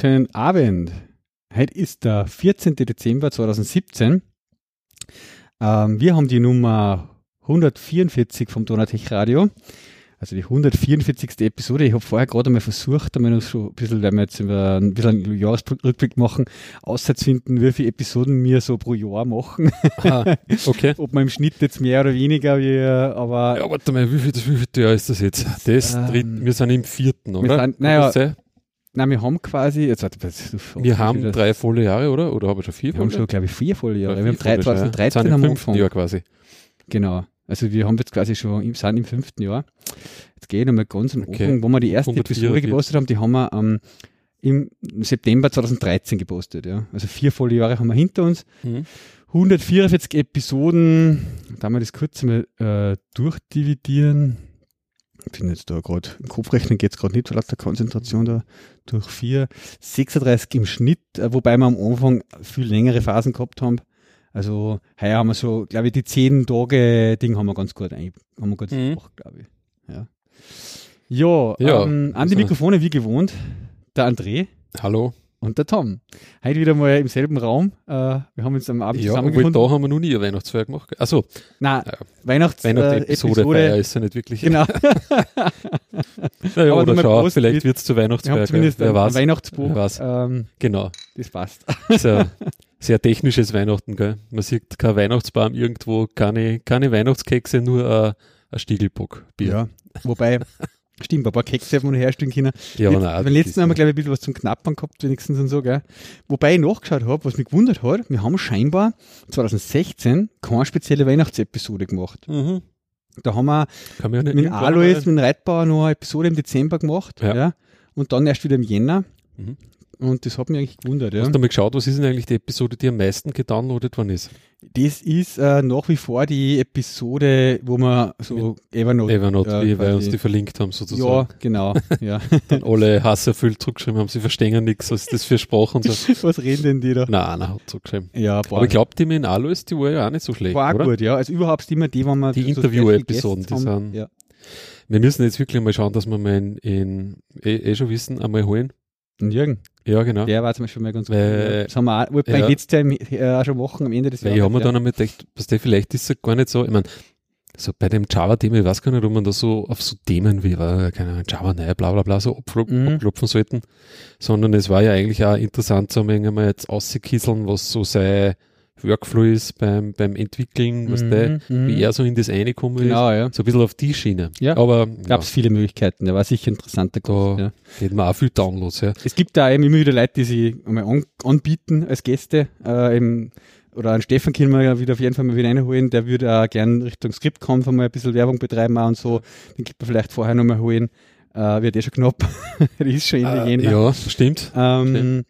Guten Abend. Heute ist der 14. Dezember 2017. Ähm, wir haben die Nummer 144 vom Donatech Radio. Also die 144. Episode. Ich habe vorher gerade einmal versucht, einmal noch so ein bisschen, wenn wir jetzt ein bisschen einen Jahresrückblick machen, auszufinden, wie viele Episoden wir so pro Jahr machen. Ah, okay. Ob man im Schnitt jetzt mehr oder weniger, wie, aber Ja, warte mal, wie viel, wie viel Jahr ist das jetzt? Das Ähm, dritt, wir sind im vierten, oder? sind- Kann naja? Nein, wir haben quasi, jetzt warte, wir haben drei volle Jahre, oder? Oder habe ich schon vier wir haben schon, glaube ich, vier volle Jahre. Ja, wir haben vier drei, volle, ja. 2013 Sind im haben wir fünften angefangen. Jahr quasi. Genau. Also wir haben jetzt quasi schon, im, sind im fünften Jahr. Jetzt gehe ich nochmal ganz am Okay. Anfang, wo wir die erste 144. Episode gepostet haben, die haben wir ähm, im September 2013 gepostet. Ja. Also vier volle Jahre haben wir hinter uns. Mhm. 144 Episoden, da wir das kurz mal äh, durchdividieren. Ich bin jetzt da gerade, im Kopfrechnen geht es gerade nicht, so lauter Konzentration da durch vier. 36 im Schnitt, äh, wobei wir am Anfang viel längere Phasen gehabt haben. Also heuer haben wir so, glaube ich, die 10 Tage Ding haben wir ganz gut ein, haben wir gut Mhm. gemacht, glaube ich. Ja, ja, Ja, ähm, an die also- Mikrofone wie gewohnt, der André Hallo. Und der Tom. Heute wieder mal im selben Raum. Äh, wir haben uns am Abend Ja, zusammengefunden. da haben wir noch nie eine Weihnachtsfeier gemacht. Achso, Nein, Ja. Weihnachts Weihnachtsepisode äh, ist ja nicht wirklich. Genau. Naja, oder schau, Prost, vielleicht wir- wird es Wir Weihnachtsfeier. zumindest Wer ein, ein weiß. Weihnachtsbuch. Wer weiß. Ähm, Genau. das passt. Sehr, sehr technisches Weihnachten, gell? Man sieht kein Weihnachtsbaum irgendwo, keine, keine Weihnachtskekse, nur ein, ein Stiegelbock Bier. Ja. Wobei, stimmt, ein paar Kekse haben wir herstellen können. Ja, Jetzt, nein, beim letzten haben wir, glaube ich, ein bisschen was zum Knappern gehabt, wenigstens und so, gell? Wobei ich nachgeschaut habe, was mich gewundert hat, wir haben scheinbar 2016 keine spezielle Weihnachtsepisode gemacht. Mhm. Da haben wir mit irgendwann Alois, mit dem Reitbauer noch eine Episode im Dezember gemacht. Ja. Ja. Und dann erst wieder im Jänner. Mhm. Und das hat mich eigentlich gewundert. Ja. Hast du mal geschaut, was ist denn eigentlich die Episode, die am meisten gedownloadet worden ist? Das ist äh, nach wie vor die Episode, wo wir so Evernote. Evernote, ja, wie wir quasi- uns die verlinkt haben, sozusagen. Ja, genau. Ja. Dann alle hasserfüllt zurückgeschrieben haben, sie verstehen nichts, was ist das für Sprache und so. Was reden denn die da? Nein, einer hat zurückgeschrieben. Ja, boah, Aber ich glaube, die mit Alois, die war ja auch nicht so schlecht, war oder? gut, ja. Also überhaupt immer die, wenn man Die so Interview-Episoden, die sind- Ja. Wir müssen jetzt wirklich mal schauen, dass wir mal in, in eh, eh schon wissen, einmal holen. Und Jürgen, Ja, genau. der war zum Beispiel mal ganz gut. Weil- Ja. Das haben wir auch, ja. letztes Jahr im, äh, schon machen am Ende des Jahres. ich habe mir ja. dann einmal gedacht, was der vielleicht ist es gar nicht so, ich meine, so bei dem Java-Thema, ich weiß gar nicht, ob man da so auf so Themen wie, äh, keine Ahnung, Java, nein, bla bla bla, so abklopfen, Mhm. abklopfen sollten, sondern es war ja eigentlich auch interessant, so einmal jetzt auszukieseln, was so sein Workflow ist beim, beim Entwickeln, was der, Mhm, wie mhm. er so in das reingekommen Genau, ja. ist, so ein bisschen auf die Schiene. Ja. Aber Gab es viele Möglichkeiten. Der war sicher interessanter. Da- ja. ja, hätten wir auch viel Downloads, ja. Es gibt da eben immer wieder Leute, die sich einmal an, anbieten als Gäste. Äh, eben, oder einen Stefan können wir ja wieder auf jeden Fall mal wieder reinholen. Der würde auch gern Richtung Skriptkampf einmal ein bisschen Werbung betreiben auch und so. Den gibt man vielleicht vorher nochmal holen. Äh, wird eh schon knapp. Der ist schon Ende Äh, Jänner. ja, stimmt. Ähm,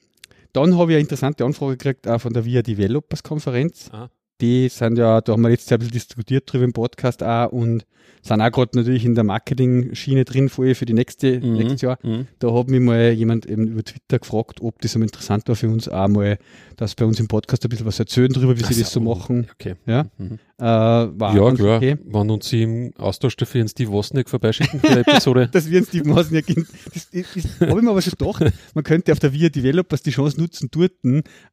dann habe ich eine interessante Anfrage gekriegt, auch von der VIA Developers Konferenz. Ah. Die sind ja, da haben wir jetzt ein bisschen diskutiert drüber im Podcast auch und sind auch gerade natürlich in der Marketing-Schiene drin, voll für die nächste, Mhm. nächstes Jahr. Mhm. Da hat mich mal jemand eben über Twitter gefragt, ob das interessant war für uns auch mal, dass bei uns im Podcast ein bisschen was erzählen drüber, wie sie Ach das so machen. Okay. Ja. Mhm. Äh, war Ja, klar. okay. Wenn uns sie im Austausch dafür in Steve Wozniak vorbeischicken für die Episode. dass wir ja gehen. Das, das, das habe ich mir aber schon gedacht, man könnte auf der VIA Developers die Chance nutzen, dort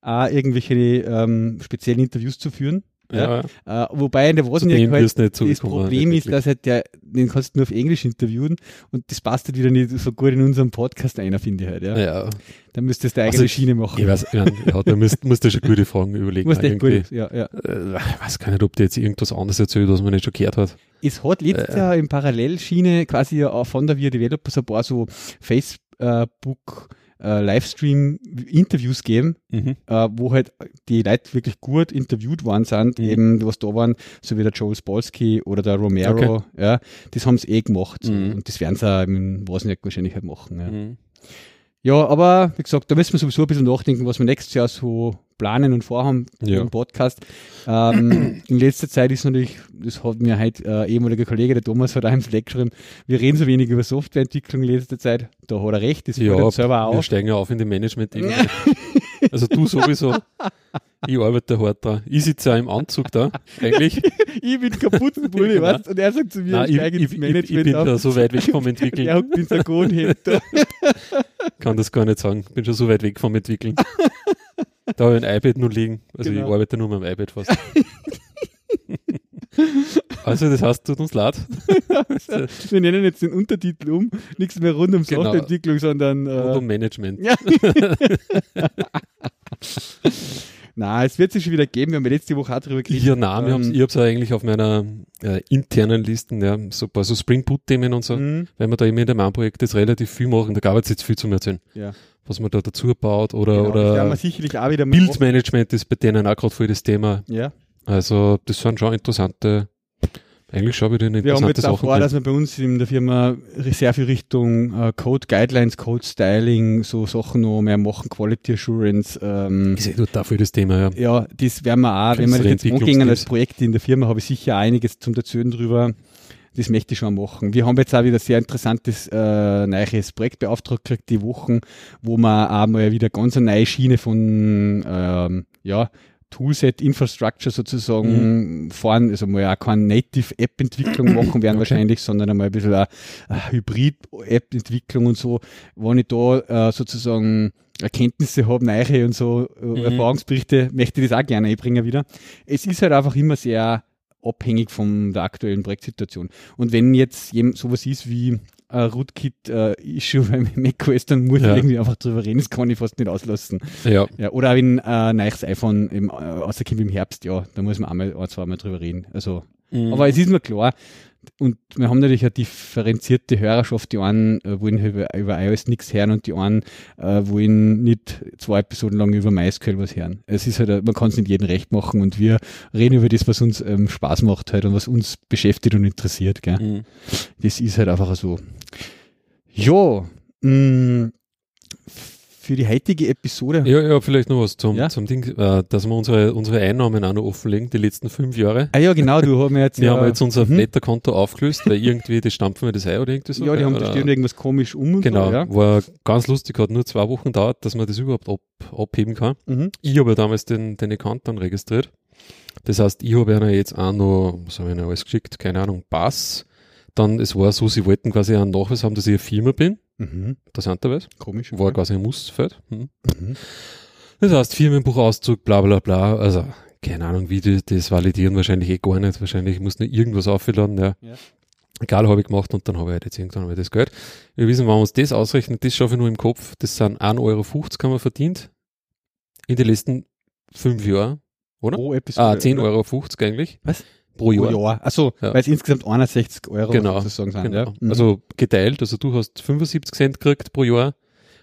auch irgendwelche ähm, speziellen Interviews zu führen. Ja. ja. Äh, wobei in der Wozniak halt das. Problem ist, dass halt der, den kannst du nur auf Englisch interviewen und das passt halt wieder nicht so gut in unserem Podcast einer, finde ich halt. Ja. ja. Da müsstest du Also eigene ich- Schiene machen. Ich weiß, ja, da musst, musst du schon gute Fragen überlegen. Muss echt irgendwie. gut. Ja, ja. Äh, ich weiß gar nicht, ob der jetzt irgendwas anderes erzählt, was man nicht schon gehört hat. Es hat letztes Äh. Jahr in Parallelschiene quasi auch von der VIA Developers ein paar so Facebook äh, Livestream-Interviews geben, Mhm. äh, wo halt die Leute wirklich gut interviewt worden sind, Mhm. eben was da waren, so wie der Joel Spolsky oder der Romero, ja, das haben sie eh gemacht. Mhm. Und das werden sie auch im Wozniak wahrscheinlich halt machen. Ja. Ja, aber wie gesagt, da müssen wir sowieso ein bisschen nachdenken, was wir nächstes Jahr so planen und vorhaben Ja. im Podcast. Ähm, in letzter Zeit ist natürlich, das hat mir halt äh, ehemaliger Kollege, der Thomas, hat auch im Slack geschrieben, wir reden so wenig über Softwareentwicklung in letzter Zeit. Da hat er recht, das fällt Ja, uns selber wir auf. steigen ja auf in die management -Ebene. Also du sowieso. Ich arbeite hart dran. Ich sitze ja im Anzug da, eigentlich. ich bin kaputten Bulli, Genau. weißt Und er sagt zu mir, Nein, ich ich, steige ich, ins ich, Management ich bin auf. da so weit weg vom Entwickeln. Er hockt in Sargonhemd da. kann das gar nicht sagen. Bin schon so weit weg vom Entwickeln. da habe ich ein iPad nur liegen. Also Genau. ich arbeite nur mit dem iPad fast. Also das heißt, tut uns leid. Wir nennen jetzt den Untertitel um. Nichts mehr rund um Genau. Softwareentwicklung, sondern Rund äh, um Management. Ja. Na, es wird sich schon wieder geben. Wir haben letzte Woche auch drüber geredet. Ja, nein, wir Ähm, ich habe es eigentlich auf meiner äh, internen Listen, ja, so ein paar so Spring Boot-Themen und so, Mhm. weil wir da immer in dem Projekt das relativ viel machen, da gab es jetzt viel zu erzählen. Ja. Was man da dazu baut oder, Genau, oder sicherlich auch wieder. Bildmanagement ist bei denen auch gerade voll das Thema. Ja. Also das sind schon interessante, eigentlich schon wieder eine Wir haben interessante jetzt auch vor, dass wir bei uns in der Firma sehr viel Richtung äh, Code Guidelines, Code Styling, so Sachen noch mehr machen, Quality Assurance. Ähm, ist eh dort dafür das Thema, ja. ja, das werden wir auch, wenn wir das jetzt angehen als. Projekt in der Firma, habe ich sicher einiges zum Erzählen drüber. Das möchte ich schon machen. Wir haben jetzt auch wieder ein sehr interessantes äh, neues Projekt beauftragt gekriegt, die Wochen, wo wir auch mal wieder ganz eine neue Schiene von ähm, ja, Toolset Infrastructure sozusagen fahren, also mal auch keine Native-App-Entwicklung machen werden wahrscheinlich, sondern einmal ein bisschen eine, eine Hybrid-App-Entwicklung und so. Wenn ich da äh, sozusagen Erkenntnisse habe, neue und so äh, Erfahrungsberichte, möchte ich das auch gerne einbringen wieder. Es ist halt einfach immer sehr abhängig von der aktuellen Projektsituation. Und wenn jetzt sowas ist wie ein Rootkit-Issue beim macOS, dann muss Ja. ich irgendwie einfach drüber reden, das kann ich fast nicht auslassen. Ja, Ja, oder wenn äh, ein neues iPhone im, äh, rauskommt im Herbst, ja, da muss man einmal, ein, zweimal drüber reden. Also, Mhm. aber es ist mir klar, und wir haben natürlich eine differenzierte Hörerschaft, die einen äh, wollen über, über iOS nichts hören und die einen äh, wollen nicht zwei Episoden lang über MySQL was hören. Es ist halt, äh, man kann es nicht jedem recht machen und wir reden über das, was uns ähm, Spaß macht halt und was uns beschäftigt und interessiert. Gell? Mhm. Das ist halt einfach so. Ja, mh, für die heutige Episode. Ja, ja, vielleicht noch was zum, Ja. zum Ding, äh, dass wir unsere, unsere Einnahmen auch noch offenlegen, die letzten fünf Jahre. Ah ja, genau, du hast mir jetzt Wir ja, haben jetzt unser mhm. Netto-Konto aufgelöst, weil irgendwie, das stampfen wir das ein oder irgendwie so. Ja, die haben oder, bestimmt irgendwas komisch um und Genau, so, ja. war ganz lustig, hat nur zwei Wochen dauert, dass man das überhaupt ab, abheben kann. Mhm. Ich habe ja damals den, den Account dann registriert. Das heißt, ich habe ihnen jetzt auch noch, was habe ich ihnen alles geschickt? Keine Ahnung, Pass. Dann, es war so, sie wollten quasi einen Nachweis haben, dass ich eine Firma bin. Mhm. Interessanterweise. Komisch. War quasi ein Mussfeld. Mhm. Mhm. Das heißt, Firmenbuchauszug, bla bla bla. Also, keine Ahnung, wie die das validieren, wahrscheinlich eh gar nicht. Wahrscheinlich muss nur irgendwas aufladen. Ja. Ja. Egal, habe ich gemacht und dann habe ich halt jetzt irgendwann mal das Geld. Wir wissen, wenn wir uns das ausrechnen, das schaffe ich nur im Kopf. Das sind 1,50 Euro haben wir verdient. In den letzten fünf Jahren. Oder? Pro Episode. Ah, 10,50 oder? Euro eigentlich. Was? Pro Jahr. Pro Jahr. Achso, Ja. weil es insgesamt 61 Euro Genau, sozusagen sind. Genau. Ja? Mhm. Also geteilt, also du hast 75 Cent gekriegt pro Jahr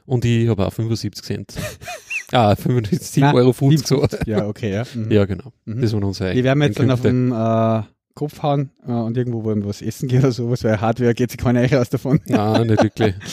und ich habe auch 75 Cent. ah, 75 Nein, Euro 50 so. 57. Ja, okay, ja. Mhm. Ja, genau. Mhm. Das waren unsere Die werden wir jetzt dann auf den äh, Kopf hauen äh, und irgendwo wollen wir was essen gehen oder sowas, weil Hardware geht sich keine Eiche aus davon. Nein, nicht wirklich.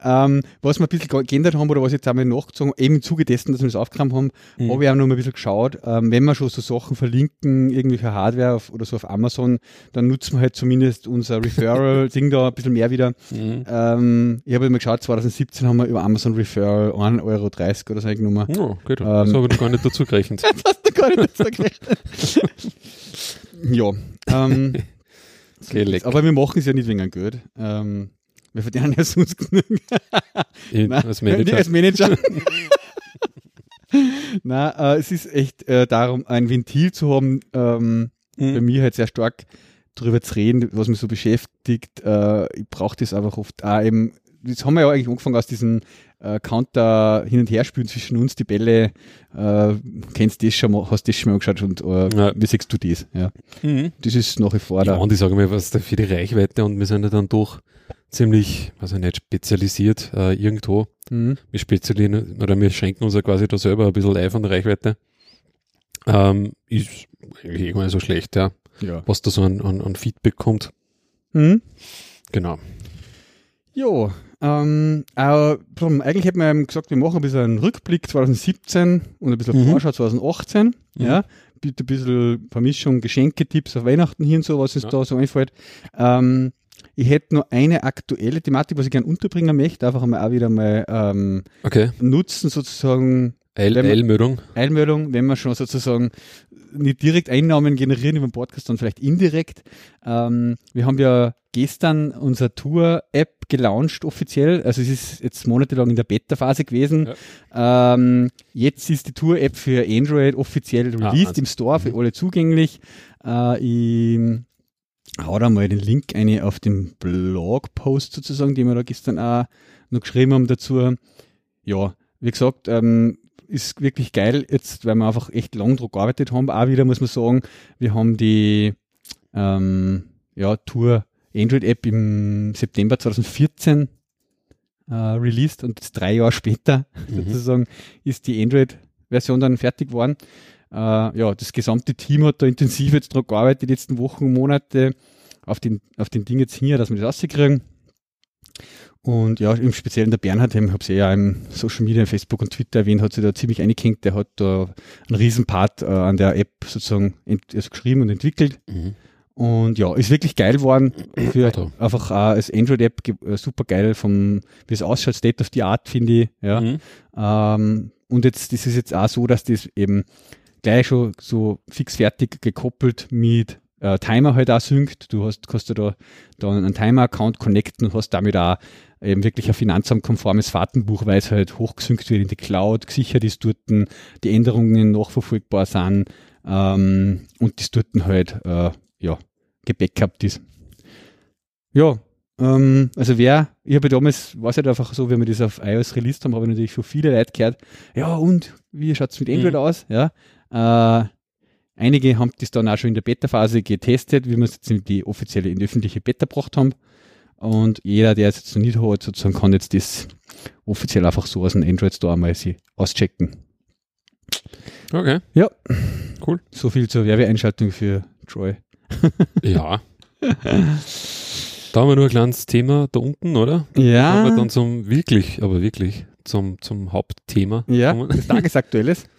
Ähm, was wir ein bisschen ge- geändert haben oder was jetzt einmal nachgezogen eben im Zuge dessen, dass wir das aufgekramt haben, Mhm. habe ich auch noch mal ein bisschen geschaut, ähm, wenn wir schon so Sachen verlinken, irgendwelche Hardware auf, oder so auf Amazon, dann nutzen wir halt zumindest unser Referral-Ding da ein bisschen mehr wieder. Mhm. Ähm, ich habe mal geschaut, 2017 haben wir über Amazon Referral 1,30 Euro oder so eingenommen. Ja, gut. Ähm. das habe ich noch gar nicht dazu gerechnet. Das hast du gar nicht dazu gerechnet. Ja, ähm, Okay, aber wir machen es ja nicht wegen einem Geld. Ähm, wir verdienen ja sonst genug. Nein, als Manager. Als Manager. Nein, äh, es ist echt äh, darum, ein Ventil zu haben, ähm, Mhm. bei mir halt sehr stark darüber zu reden, was mich so beschäftigt. Äh, ich brauche das einfach oft auch eben, das haben wir ja eigentlich angefangen aus diesem äh, Counter hin und her spielen zwischen uns, die Bälle, äh, kennst das schon mal, hast das schon mal angeschaut und äh, Ja. wie siehst du das? Ja. Mhm. Das ist nach wie vor Ja, da. und ich sage mal, was da für die Reichweite und wir sind ja dann doch ziemlich, also nicht spezialisiert äh, irgendwo. Mhm. Wir spezialisieren oder wir schenken uns ja quasi da selber ein bisschen ein von der Reichweite. Ähm, ist eigentlich eh gar nicht so schlecht, ja. Ja. Was da so an, an, an Feedback kommt. Mhm. Genau. Jo, ähm, äh, drum, eigentlich hätten wir gesagt, wir machen ein bisschen einen Rückblick 2017 und ein bisschen Mhm. Vorschau 2018. Ja, bitte ein bisschen Vermischung, Geschenke, Tipps auf Weihnachten hier und so, was uns Ja. da so einfällt. Ähm, ich hätte noch eine aktuelle Thematik, was ich gerne unterbringen möchte, einfach einmal auch wieder mal ähm, Okay. nutzen, sozusagen Eil- man- Eilmeldung. Eilmeldung, wenn wir schon sozusagen nicht direkt Einnahmen generieren über den Podcast, sondern vielleicht indirekt. Ähm, wir haben ja gestern unsere Tour-App gelauncht offiziell. Also es ist jetzt monatelang in der Beta-Phase gewesen. Ähm, jetzt ist die Tour-App für Android offiziell Ah, released Wahnsinn. im Store, für alle zugänglich. Äh, ich hau da mal den Link eine auf den Blogpost sozusagen, den wir da gestern auch noch geschrieben haben dazu. Ja, wie gesagt, ähm, ist wirklich geil jetzt, weil wir einfach echt lang drauf gearbeitet haben. Auch wieder muss man sagen, wir haben die ähm, ja, Tour Android App im September 2014 äh, released und jetzt drei Jahre später Mhm. sozusagen ist die Android-Version dann fertig geworden. Äh, ja, das gesamte Team hat da intensiv jetzt drauf gearbeitet, die letzten Wochen und Monate auf den, auf den Ding jetzt hier, dass wir das rauskriegen. Und ja, im Speziellen der Bernhard, ich habe es ja im Social Media, Facebook und Twitter erwähnt, hat sich da ziemlich eingehängt. Der hat da einen Riesenpart äh, an der App sozusagen also geschrieben und entwickelt. Mhm. Und ja, ist wirklich geil geworden. Für einfach auch als Android-App äh, super geil, vom, wie es ausschaut, State of the Art, finde ich. Ja. Mhm. Ähm, und jetzt, das ist jetzt auch so, dass das eben gleich schon so fix fertig gekoppelt mit äh, Timer halt auch synkt. Du hast, kannst du da, da einen Timer-Account connecten und hast damit auch eben wirklich ein finanzamtkonformes Fahrtenbuch, weil es halt hochgesynkt wird in die Cloud, gesichert ist dort, die Änderungen nachverfolgbar sind ähm, und das dort halt äh, ja, gebackupt ist. Ja, ähm, also wer, ich habe damals, war es halt einfach so, wenn wir das auf iOS released haben, habe ich natürlich von vielen Leuten gehört, ja und, wie schaut es mit Android Mhm. aus? Ja, äh, einige haben das dann auch schon in der Beta-Phase getestet, wie wir es jetzt in die offizielle, in die öffentliche Beta gebracht haben. Und jeder, der es jetzt noch nicht hat, sozusagen kann jetzt das offiziell einfach so aus dem Android Store mal sie auschecken. Okay. So viel zur Werbeeinschaltung für Troy. Ja. da haben wir nur ein kleines Thema da unten, oder? Kommen wir Ja, dann zum wirklich, aber wirklich, zum, zum Hauptthema. ja, Tagesaktuelles.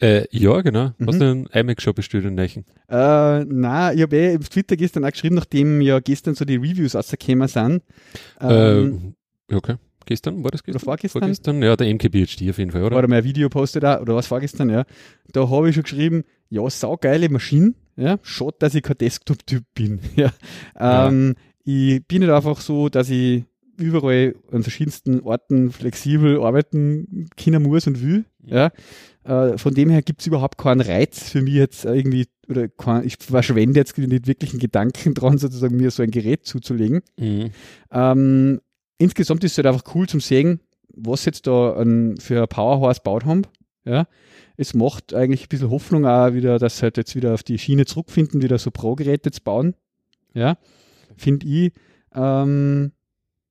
Äh, ja, genau. Hast Mhm. du einen iMac schon bestellt in Neichen? Äh, na, ich habe eh auf Twitter gestern auch geschrieben, nachdem ja gestern so die Reviews rausgekommen sind. Ähm, äh, okay. Gestern war das oder gestern? vorgestern? Vorgestern? Ja, der MKBHD auf jeden Fall, oder? Oder mein Video postet da, oder was vorgestern, ja. Da habe ich schon geschrieben, ja, saugeile Maschine, ja. Schade, dass ich kein Desktop-Typ bin, ja. Ähm, Ich bin nicht einfach so, dass ich überall an verschiedensten Orten flexibel arbeiten können muss und will, ja. Äh, von dem her gibt es überhaupt keinen Reiz für mich jetzt irgendwie, oder kein, ich verschwende jetzt nicht wirklich einen Gedanken dran, sozusagen mir so ein Gerät zuzulegen. Mhm. Ähm, insgesamt ist es halt einfach cool zum sehen, was jetzt da an, für ein Powerhouse gebaut haben. Ja. Es macht eigentlich ein bisschen Hoffnung auch wieder, dass sie halt jetzt wieder auf die Schiene zurückfinden, wieder so Pro-Geräte zu bauen. Ja. Finde ich. Ähm,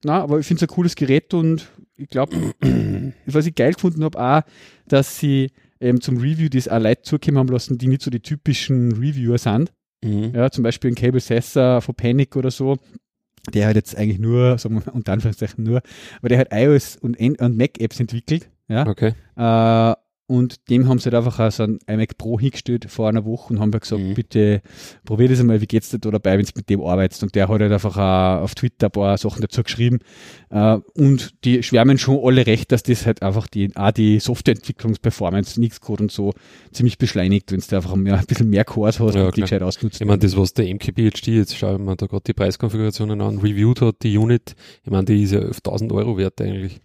na, aber ich finde es ein cooles Gerät und ich glaube, was ich geil gefunden habe, auch, dass sie ähm, zum Review das auch Leute zukommen haben lassen, die nicht so die typischen Reviewer sind. Mhm. Ja, zum Beispiel ein Cable Sessa von Panic oder so, der hat jetzt eigentlich nur, sagen wir mal, unter Anführungszeichen nur, aber der hat iOS und, und Mac-Apps entwickelt. Ja, Okay. äh, und dem haben sie halt einfach auch so ein iMac Pro hingestellt vor einer Woche und haben halt gesagt, Mhm. bitte probier das einmal, wie geht's dir da dabei, wenn du mit dem arbeitest. Und der hat halt einfach auch auf Twitter ein paar Sachen dazu geschrieben. Äh, und die schwärmen schon alle recht, dass das halt einfach die, auch die Softwareentwicklungsperformance, Nix-Code und so ziemlich beschleunigt, wenn du einfach mehr, ein bisschen mehr Cores hast Ja, und die gescheit ausnutzt. Ich meine, das, was der MKBHD, jetzt schauen wir da gerade die Preiskonfigurationen an, reviewed hat, die Unit, ich meine, die ist ja auf 1000 Euro wert eigentlich.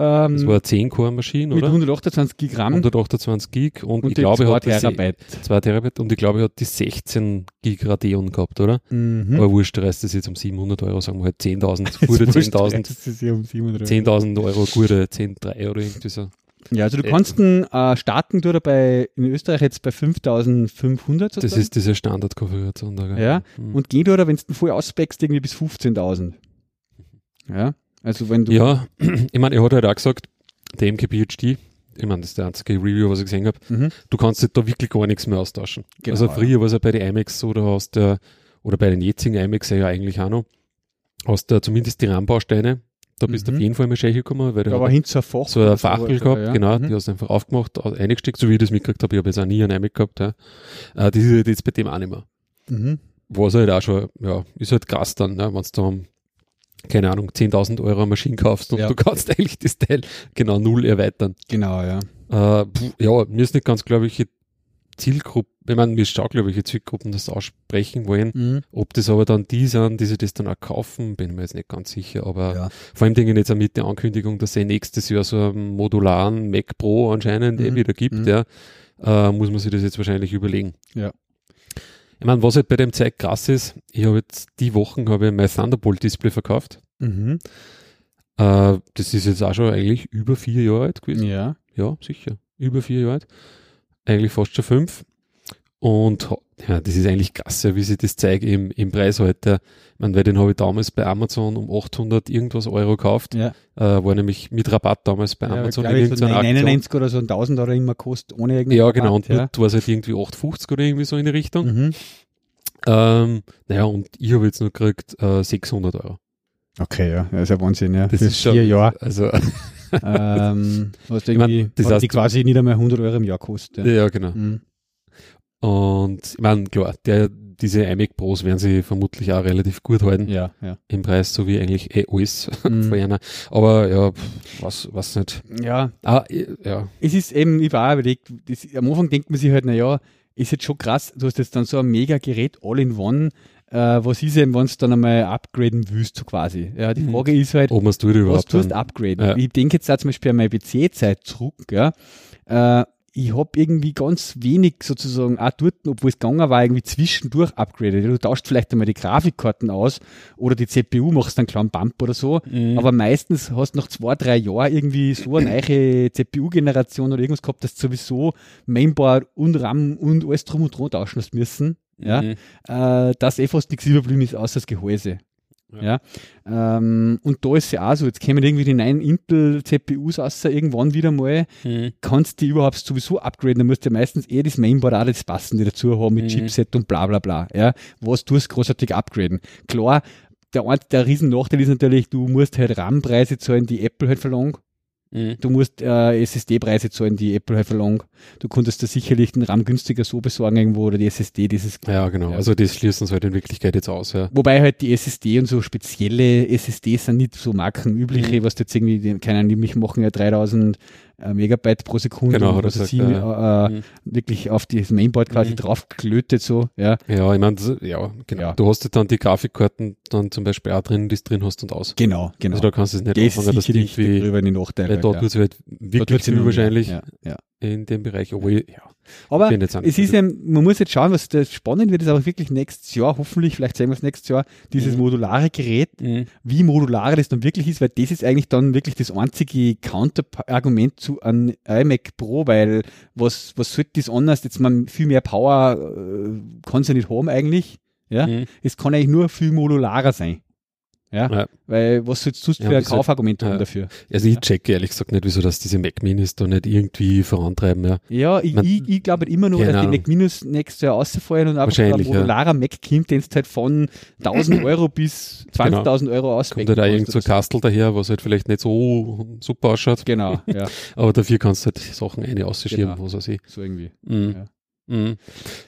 Das ähm, war eine 10-Core-Maschine, mit oder? 128 Gig RAM 128 Gig und, und ich glaube, er hat 2 die se- Terabyte. 2 Terabyte und ich glaube, hat die 16 Gig Radeon gehabt, oder? Mhm. Aber wurscht, Rest ist jetzt um 700 Euro, sagen wir halt 10.000, gute Jetzt wurscht, 10.000, Das ist ja um 700 Euro. 10.000 Euro, gute 10,3 oder irgendwie so. Ja, also du Äh, kannst ihn, äh, starten du dabei in Österreich jetzt bei 5500 Das sozusagen. ist diese Standardkonfiguration da. Ja, Mhm. und geht oder wenn du ihn voll auspackst, irgendwie bis 15.000. Ja, also wenn du. Ja, ich meine, er hat halt auch gesagt, der MKBHD, ich meine, das ist der einzige Review, was ich gesehen habe, Mhm. du kannst da wirklich gar nichts mehr austauschen. Genau, also ja. früher war es ja bei den IMAX so, da hast du, oder bei den jetzigen IMAX ja eigentlich auch noch, hast du zumindest die RAM-Bausteine, da bist du Mhm. auf jeden Fall mal schön gekommen, weil der Da hat war hinten so ein Fach. so ein oder Fachel gehabt, ja. genau, Mhm. die hast du einfach aufgemacht, au- eingesteckt, so wie ich das mitgekriegt habe, ich habe jetzt auch nie einen iMac gehabt, ja. Äh, das ist halt jetzt bei dem auch nicht mehr. Mhm. Was halt auch schon, ja, ist halt krass dann, ne, wenn du da um, keine Ahnung, 10.000 Euro Maschine kaufst und Ja. du kannst eigentlich das Teil genau null erweitern. Genau, ja. Äh, pf, ja, mir ist nicht ganz klar, welche Zielgruppe, ich meine, mir ist schon klar, welche Zielgruppen das aussprechen wollen. Mhm. Ob das aber dann die sind, die sich das dann auch kaufen, bin ich mir jetzt nicht ganz sicher. Aber Ja. vor allem denke ich jetzt auch mit der Ankündigung, dass es nächstes Jahr so einen modularen Mac Pro anscheinend eh Mhm. wieder gibt, Mhm. ja, äh, muss man sich das jetzt wahrscheinlich überlegen. Ja. Ich meine, was halt bei dem Zeug krass ist, ich habe jetzt die Wochen habe ich mein Thunderbolt Display verkauft. Mhm. Äh, das ist jetzt auch schon eigentlich über vier Jahre alt gewesen. Ja. Ja, sicher. Über vier Jahre alt. Eigentlich fast schon fünf. Und ja, das ist eigentlich krass, ja, wie sich das zeigt im, im Preis heute. Ich meine, weil den habe ich damals bei Amazon um 800 irgendwas Euro gekauft. Ja. Äh, war nämlich mit Rabatt damals bei ja Amazon. ich, so irgendeiner Aktion. 99 oder so ein 1000 oder immer kostet, ohne irgendwie. Ja, genau. Und ja. war es halt irgendwie 850 oder irgendwie so in die Richtung. Mhm. Ähm, naja, und ich habe jetzt nur gekriegt äh, 600 Euro. Okay, ja, das ist ja Wahnsinn, ja. Das Für ist schon, vier Jahre. Also, ähm, was Ich mein, das heißt- die quasi nicht einmal 100 Euro im Jahr kostet. Ja. ja, genau. Mhm. Und ich meine, klar, der, diese iMac Pros werden sie vermutlich auch relativ gut halten ja, ja. im Preis, so wie eigentlich eh alles Mhm. von einer. Aber ja, was, was nicht. ja, Ah, ja. es ist eben, ich war auch überlegt, das, am Anfang denkt man sich halt, naja, ist jetzt schon krass, du hast jetzt dann so ein mega Gerät all in one, äh, was ist denn, wenn du dann einmal upgraden willst, so quasi. Ja, die Mhm. Frage ist halt, Ob man es tut was überhaupt. tust du upgraden? Ja. Ich denke jetzt auch zum Beispiel an meine PC-Zeit zurück, ja. Äh, ich habe irgendwie ganz wenig sozusagen auch dort, obwohl es gegangen war, irgendwie zwischendurch upgradet. Du tauscht vielleicht einmal die Grafikkarten aus oder die CPU machst einen kleinen Bump oder so. Mhm. Aber meistens hast du nach zwei, drei Jahren irgendwie so eine neue CPU-Generation oder irgendwas gehabt, dass du sowieso Mainboard und RAM und alles drum und dran tauschen hast müssen. Ja, Mhm. äh, dass eh fast nichts überblieben ist, außer das Gehäuse. Ja. Ähm, und da ist ja auch so, jetzt kämen irgendwie die neuen Intel-CPUs raus, irgendwann wieder mal, Mhm. kannst du die überhaupt sowieso upgraden, dann musst du ja meistens eher das Mainboard auch das passende dazu haben mit Mhm. Chipset und bla bla bla. Ja. Was tust du großartig upgraden? Klar, der, ein- der riesen Nachteil ist natürlich, du musst halt RAM-Preise zahlen, die Apple halt verlangt. Mhm. Du musst äh, SSD-Preise zahlen, die Apple halt verlangt. Du konntest da sicherlich den RAM günstiger so besorgen irgendwo oder die SSD, dieses Ja, genau. Ja. Also das schließen sie halt in Wirklichkeit jetzt aus, ja. Wobei halt die SSD und so spezielle SSDs sind nicht so markenübliche, Mhm. was du jetzt irgendwie, die- keine Ahnung, die machen ja 3000 äh, Megabyte pro Sekunde. Genau, er weiß gesagt, ich, ja. äh, Mhm. wirklich auf das Mainboard quasi Mhm. draufgelötet so, ja. Ja, ich meine, ja, genau. Ja. Du hast ja dann die Grafikkarten dann zum Beispiel auch drin, die du drin hast und aus. Genau, genau. Also da kannst du es nicht das anfangen, dass die irgendwie, drüber die Nachteile. Da ja. tut es halt wirklich viel wahrscheinlich Ja, ja. in dem Bereich. Obwohl, ja, Aber es ist so- eben, man muss jetzt schauen, was das spannend wird, ist aber wirklich nächstes Jahr, hoffentlich, vielleicht sehen wir es nächstes Jahr, dieses Mhm. modulare Gerät, Mhm. wie modular das dann wirklich ist, weil das ist eigentlich dann wirklich das einzige Counterargument zu einem iMac Pro, weil was, was sollte das anders? Jetzt man viel mehr Power äh, kann es ja nicht haben eigentlich. Ja, Mhm. es kann eigentlich nur viel modularer sein. Ja, Ja. weil was sollst du Ja, für ein halt- Kaufargument haben ja. dafür? Also ich checke ehrlich gesagt nicht, wieso dass diese Mac Minis da nicht irgendwie vorantreiben, ja. Ja, ich, Man- ich, ich glaube halt immer noch, Keine dass die Ahnung. Mac Minus nächstes Jahr rausfallen und einfach ein modularer Mac kommt, den du halt von 1000 Euro bis 20.000 Euro Kommt auswählen halt auch kannst irgend so ein oder so. Kastel daher, was halt vielleicht nicht so super ausschaut. Genau, ja, Aber dafür kannst du halt Sachen eine ausschieben, Genau. was weiß ich. so irgendwie. Mhm. Ja. Mhm.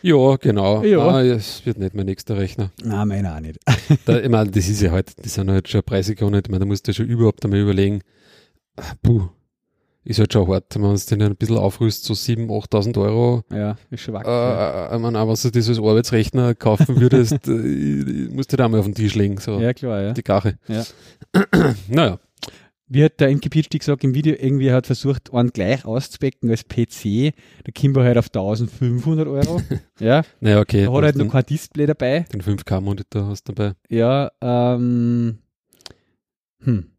Ja, genau. Ja. Ah, es wird nicht mein nächster Rechner. Na, meiner auch nicht. Da, ich meine, das ist ja halt, das sind halt schon Preise gegangen. Ich meine, da musst du schon überhaupt einmal überlegen, puh, ist halt schon hart, wenn man es den ein bisschen aufrüstet, so 7.000, 8.000 Euro. Ja, ist schon Äh, wacker. ich meine, auch wenn du das als Arbeitsrechner kaufen würdest, äh, musst du da mal auf den Tisch legen, so ja, klar, ja. die Gache. Ja. naja, Wie hat der Pitschti gesagt im Video, irgendwie hat versucht, einen gleich auszubecken als PC. Kommen wir halt auf 1500 Euro. ja, naja, okay. da hat halt noch kein Display dabei. den 5K-Monitor hast du dabei. Ja, ähm, hm,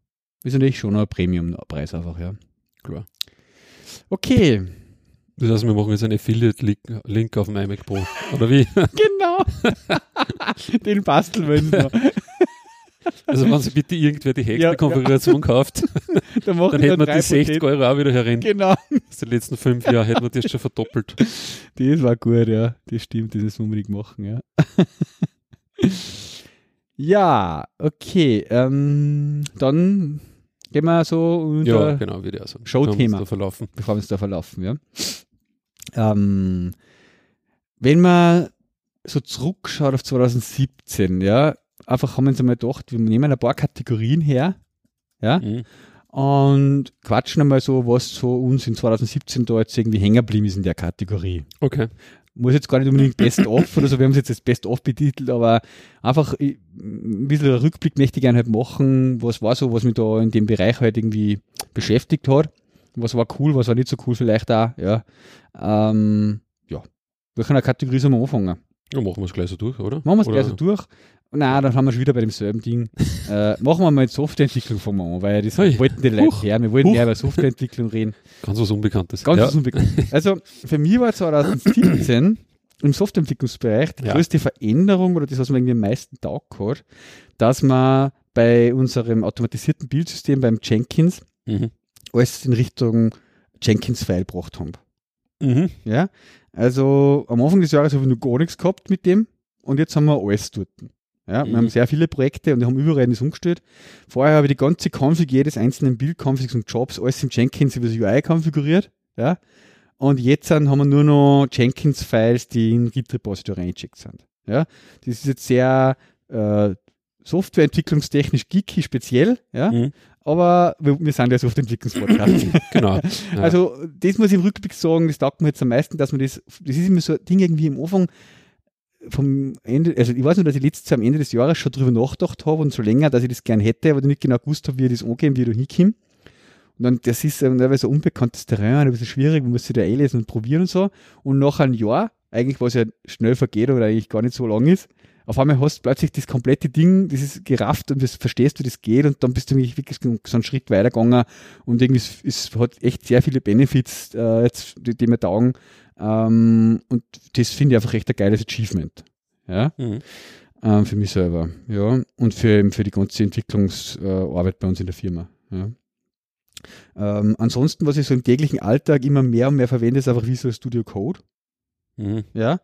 ist natürlich schon ein Premium-Preis einfach, ja. Klar. Okay, Das heißt, wir machen jetzt einen Affiliate-Link auf dem iMac Pro. Oder wie? genau. Den basteln wir uns noch. Also wenn Sie bitte irgendwer die Ja, Hexte-Konfiguration kauft, dann wir hätten wir die 60 Pakete. Euro auch wieder herin. Genau. Aus den letzten fünf Jahren hätten wir das schon verdoppelt. Das war gut, ja. Das stimmt, das ist unbedingt machen, ja. ja, okay. Ähm, dann gehen wir so unter, Ja, genau, würde ich sagen. Showthema. Da verlaufen. bevor wir uns da verlaufen, ja. Ähm, wenn man so zurückschaut auf 2017, ja, einfach haben wir uns einmal gedacht, wir nehmen ein paar Kategorien her, ja, Mhm. und quatschen einmal so, was so uns in 2017 da jetzt irgendwie hängen geblieben ist in der Kategorie. Okay. Muss jetzt gar nicht unbedingt Best of oder so, wir haben es jetzt als Best of betitelt, aber einfach äh, ein bisschen einen Rückblick möchte ich gerne halt machen, was war so, was mich da in dem Bereich halt irgendwie beschäftigt hat. Was war cool, was war nicht so cool vielleicht auch, ja. Ähm, ja. Welche Kategorie sollen wir anfangen? Ja, machen wir es gleich so durch, oder? Machen wir es gleich so durch. Nein, dann haben wir schon wieder bei demselben Ding. äh, machen wir mal Softwareentwicklung von an, weil das Ui. wollten die Leute hören. Wir wollten mehr über Softwareentwicklung reden. Ganz was Unbekanntes. Ganz ja. was unbekannt. Also für mich war 2017 im Softwareentwicklungsbereich die Ja. größte Veränderung oder das, was mir irgendwie am meisten taugt hat, dass man bei unserem automatisierten Bildsystem beim Jenkins Mhm. alles in Richtung Jenkins-File gebracht haben. Mhm. Ja, also am Anfang des Jahres habe ich noch gar nichts gehabt mit dem und jetzt haben wir alles dort. Ja, wir Mhm. haben sehr viele Projekte und wir haben überall das umgestellt. Vorher habe ich die ganze Config jedes einzelnen Bildconfigs und Jobs alles im Jenkins über das UI konfiguriert. Ja, und jetzt sind, haben wir nur noch Jenkins-Files, die in Git-Repository eingecheckt sind. Ja, das ist jetzt sehr äh, softwareentwicklungstechnisch geeky speziell, ja, Mhm. aber wir, wir sind ja Softwareentwicklungspodcast. Genau. Ja. Also, das muss ich im Rückblick sagen, das taugt mir jetzt am meisten, dass man das, das ist immer so ein Ding irgendwie im Anfang vom Ende, also ich weiß nur, dass ich letztes Jahr am Ende des Jahres schon drüber nachgedacht habe und so länger, dass ich das gern hätte, aber nicht genau gewusst habe, wie ich das angehen, wie ich da hinkomme. Und dann, das ist teilweise ein unbekanntes Terrain, ein bisschen schwierig, man muss sich da einlesen und probieren und so. Und nach einem Jahr, eigentlich was ja schnell vergeht oder eigentlich gar nicht so lang ist, auf einmal hast du plötzlich das komplette Ding, das ist gerafft und das verstehst, wie das geht und dann bist du wirklich wirklich so einen Schritt weitergegangen und irgendwie es, es hat echt sehr viele Benefits, äh, jetzt, die, die mir taugen. Ähm, und das finde ich einfach echt ein geiles Achievement. Ja, Mhm. ähm, für mich selber. Ja, und für, für die ganze Entwicklungsarbeit bei uns in der Firma. Ja. Ähm, ansonsten, was ich so im täglichen Alltag immer mehr und mehr verwende, ist einfach Visual Studio Code. Mhm. Ja.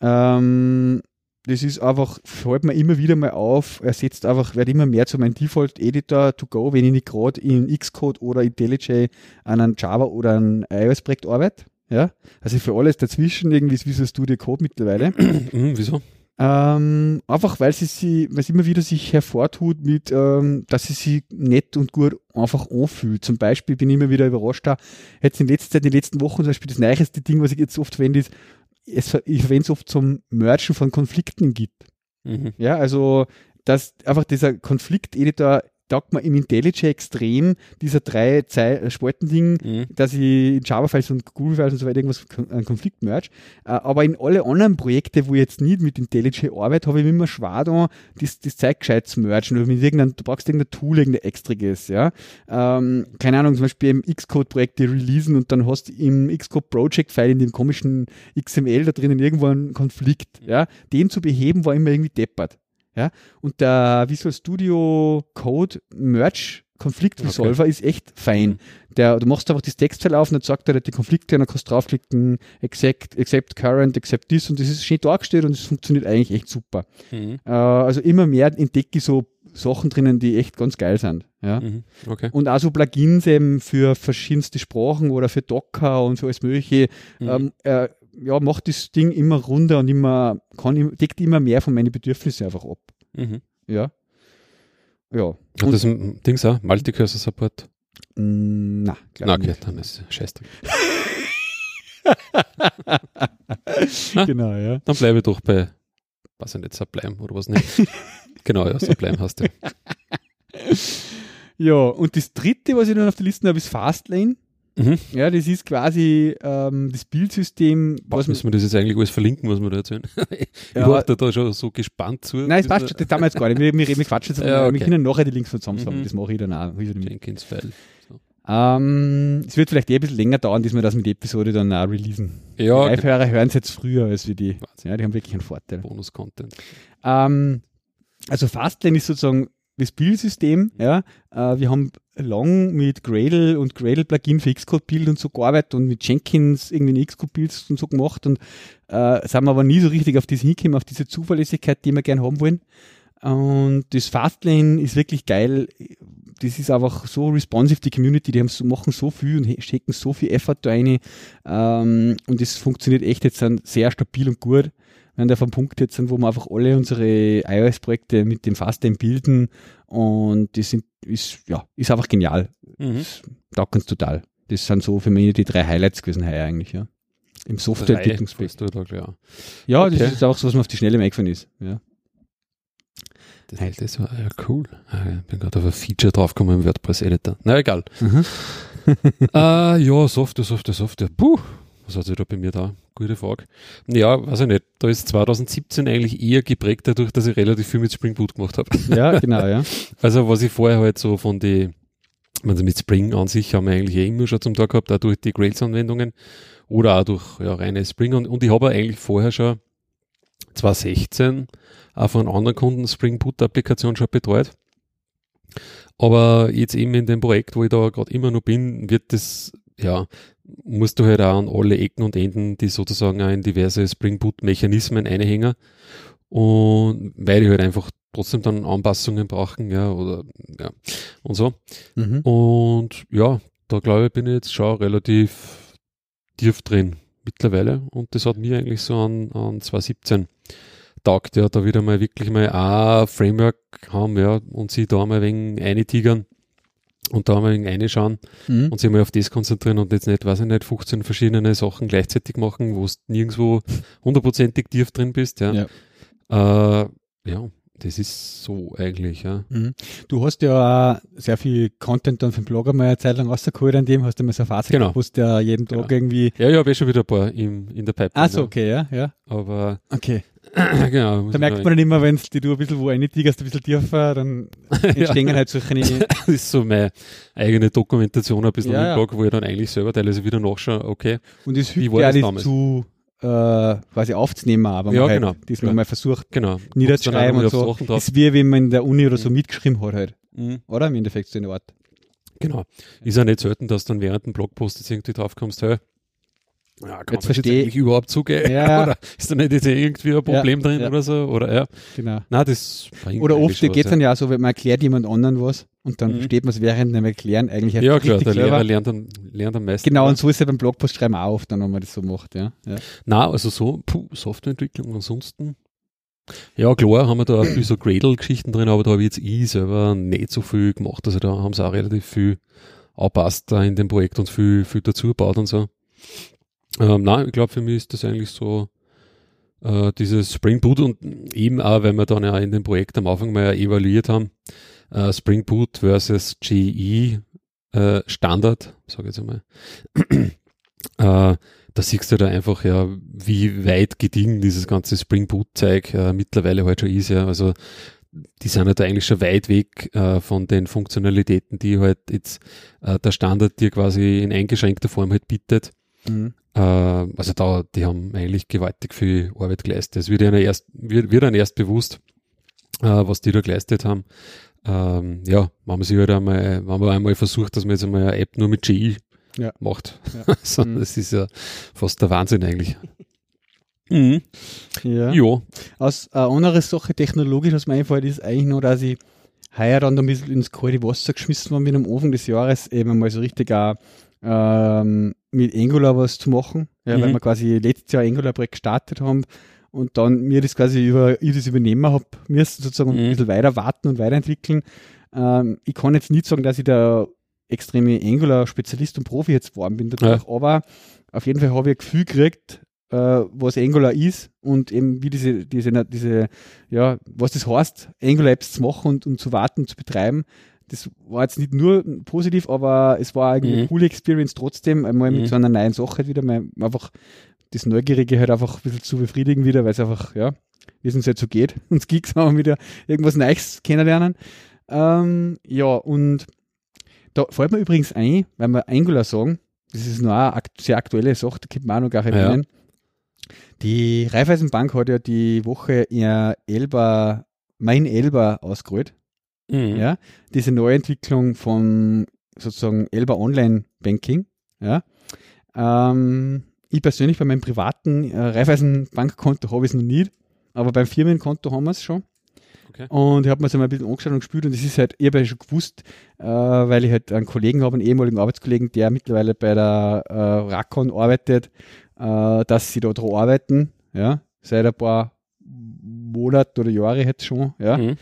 Ähm, das ist einfach, fällt mir immer wieder mal auf, er setzt einfach, wird immer mehr zu meinem Default-Editor to go, wenn ich nicht gerade in Xcode oder IntelliJ an einem Java oder einem iOS-Projekt arbeite. Ja. Also für alles dazwischen irgendwie ist Visual Studio Code mittlerweile. Mhm. Wieso? Ähm, einfach weil sie sie, weil sie immer wieder sich hervortut mit, ähm, dass sie sich nett und gut einfach anfühlt. Zum Beispiel bin ich immer wieder überrascht da, jetzt in letzter Zeit, in den letzten Wochen zum Beispiel das neueste Ding, was ich jetzt oft verwende, ist, es, ich verwende es oft zum Mergen von Konflikten Git. Mhm. Ja, also, dass einfach dieser Konflikteditor taugt mir im IntelliJ extrem, dieser drei Zei- Spalten-Ding, Mhm. dass ich in Java-Files und Google-Files und so weiter irgendwas einen Konflikt merge. Äh, Aber in alle anderen Projekte, wo ich jetzt nicht mit IntelliJ arbeite, habe ich immer schwer da, das, das Zeug gescheit zu mergen. Oder mit irgendeinem, du brauchst irgendein Tool, irgendein extriges, ja. Ähm, keine Ahnung, zum Beispiel im Xcode-Projekt die releasen und dann hast du im Xcode-Project-File in dem komischen XML da drinnen irgendwo einen Konflikt, ja. Den zu beheben war immer irgendwie deppert. Ja, und der Visual Studio Code Merge Konflikt Resolver ist echt fein. Der, du machst einfach das Textfile auf und dann sagt er die Konflikte und dann kannst du draufklicken, accept, accept current, accept this und das ist schön dargestellt und es funktioniert eigentlich echt super. Mhm. Äh, also immer mehr entdecke ich so Sachen drinnen, die echt ganz geil sind. Ja. Mhm. Okay. Und auch so Plugins eben für verschiedenste Sprachen oder für Docker und für alles Mögliche. Mhm. Ähm, äh, ja, macht das Ding immer runder und immer, kann, deckt immer mehr von meinen Bedürfnissen einfach ab. Mhm. Ja. Ja. Und, das ein Dings auch? Multicursor Support? Mm, na, glaub Na, ich okay, nicht. dann ist scheiße. Genau, ja. Dann bleibe ich doch bei, was ich nicht, Sublime oder was nicht. genau, ja, Sublime hast du. Ja, und das dritte, was ich dann auf der Liste habe, ist Fastlane. Mhm. Ja, das ist quasi ähm, das Bildsystem, Was müssen wir das jetzt eigentlich alles verlinken, was wir da erzählen? ich Ja, warte da schon so gespannt zu. Nein, es passt schon, das haben wir jetzt gar nicht. Wir, wir, wir quatschen jetzt, Ja, wir okay. können nachher die Links von zusammensagen. Mhm. Das mache ich dann auch. Ich dann mit. Jenkins File. So. Ähm, es wird vielleicht eh ein bisschen länger dauern, bis wir das mit der Episode dann auch releasen. Ja, die Live-Hörer hören es jetzt früher als wir die. Wahnsinn. Ja, die haben wirklich einen Vorteil. Bonus-Content. Ähm, also Fastlane ist sozusagen das Bildsystem. Ja. Äh, wir haben lang mit Gradle und Gradle-Plugin für Xcode-Build und so gearbeitet und mit Jenkins irgendwie Xcode-Builds und so gemacht und äh, sind wir aber nie so richtig auf das hingekommen, auf diese Zuverlässigkeit, die wir gerne haben wollen. Und das Fastlane ist wirklich geil. Das ist einfach so responsive, die Community, die haben so, machen so viel und stecken so viel Effort da rein. Ähm, und es funktioniert echt jetzt dann sehr stabil und gut. Wenn wir vom Punkt jetzt sind, wo wir einfach alle unsere iOS-Projekte mit dem Fasttime bilden und das sind, ist, ja, ist einfach genial. Mhm. Das taugt uns total. Das sind so für mich die drei Highlights gewesen heuer eigentlich, ja. Im da, klar. Ja, Okay. das ist auch so, was mir auf die Schnelle eingefallen ist. Ja. Das, das war ja cool. Ah, Ich bin gerade auf ein Feature draufgekommen im WordPress-Editor. Na egal. Mhm. äh, ja, Software, Software, Software. Puh, was hat sich da bei mir da? Gute Frage. Ja, weiß ich nicht. Da ist 2017 eigentlich eher geprägt dadurch, dass ich relativ viel mit Spring Boot gemacht habe. ja, genau, ja. Also was ich vorher halt so von die, also mit Spring an sich haben wir eigentlich eh immer schon zum Tag gehabt, auch durch die Grails-Anwendungen oder auch durch ja, reine Spring. Und, und ich habe eigentlich vorher schon 2016 auch von anderen Kunden Spring Boot-Applikation schon betreut. Aber jetzt eben in dem Projekt, wo ich da gerade immer noch bin, wird das, ja, musst du halt auch an alle Ecken und Enden, die sozusagen auch in diverse Spring Boot-Mechanismen einhängen. Und weil die halt einfach trotzdem dann Anpassungen brauchen, ja, oder, ja, und so. Mhm. Und ja, da glaube ich, bin ich jetzt schon relativ tief drin mittlerweile. Und das hat mir eigentlich so an, an 2017 taugt, ja, da wieder mal wirklich mal ein Framework haben, ja, und sie da mal wegen eintigern und da mal wegen reinschauen Mhm. und sich mal auf das konzentrieren und jetzt nicht, weiß ich nicht, 15 verschiedene Sachen gleichzeitig machen, wo du nirgendwo hundertprozentig tief drin bist, ja. Ja. Äh, ja, das ist so eigentlich, ja. Mhm. Du hast ja auch sehr viel Content dann für den Blogger mal eine Zeit lang rausgeholt an dem, hast du mal so ein Fazit Genau. gehabt, ja jeden Tag Genau. irgendwie. Ja, ja, habe ich schon wieder ein paar im, in der Pipeline. Ah, so, okay, ja, ja. Aber, Okay. genau. Da merkt man dann immer, wenn die du ein bisschen wo eintigst, ein bisschen tiefer, dann entstehen halt solche. Das ist so meine eigene Dokumentation ein bisschen Ja, im ja. Blog, wo ich dann eigentlich selber teilweise wieder nachschaue, okay. Und es Wie hilft ja das nicht zu äh, quasi aufzunehmen, aber Ja, man halt genau. das Klar. mal versucht Genau. niederzuschreiben und so. drauf. Ist wie wenn man in der Uni oder so Mhm. mitgeschrieben hat halt. Mhm. Oder? Im Endeffekt so eine Art. Genau. Ist ja nicht selten, dass dann während dem Blogpost jetzt irgendwie drauf kommst, hey, ja, kann Jetzt man versteh- eigentlich überhaupt zugehen? Ja. Oder ist da nicht irgendwie ein Problem drin ja. oder so? Oder ja. Genau. Nein, das Oder oft geht es dann ja so, wenn man erklärt jemand anderen was und dann Mhm. versteht man es während dem Erklären eigentlich ja. Ja, klar, der. Lehrer lernt dann, lernt am meisten. Genau, ja. und so ist ja beim Blogpost schreiben auch oft, dann, wenn man das so macht, ja. ja. Na, also so, puh, Softwareentwicklung ansonsten. Ja, klar, haben wir da viel so Gradle-Geschichten drin, aber da habe ich jetzt ich selber nicht so viel gemacht. Also da haben sie auch relativ viel angepasst da in dem Projekt und viel, viel dazu gebaut und so. Ähm, nein, ich glaube, für mich ist das eigentlich so äh, dieses Spring Boot und eben auch, weil wir dann ja in dem Projekt am Anfang mal evaluiert haben, äh, Spring Boot versus GE äh, Standard, sage ich jetzt einmal. äh, da siehst du da einfach ja, wie weit gediegen dieses ganze Spring Boot Zeug äh, mittlerweile halt schon ist, ja. Also die sind halt eigentlich schon weit weg äh, von den Funktionalitäten, die halt jetzt äh, der Standard dir quasi in eingeschränkter Form halt bietet. Mhm. Äh, also da, die haben eigentlich gewaltig viel Arbeit geleistet. Es wird ihnen erst, wird, wird dann erst bewusst, äh, was die da geleistet haben. Ähm, ja, wenn man sich halt einmal, wenn man einmal versucht, dass man jetzt einmal eine App nur mit GI Ja. macht. Ja. so, Mhm. Das ist ja fast der Wahnsinn eigentlich. mhm. Ja. Ja. Aus eine andere Sache technologisch, was mir einfällt, ist eigentlich nur, dass ich heuer dann ein bisschen ins kalte Wasser geschmissen war mit am Anfang des Jahres, eben mal so richtig auch ähm, mit Angular was zu machen, ja, weil Mhm. wir quasi letztes Jahr Angular-Projekt gestartet haben und dann mir das quasi über, ich das übernehmen habe, müssen sozusagen Mhm. ein bisschen weiter warten und weiterentwickeln. Ähm, ich kann jetzt nicht sagen, dass ich der extreme Angular-Spezialist und Profi jetzt geworden bin dadurch, aber auf jeden Fall habe ich ein Gefühl gekriegt, äh, was Angular ist und eben wie diese, diese, diese, ja, was das heißt, Angular-Apps zu machen und, und zu warten, zu betreiben. Das war jetzt nicht nur positiv, aber es war eigentlich eine Mhm. coole Experience trotzdem, einmal Mhm. mit so einer neuen Sache halt wieder, mal einfach das Neugierige halt einfach ein bisschen zu befriedigen wieder, weil es einfach, ja, wie es uns halt so geht. Uns Geeks haben wieder irgendwas Neues kennenlernen. Ähm, ja, und da fällt mir übrigens ein, wenn wir Angular sagen, das ist noch eine sehr aktuelle Sache, da könnte man auch noch gar nicht Ja. Die Raiffeisenbank hat ja die Woche ihr Elba, mein Elba ausgerollt. Mhm. Ja, diese Neuentwicklung von sozusagen Elba Online Banking. Ja. Ähm, ich persönlich bei meinem privaten äh, Raiffeisenbankkonto habe ich es noch nicht, aber beim Firmenkonto haben wir es schon. Okay. Und ich habe mir das einmal ein bisschen angeschaut und gespielt und das ist halt, ich habe ja schon gewusst, äh, weil ich halt einen Kollegen habe, einen ehemaligen Arbeitskollegen, der mittlerweile bei der äh, Rakon arbeitet, äh, dass sie da dran arbeiten. Ja, seit ein paar Monaten oder Jahre jetzt schon, ja. Mhm.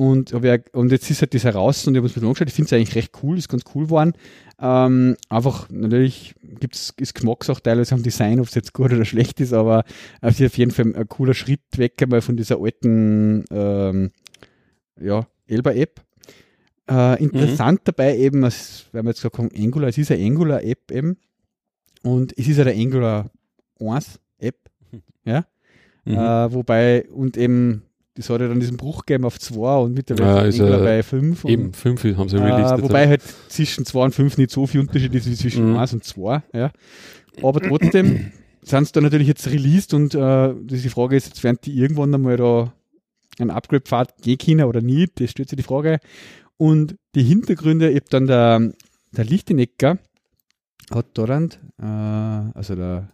Und, und jetzt ist halt das heraus und ich habe es mir angeschaut. Ich finde es eigentlich recht cool, ist ganz cool geworden. Ähm, einfach, natürlich gibt's, ist Geschmackssache teilweise am Design, ob es jetzt gut oder schlecht ist, aber es ist auf jeden Fall ein cooler Schritt weg einmal von dieser alten, ähm, ja, Elba-App. Äh, interessant dabei eben, als, weil wir jetzt gesagt haben, Angular, es ist eine Angular-App eben und es ist eine Angular 1 App, ja, Mhm. äh, wobei, und eben, das hat ja dann diesen Bruch gegeben auf 2 und mittlerweile Ja, ist bei 5. Und, Eben, fünf haben sie released. äh, wobei halt zwischen 2 und 5 nicht so viel Unterschied ist wie zwischen Mhm. 1 und 2. Ja. Aber trotzdem sind sie da natürlich jetzt released und äh, die Frage ist, jetzt werden die irgendwann einmal da einen Upgrade-Pfad gehen können oder nicht, das stellt sich die Frage. Und die Hintergründe, habe dann der, der Lichtenecker hat dort, äh, also der,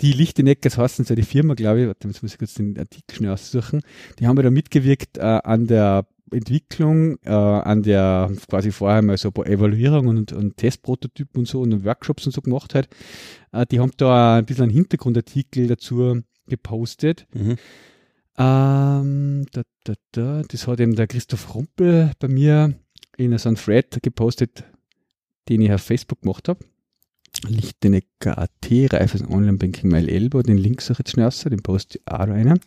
die Lichtenecker, das heißt so die Firma, glaube ich, warte, jetzt muss ich kurz den Artikel schnell aussuchen, die haben ja da mitgewirkt äh, an der Entwicklung, äh, an der quasi vorher mal so ein paar Evaluierungen und, und Testprototypen und so und Workshops und so gemacht hat. Äh, die haben da ein bisschen einen Hintergrundartikel dazu gepostet. Mhm. Ähm, da, da, da, das hat eben der Christoph Rumpel bei mir in so einem Thread gepostet, den ich auf Facebook gemacht habe. Lichtenecker AT, Reifes Online-Banking Mail Elbo, den Link suche ich jetzt schnell raus, den poste ich auch rein.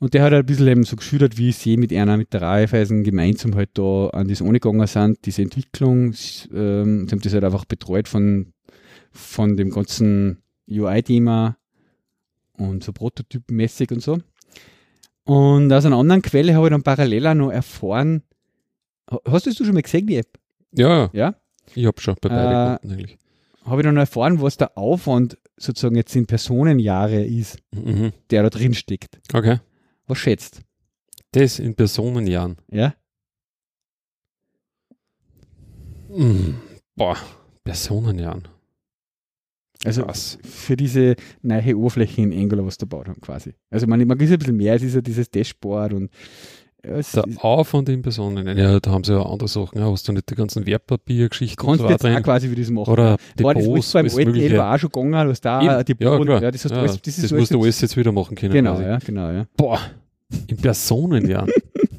Und der hat halt ein bisschen eben so geschildert, wie sie mit einer, mit der Raiffeisen gemeinsam halt da an das angegangen sind, diese Entwicklung. Ähm, sie haben das halt einfach betreut von, von dem ganzen UI-Thema und so prototypenmäßig und so. Und aus einer anderen Quelle habe ich dann parallel auch noch erfahren, Ha- hast du das schon mal gesehen, die App? Ja, Ja? ich habe schon bei beiden Äh, eigentlich. Habe ich dann noch erfahren, was der Aufwand sozusagen jetzt in Personenjahre ist, Mhm. der da drin steckt. Okay. Was schätzt? Das in Personenjahren. Ja? Mhm. Boah, Personenjahren. Also Krass. für diese neue Oberfläche in Angular, was da gebaut haben, quasi. Also man, man ist ein bisschen mehr, es ist ja dieses Dashboard und es Der Aufwand in Personen. Ja, da haben sie ja andere Sachen. Ja, hast du nicht die ganzen Wertpapiergeschichten kannst und du so jetzt auch drin? quasi wie das machen. Oder War das Depots, beim alten. Elba auch schon gegangen, du hast da Eben. die Ja, klar. ja, das, hast du Ja, alles, das das musst du jetzt- alles jetzt wieder machen können. Genau, quasi. ja, genau, ja. Boah, in Personenjahren.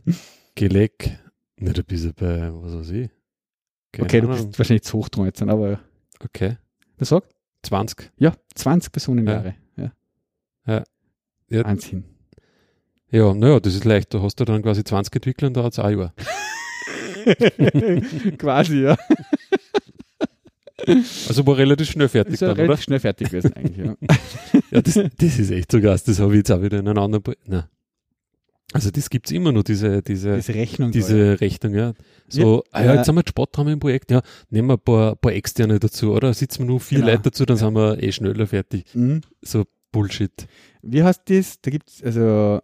Geleck. Nicht ein bisschen bei, was weiß ich. Keine okay, du Ahnung. bist wahrscheinlich zu hoch dran jetzt, aber Okay. das sagt? 20. Ja, 20 Personenjahre. Ja. Ja. Ja. Wahnsinn. Ja, naja, das ist leicht. Da hast du dann quasi 20 Entwickler und da hat es ein Jahr. Quasi, ja. Also war relativ schnell fertig Ist ja dann, relativ oder? schnell fertig gewesen eigentlich, ja. Ja, das, das ist echt so krass. Das habe ich jetzt auch wieder in einem anderen. Pro Nein. Also, das gibt es immer noch, diese, diese, Diese Rechnung. diese Rechnung, ja. So, ah ja, äh, jetzt haben wir einen Sportraum im Projekt, ja, nehmen wir ein paar, paar externe dazu, oder? Sitzen wir nur vier Genau. Leute dazu, dann Ja. sind wir eh schneller fertig. ja. Mhm. So Bullshit. Wie heißt das? Da gibt es, also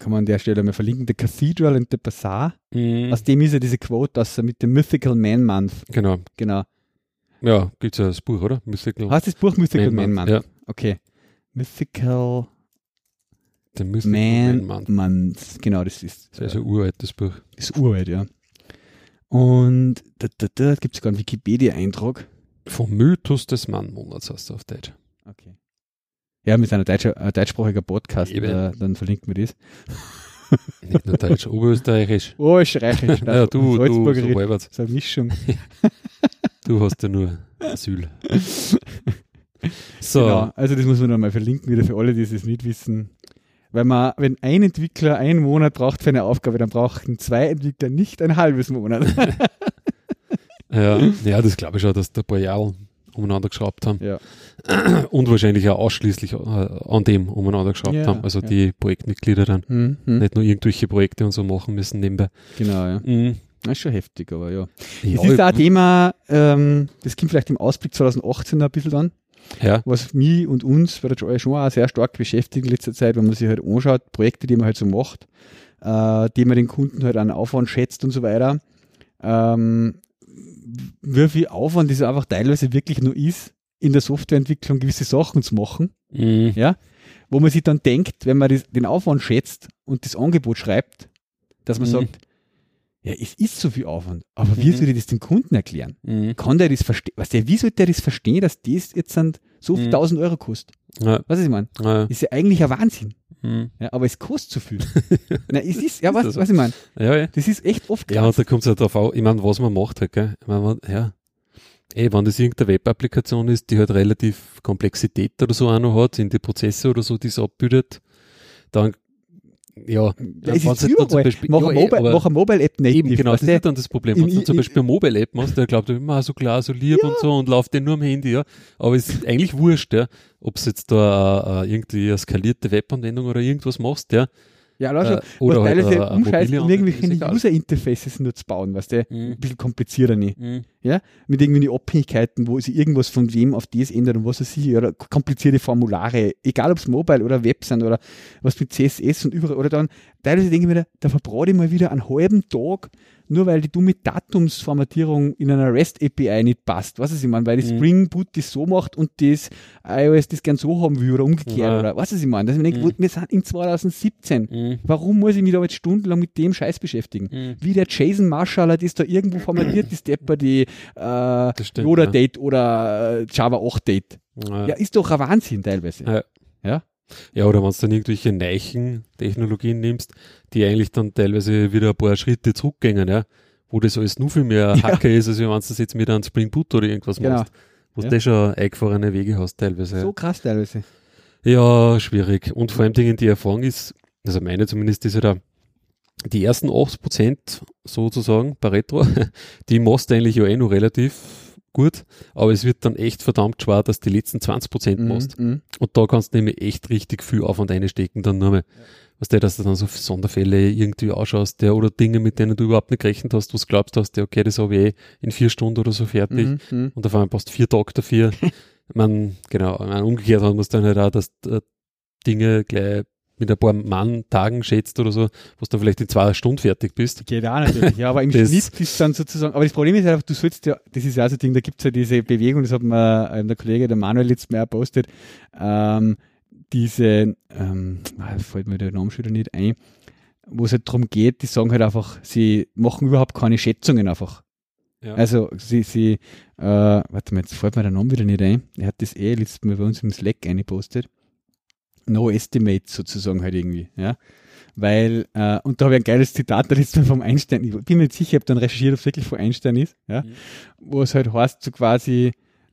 kann man an der Stelle mal verlinken, The Cathedral and the Bazaar. Mhm, Aus dem ist ja diese Quote, dass er mit dem Mythical Man Month, genau. genau. Ja, gibt es ja das Buch, oder? Mythical. Heißt das Buch Mythical Man Man, Month, Month? Okay. Mythical Der Mythical Man, Man Month. Month. Genau, das ist, Das ist ein uraltes Buch. das ist uralt, ja. Und da, da, da gibt es sogar einen Wikipedia-Eintrag. Vom Mythos des Mannmonats heißt es auf Deutsch. Okay. Ja, mit einer deutscher, ein deutschsprachiger Podcast, äh, dann verlinken wir das. Nicht nur Deutsch, Oberösterreichisch. Oh, Österreichisch. Ja, du, du, so halbwegs. So eine Mischung. Du hast ja nur Asyl. So, Genau, also das muss man dann mal verlinken, wieder für alle, die es nicht wissen. Weil man, wenn ein Entwickler einen Monat braucht für eine Aufgabe, dann brauchen zwei Entwickler nicht ein halbes Monat. ja, ja, das glaube ich schon, dass da ein paar Jahre umeinander geschraubt haben. ja. Und wahrscheinlich auch ausschließlich äh, an dem umeinander geschraubt Ja, haben. Also ja. die Projektmitglieder dann Hm, hm. nicht nur irgendwelche Projekte und so machen müssen nebenbei. Genau, ja. Mhm. Das ist schon heftig, aber ja. Ja, Das ist auch ein Thema, ähm, das kommt vielleicht im Ausblick 2018 noch ein bisschen dann, ja, was mich und uns bei der Joy schon auch sehr stark beschäftigt in letzter Zeit, wenn man sich halt anschaut, Projekte, die man halt so macht, äh, die man den Kunden halt an Aufwand schätzt und so weiter. Ähm, wie viel Aufwand es einfach teilweise wirklich nur ist, in der Softwareentwicklung gewisse Sachen zu machen, Mhm. ja, wo man sich dann denkt, wenn man das, den Aufwand schätzt und das Angebot schreibt, dass man Mhm. sagt, Ja, es ist so viel Aufwand. Aber wie Mhm. soll ich das dem Kunden erklären? Mhm. Kann der das verstehen? Was der, wie soll der das verstehen, dass das jetzt dann so viel Mhm. 1000 Euro kostet? Ja, Was ich meine? ja, Ist ja eigentlich ein Wahnsinn. mhm. Ja, aber es kostet so viel. Nein, es ist, ja, Ist was, das so? was ich meine? ja, ja. Das ist echt oft Ja, krass. und da kommt es halt drauf an, ich meine, was man macht halt, gell? Ich mein, man, ja. Ey, wenn das irgendeine Web-Applikation ist, die halt relativ Komplexität oder so auch noch hat, in die Prozesse oder so, die es abbildet, dann, ja, Ja, ja, es ist jetzt dann zum überall. Beispiel- Mach ja, eine eh, Mobile, mach eine Mobile-App native. Eben, genau, das ist dann das Problem. Wenn du zum Beispiel eine Mobile-App machst, der glaubt immer so klar, so lieb und so und läuft den nur am Handy, ja. Aber es ist eigentlich wurscht, ja. Ob es jetzt da äh, äh, irgendwie eine skalierte Webanwendung oder irgendwas machst, ja. Ja, lass schon. Äh, oder was halt teilweise eine umscheißt, um irgendwelche. User-Interfaces nur zu bauen, weißt du? Mhm. Ein bisschen komplizierter nicht. Mhm. Mit irgendwie Abhängigkeiten, wo sie irgendwas von wem auf das ändern und was weiß ich, oder komplizierte Formulare, egal ob es Mobile oder Web sind oder was mit CSS und überall, oder dann, teilweise denke ich mir, da, verbrauche ich mal wieder einen halben Tag, nur weil die dumme Datumsformatierung in einer REST-API nicht passt. Was ich meine, weil die Mhm. Spring Boot das so macht und das iOS das gern so haben will oder umgekehrt, Ja. oder was weiß ich meine. Dass ich mir denke, Mhm. wir sind in 2017. Mhm. Warum muss ich mich da jetzt stundenlang mit dem Scheiß beschäftigen? Mhm. Wie der Jason Marshall das da irgendwo formatiert, die Stepper, die äh, stimmt, Yoda ja. Date oder äh, Java 8 Date. Ja. Ja, ist doch ein Wahnsinn teilweise. Ja. Ja. Ja, oder wenn du dann irgendwelche neichen Technologien nimmst, die eigentlich dann teilweise wieder ein paar Schritte zurückgehen, ja, wo das alles nur viel mehr Ja. Hacker ist, als wenn du das jetzt mit einem Spring Boot oder irgendwas Genau. machst. Wo Ja. du schon eingefahrene Wege hast teilweise. So krass teilweise. Ja, schwierig. Und vor allem Dingen die Erfahrung ist, also meine zumindest, ist ja da, die ersten 80% sozusagen bei Retro, die machst du eigentlich ja eh noch relativ gut, aber es wird dann echt verdammt schwer, dass du die letzten 20% machst. Mhm, mhm. Und da kannst du nämlich echt richtig viel Aufwand einstecken, dann nur mal. Was der, dass du dann so Sonderfälle irgendwie ausschaust, der oder Dinge, mit denen du überhaupt nicht gerechnet hast, wo du glaubst hast, ja, okay, das habe ich eh in vier Stunden oder so fertig. Mhm, mhm. Und auf einmal passt vier Tage dafür. man, genau, man, umgekehrt hat man es dann halt auch, dass äh, Dinge gleich mit ein paar Mann-Tagen schätzt oder so, wo du dann vielleicht in zwei Stunden fertig bist. Geht auch natürlich, ja, aber im Schnitt ist dann sozusagen, aber das Problem ist einfach, du sollst ja, das ist ja so ein Ding, da gibt es ja diese Bewegung, das hat mir ähm, der Kollege, der Manuel letztes Mal auch postet, ähm, diese, ähm, ah, fällt mir der Name schon wieder nicht ein, wo es halt darum geht, die sagen halt einfach, sie machen überhaupt keine Schätzungen einfach. Ja. Also sie, sie, äh, warte mal, jetzt fällt mir der Name wieder nicht ein. Er hat das eh letztes Mal bei uns im Slack eingepostet. No estimate sozusagen halt irgendwie, ja. Weil, äh, und da habe ich ein geiles Zitat da letztes Mal vom Einstein, ich bin mir nicht sicher, ich habe dann recherchiert, ob es wirklich von Einstein ist, ja, Mhm. wo es halt heißt, so quasi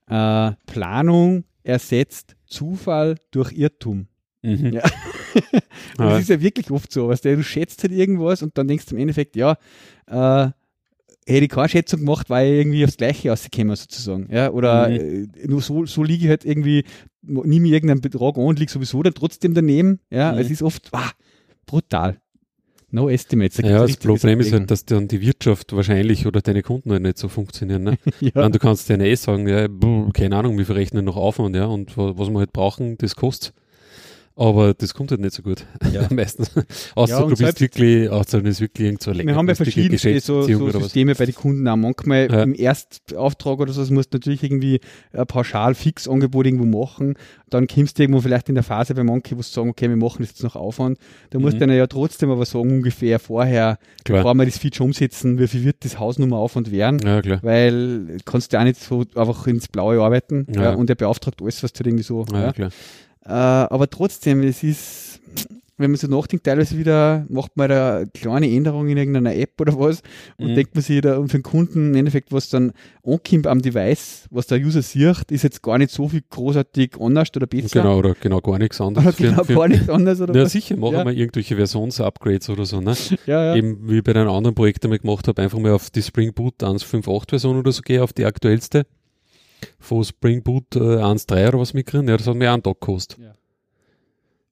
äh, Planung ersetzt Zufall durch Irrtum. Mhm. Ja. Das ist ja wirklich oft so, was du schätzt halt irgendwas und dann denkst du im Endeffekt, ja, äh, hätte ich keine Schätzung gemacht, weil ich irgendwie aufs Gleiche rausgekommen sozusagen. Ja, oder Mhm. äh, nur so, so liege ich halt irgendwie, nehme ich irgendeinen Betrag an und liege sowieso dann trotzdem daneben. Ja, Mhm. es ist oft ah, brutal. No estimates. da Ja, das Problem ist halt, dass dann die Wirtschaft wahrscheinlich oder deine Kunden halt nicht so funktionieren. Ne? Ja. du kannst denen eh sagen, ja, keine Ahnung, wie viel rechnen noch Aufwand, ja, und wa- was wir halt brauchen, das kostet. Aber das kommt halt nicht so gut. Ja. Meistens. Außer Ja, du bist wirklich, außer du ist wirklich irgend so Wir haben ja verschiedene so, Geschäftsbeziehung so was. Systeme bei den Kunden auch. Manchmal Ja. im Erstauftrag oder so, das musst du natürlich irgendwie ein pauschal fix Angebot irgendwo machen. Dann kommst du irgendwo vielleicht in der Phase bei manchen, wo sie sagen, okay, wir machen das jetzt noch Aufwand. Da musst Mhm. du dann ja trotzdem aber sagen, ungefähr vorher, Klar. bevor wir das Feature umsetzen, wie viel wird das Hausnummer Aufwand werden. Ja, klar. Weil du kannst ja auch nicht so einfach ins Blaue arbeiten. Ja. Ja. und der beauftragt alles, was du irgendwie so. Ja, Ja. klar. Äh, aber trotzdem, es ist, wenn man so nachdenkt, teilweise wieder macht man da eine kleine Änderung in irgendeiner App oder was und Mhm. denkt man sich da und für den Kunden im Endeffekt, was dann ankommt am Device, was der User sieht, ist jetzt gar nicht so viel großartig anders oder besser. Genau, oder genau gar nichts anderes. Oder genau für- gar nichts anders oder Ja, was. sicher, machen Ja. wir irgendwelche Versionsupgrades oder so, ne? Ja, ja. Eben wie ich bei einem anderen Projekt einmal gemacht habe, einfach mal auf die Spring Boot 1.5.8 Version oder so gehe, auf die aktuellste. Von Spring Boot äh, 1.3 oder was mitkriegen, ja, das hat mir auch einen Tag gekostet. Ja.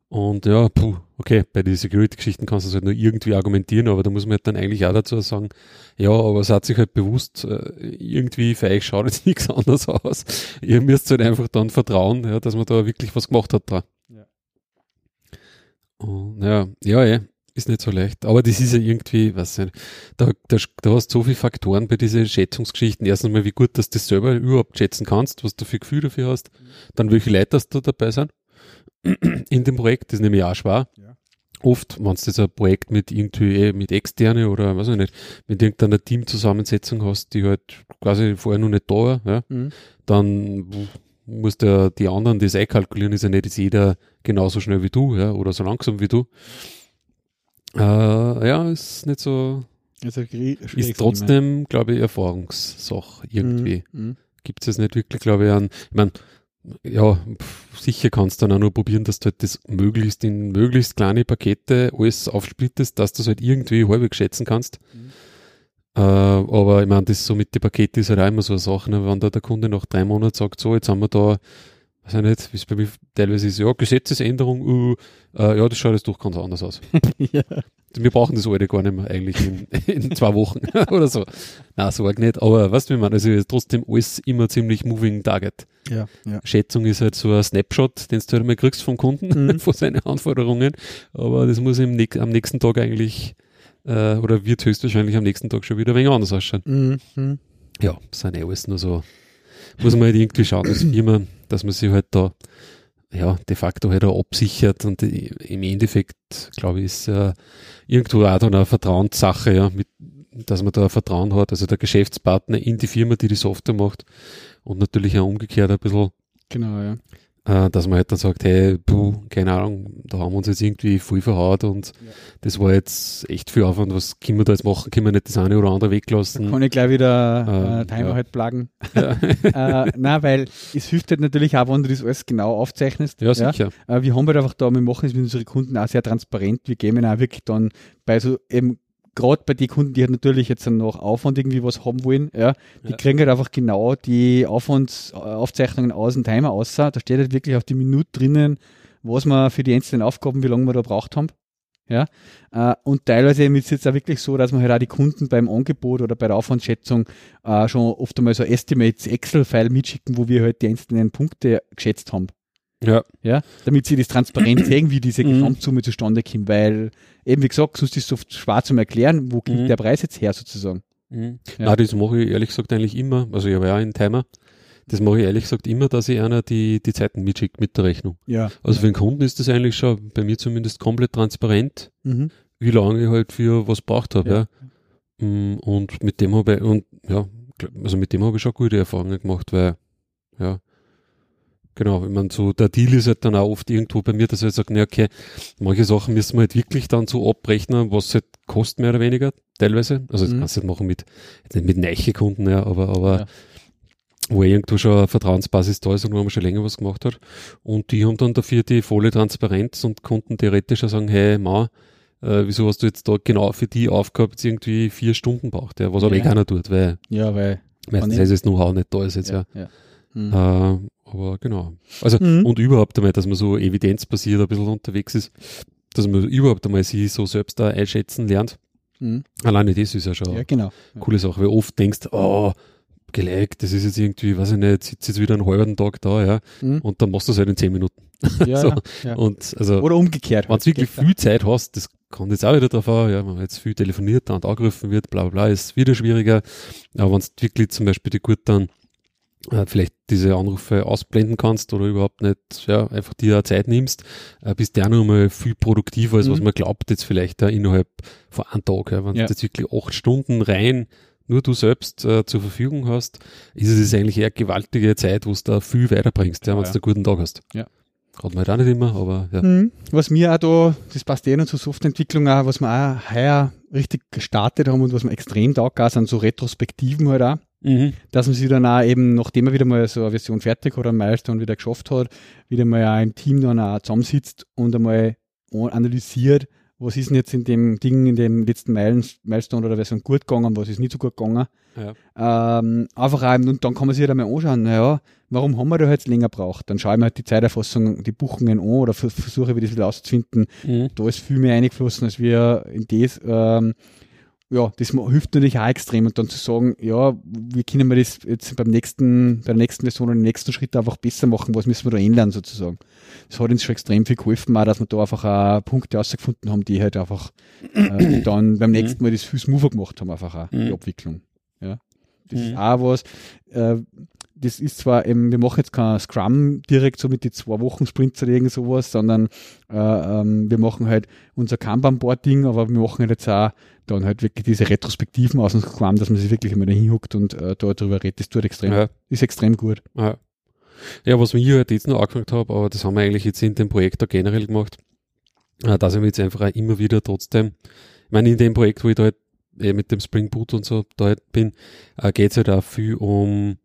Und ja, puh, okay, bei den Security-Geschichten kannst du es halt nur irgendwie argumentieren, aber da muss man halt dann eigentlich auch dazu sagen, ja, aber es hat sich halt bewusst, äh, irgendwie für euch schaut jetzt nichts anderes aus. Ihr müsst halt einfach dann vertrauen, ja, dass man da wirklich was gemacht hat dran. Ja. Und ja, ja, ja, ist nicht so leicht. Aber das ist ja irgendwie, was nicht, da, da, da hast du so viele Faktoren bei diesen Schätzungsgeschichten. Erstens mal, wie gut, dass du das selber überhaupt schätzen kannst, was du für Gefühl dafür hast. Dann, welche Leute das da dabei sind in dem Projekt, das ist nämlich auch schwer. Ja. oft, wenn du jetzt ein Projekt mit irgendwie eh mit externe oder weiß ich nicht, mit irgendeiner Teamzusammensetzung hast, die halt quasi vorher noch nicht da war, ja, Mhm. dann muss der, die anderen das einkalkulieren, ist ja nicht ist jeder genauso schnell wie du, ja, oder so langsam wie du. Äh, ja, ist nicht so, Also, ist trotzdem, glaube ich, Erfahrungssache irgendwie. Mhm. Gibt es jetzt nicht wirklich, glaube ich, an, ich meine, ja, pf, sicher kannst du dann auch nur probieren, dass du halt das möglichst in möglichst kleine Pakete alles aufsplittest, dass du es halt irgendwie halbwegs schätzen kannst. Mhm. Äh, aber ich meine, das so mit den Paketen ist halt auch immer so eine Sache, ne? wenn da der Kunde nach drei Monaten sagt, so, jetzt haben wir da, weiß ich nicht, wie es bei mir teilweise ist, ja, Gesetzesänderung, uh, äh, ja, das schaut jetzt doch ganz anders aus. ja. Wir brauchen das alte gar nicht mehr eigentlich in, in zwei Wochen oder so. Na, so arg nicht. Aber weißt du, wie man, also ist trotzdem alles immer ziemlich moving target. Ja, ja. Schätzung ist halt so ein Snapshot, den du halt mal kriegst vom Kunden, Mhm. von seinen Anforderungen. Aber das muss im, am nächsten Tag eigentlich, äh, oder wird höchstwahrscheinlich am nächsten Tag schon wieder ein wenig anders ausschauen. Mhm. Ja, das sind eh alles nur so, muss man halt irgendwie schauen als Firma, dass man sich halt da, ja, de facto halt auch absichert und im Endeffekt, glaube ich, ist äh, irgendwo auch dann eine Vertrauenssache, ja, mit, dass man da ein Vertrauen hat, also der Geschäftspartner in die Firma, die die Software macht und natürlich auch umgekehrt ein bisschen, Genau, ja. Äh, dass man halt dann sagt, hey, puh, keine Ahnung, da haben wir uns jetzt irgendwie voll verhaut und Ja. das war jetzt echt viel Aufwand, was können wir da jetzt machen, können wir nicht das eine oder andere weglassen? Kann ich gleich wieder äh, Ähm, Timer ja. halt plagen. Ja. äh, nein, weil es hilft halt natürlich auch, wenn du das alles genau aufzeichnest. ja, sicher. Äh, wir haben halt einfach da, wir machen es mit unseren Kunden auch sehr transparent. Wir geben ihnen auch wirklich dann bei so eben gerade bei den Kunden, die halt natürlich jetzt dann noch Aufwand irgendwie was haben wollen, ja, die Ja. kriegen halt einfach genau die Aufwandsaufzeichnungen aus dem Timer aus. Da steht halt wirklich auf die Minute drinnen, was wir für die einzelnen Aufgaben, wie lange wir da braucht haben. Ja, äh, und teilweise ist es jetzt auch wirklich so, dass man halt auch die Kunden beim Angebot oder bei der Aufwandsschätzung äh, schon oft einmal so Estimates Excel-File mitschicken, wo wir halt die einzelnen Punkte geschätzt haben Ja, ja, damit sie das transparent sehen, wie diese Mhm. Gesamtsumme zustande kommt, weil eben wie gesagt, sonst ist es oft schwer zum Erklären, wo kommt Mhm. der Preis jetzt her sozusagen. Mhm. Ja. Ja. das mache ich ehrlich gesagt eigentlich immer. Also ich habe ja auch einen Timer. Das mache ich ehrlich gesagt immer, dass ich einer die, die Zeiten mitschickt mit der Rechnung. Ja. Also für den Kunden ist das eigentlich schon bei mir zumindest komplett transparent, Mhm. wie lange ich halt für was braucht habe. Ja. Ja. Mm, Und mit dem habe ich, und ja, also mit dem habe ich schon gute Erfahrungen gemacht, weil, ja, genau, ich meine, so der Deal ist halt dann auch oft irgendwo bei mir, dass ich halt sage, okay, manche Sachen müssen wir halt wirklich dann so abrechnen, was halt kostet, mehr oder weniger, teilweise. Also das Mhm. kannst du halt machen mit, nicht mit neiche Kunden, ja, aber, aber Ja. wo irgendwo schon eine Vertrauensbasis da ist und wo man schon länger was gemacht hat. Und die haben dann dafür die volle Transparenz und konnten theoretisch auch sagen, hey, Ma, äh, wieso hast du jetzt da genau für die Aufgabe jetzt irgendwie vier Stunden braucht, ja, was aber eh Ja. keiner tut, weil Ja, weil. meistens ist das Know-how nicht da ist jetzt, ja. ja. Mhm. Aber genau. Also, Mhm. und überhaupt einmal, dass man so evidenzbasiert ein bisschen unterwegs ist, dass man überhaupt einmal sich so selbst da einschätzen lernt. Mhm. Alleine das ist ja schon Ja, genau. eine coole Sache, weil oft denkst, oh, gelegt, das ist jetzt irgendwie, weiß ich nicht, sitzt jetzt wieder einen halben Tag da, ja, Mhm. und dann machst du es halt in zehn Minuten. Ja, so. ja. Und also, Oder umgekehrt. wenn du wirklich viel Zeit hast, das kommt jetzt auch wieder davon, ja, wenn man jetzt viel telefoniert und angerufen wird, bla bla bla, ist wieder schwieriger. Aber wenn du wirklich zum Beispiel die gut dann äh, vielleicht diese Anrufe ausblenden kannst oder überhaupt nicht, ja, einfach dir Zeit nimmst, äh, bist du auch noch mal viel produktiver, als was Mhm. man glaubt jetzt vielleicht äh, innerhalb von einem Tag. Ja. Wenn Ja. du jetzt wirklich acht Stunden rein nur du selbst äh, zur Verfügung hast, ist es eigentlich eher gewaltige Zeit, wo du da viel weiterbringst, ja, wenn du ja. einen guten Tag hast. Ja. Hat man halt auch nicht immer, aber ja. Mhm. Was mir auch da, das passt eh noch zur Softwareentwicklung auch, was wir auch heuer richtig gestartet haben und was wir extrem taugt, sind so Retrospektiven halt auch. Mhm. dass man sich dann auch eben, nachdem er wieder mal so eine Version fertig oder ein Milestone wieder geschafft hat, wieder mal auch im Team dann auch zusammensitzt und einmal an- analysiert, was ist denn jetzt in dem Ding, in dem letzten Meilen- Milestone oder Version gut gegangen, was ist nicht so gut gegangen. Ja. Ähm, einfach auch, und dann kann man sich halt einmal anschauen, naja, warum haben wir da jetzt länger braucht? Dann schaue ich mir halt die Zeiterfassung, die Buchungen an oder vers- versuche, wie das wieder auszufinden. Mhm. Da ist viel mehr eingeflossen, als wir in das. Ähm, ja, das hilft natürlich auch extrem. Und dann zu sagen, ja, wie können wir das jetzt beim nächsten, bei der nächsten Version oder im nächsten Schritt einfach besser machen? Was müssen wir da ändern sozusagen? Das hat uns schon extrem viel geholfen, auch, dass wir da einfach auch Punkte rausgefunden haben, die halt einfach äh, dann beim nächsten Mal das viel smoother gemacht haben, einfach auch, die Mhm. Abwicklung. Ja. Das Mhm. ist auch was, äh, das ist zwar eben, wir machen jetzt kein Scrum direkt so mit die zwei Wochen Sprints oder irgend sowas, sondern äh, ähm, wir machen halt unser Kanban-Board-Ding, aber wir machen halt jetzt auch dann halt wirklich diese Retrospektiven aus dem Scrum, dass man sich wirklich einmal da hinhuckt und äh, da drüber redet. Das tut extrem, Ja. ist extrem gut. Ja. ja, was mir halt jetzt noch angefangen habe, aber das haben wir eigentlich jetzt in dem Projekt auch generell gemacht, äh, dass ich mir jetzt einfach auch immer wieder trotzdem, ich meine, in dem Projekt, wo ich da halt eh mit dem Spring Boot und so da halt bin, äh, geht es halt auch viel um,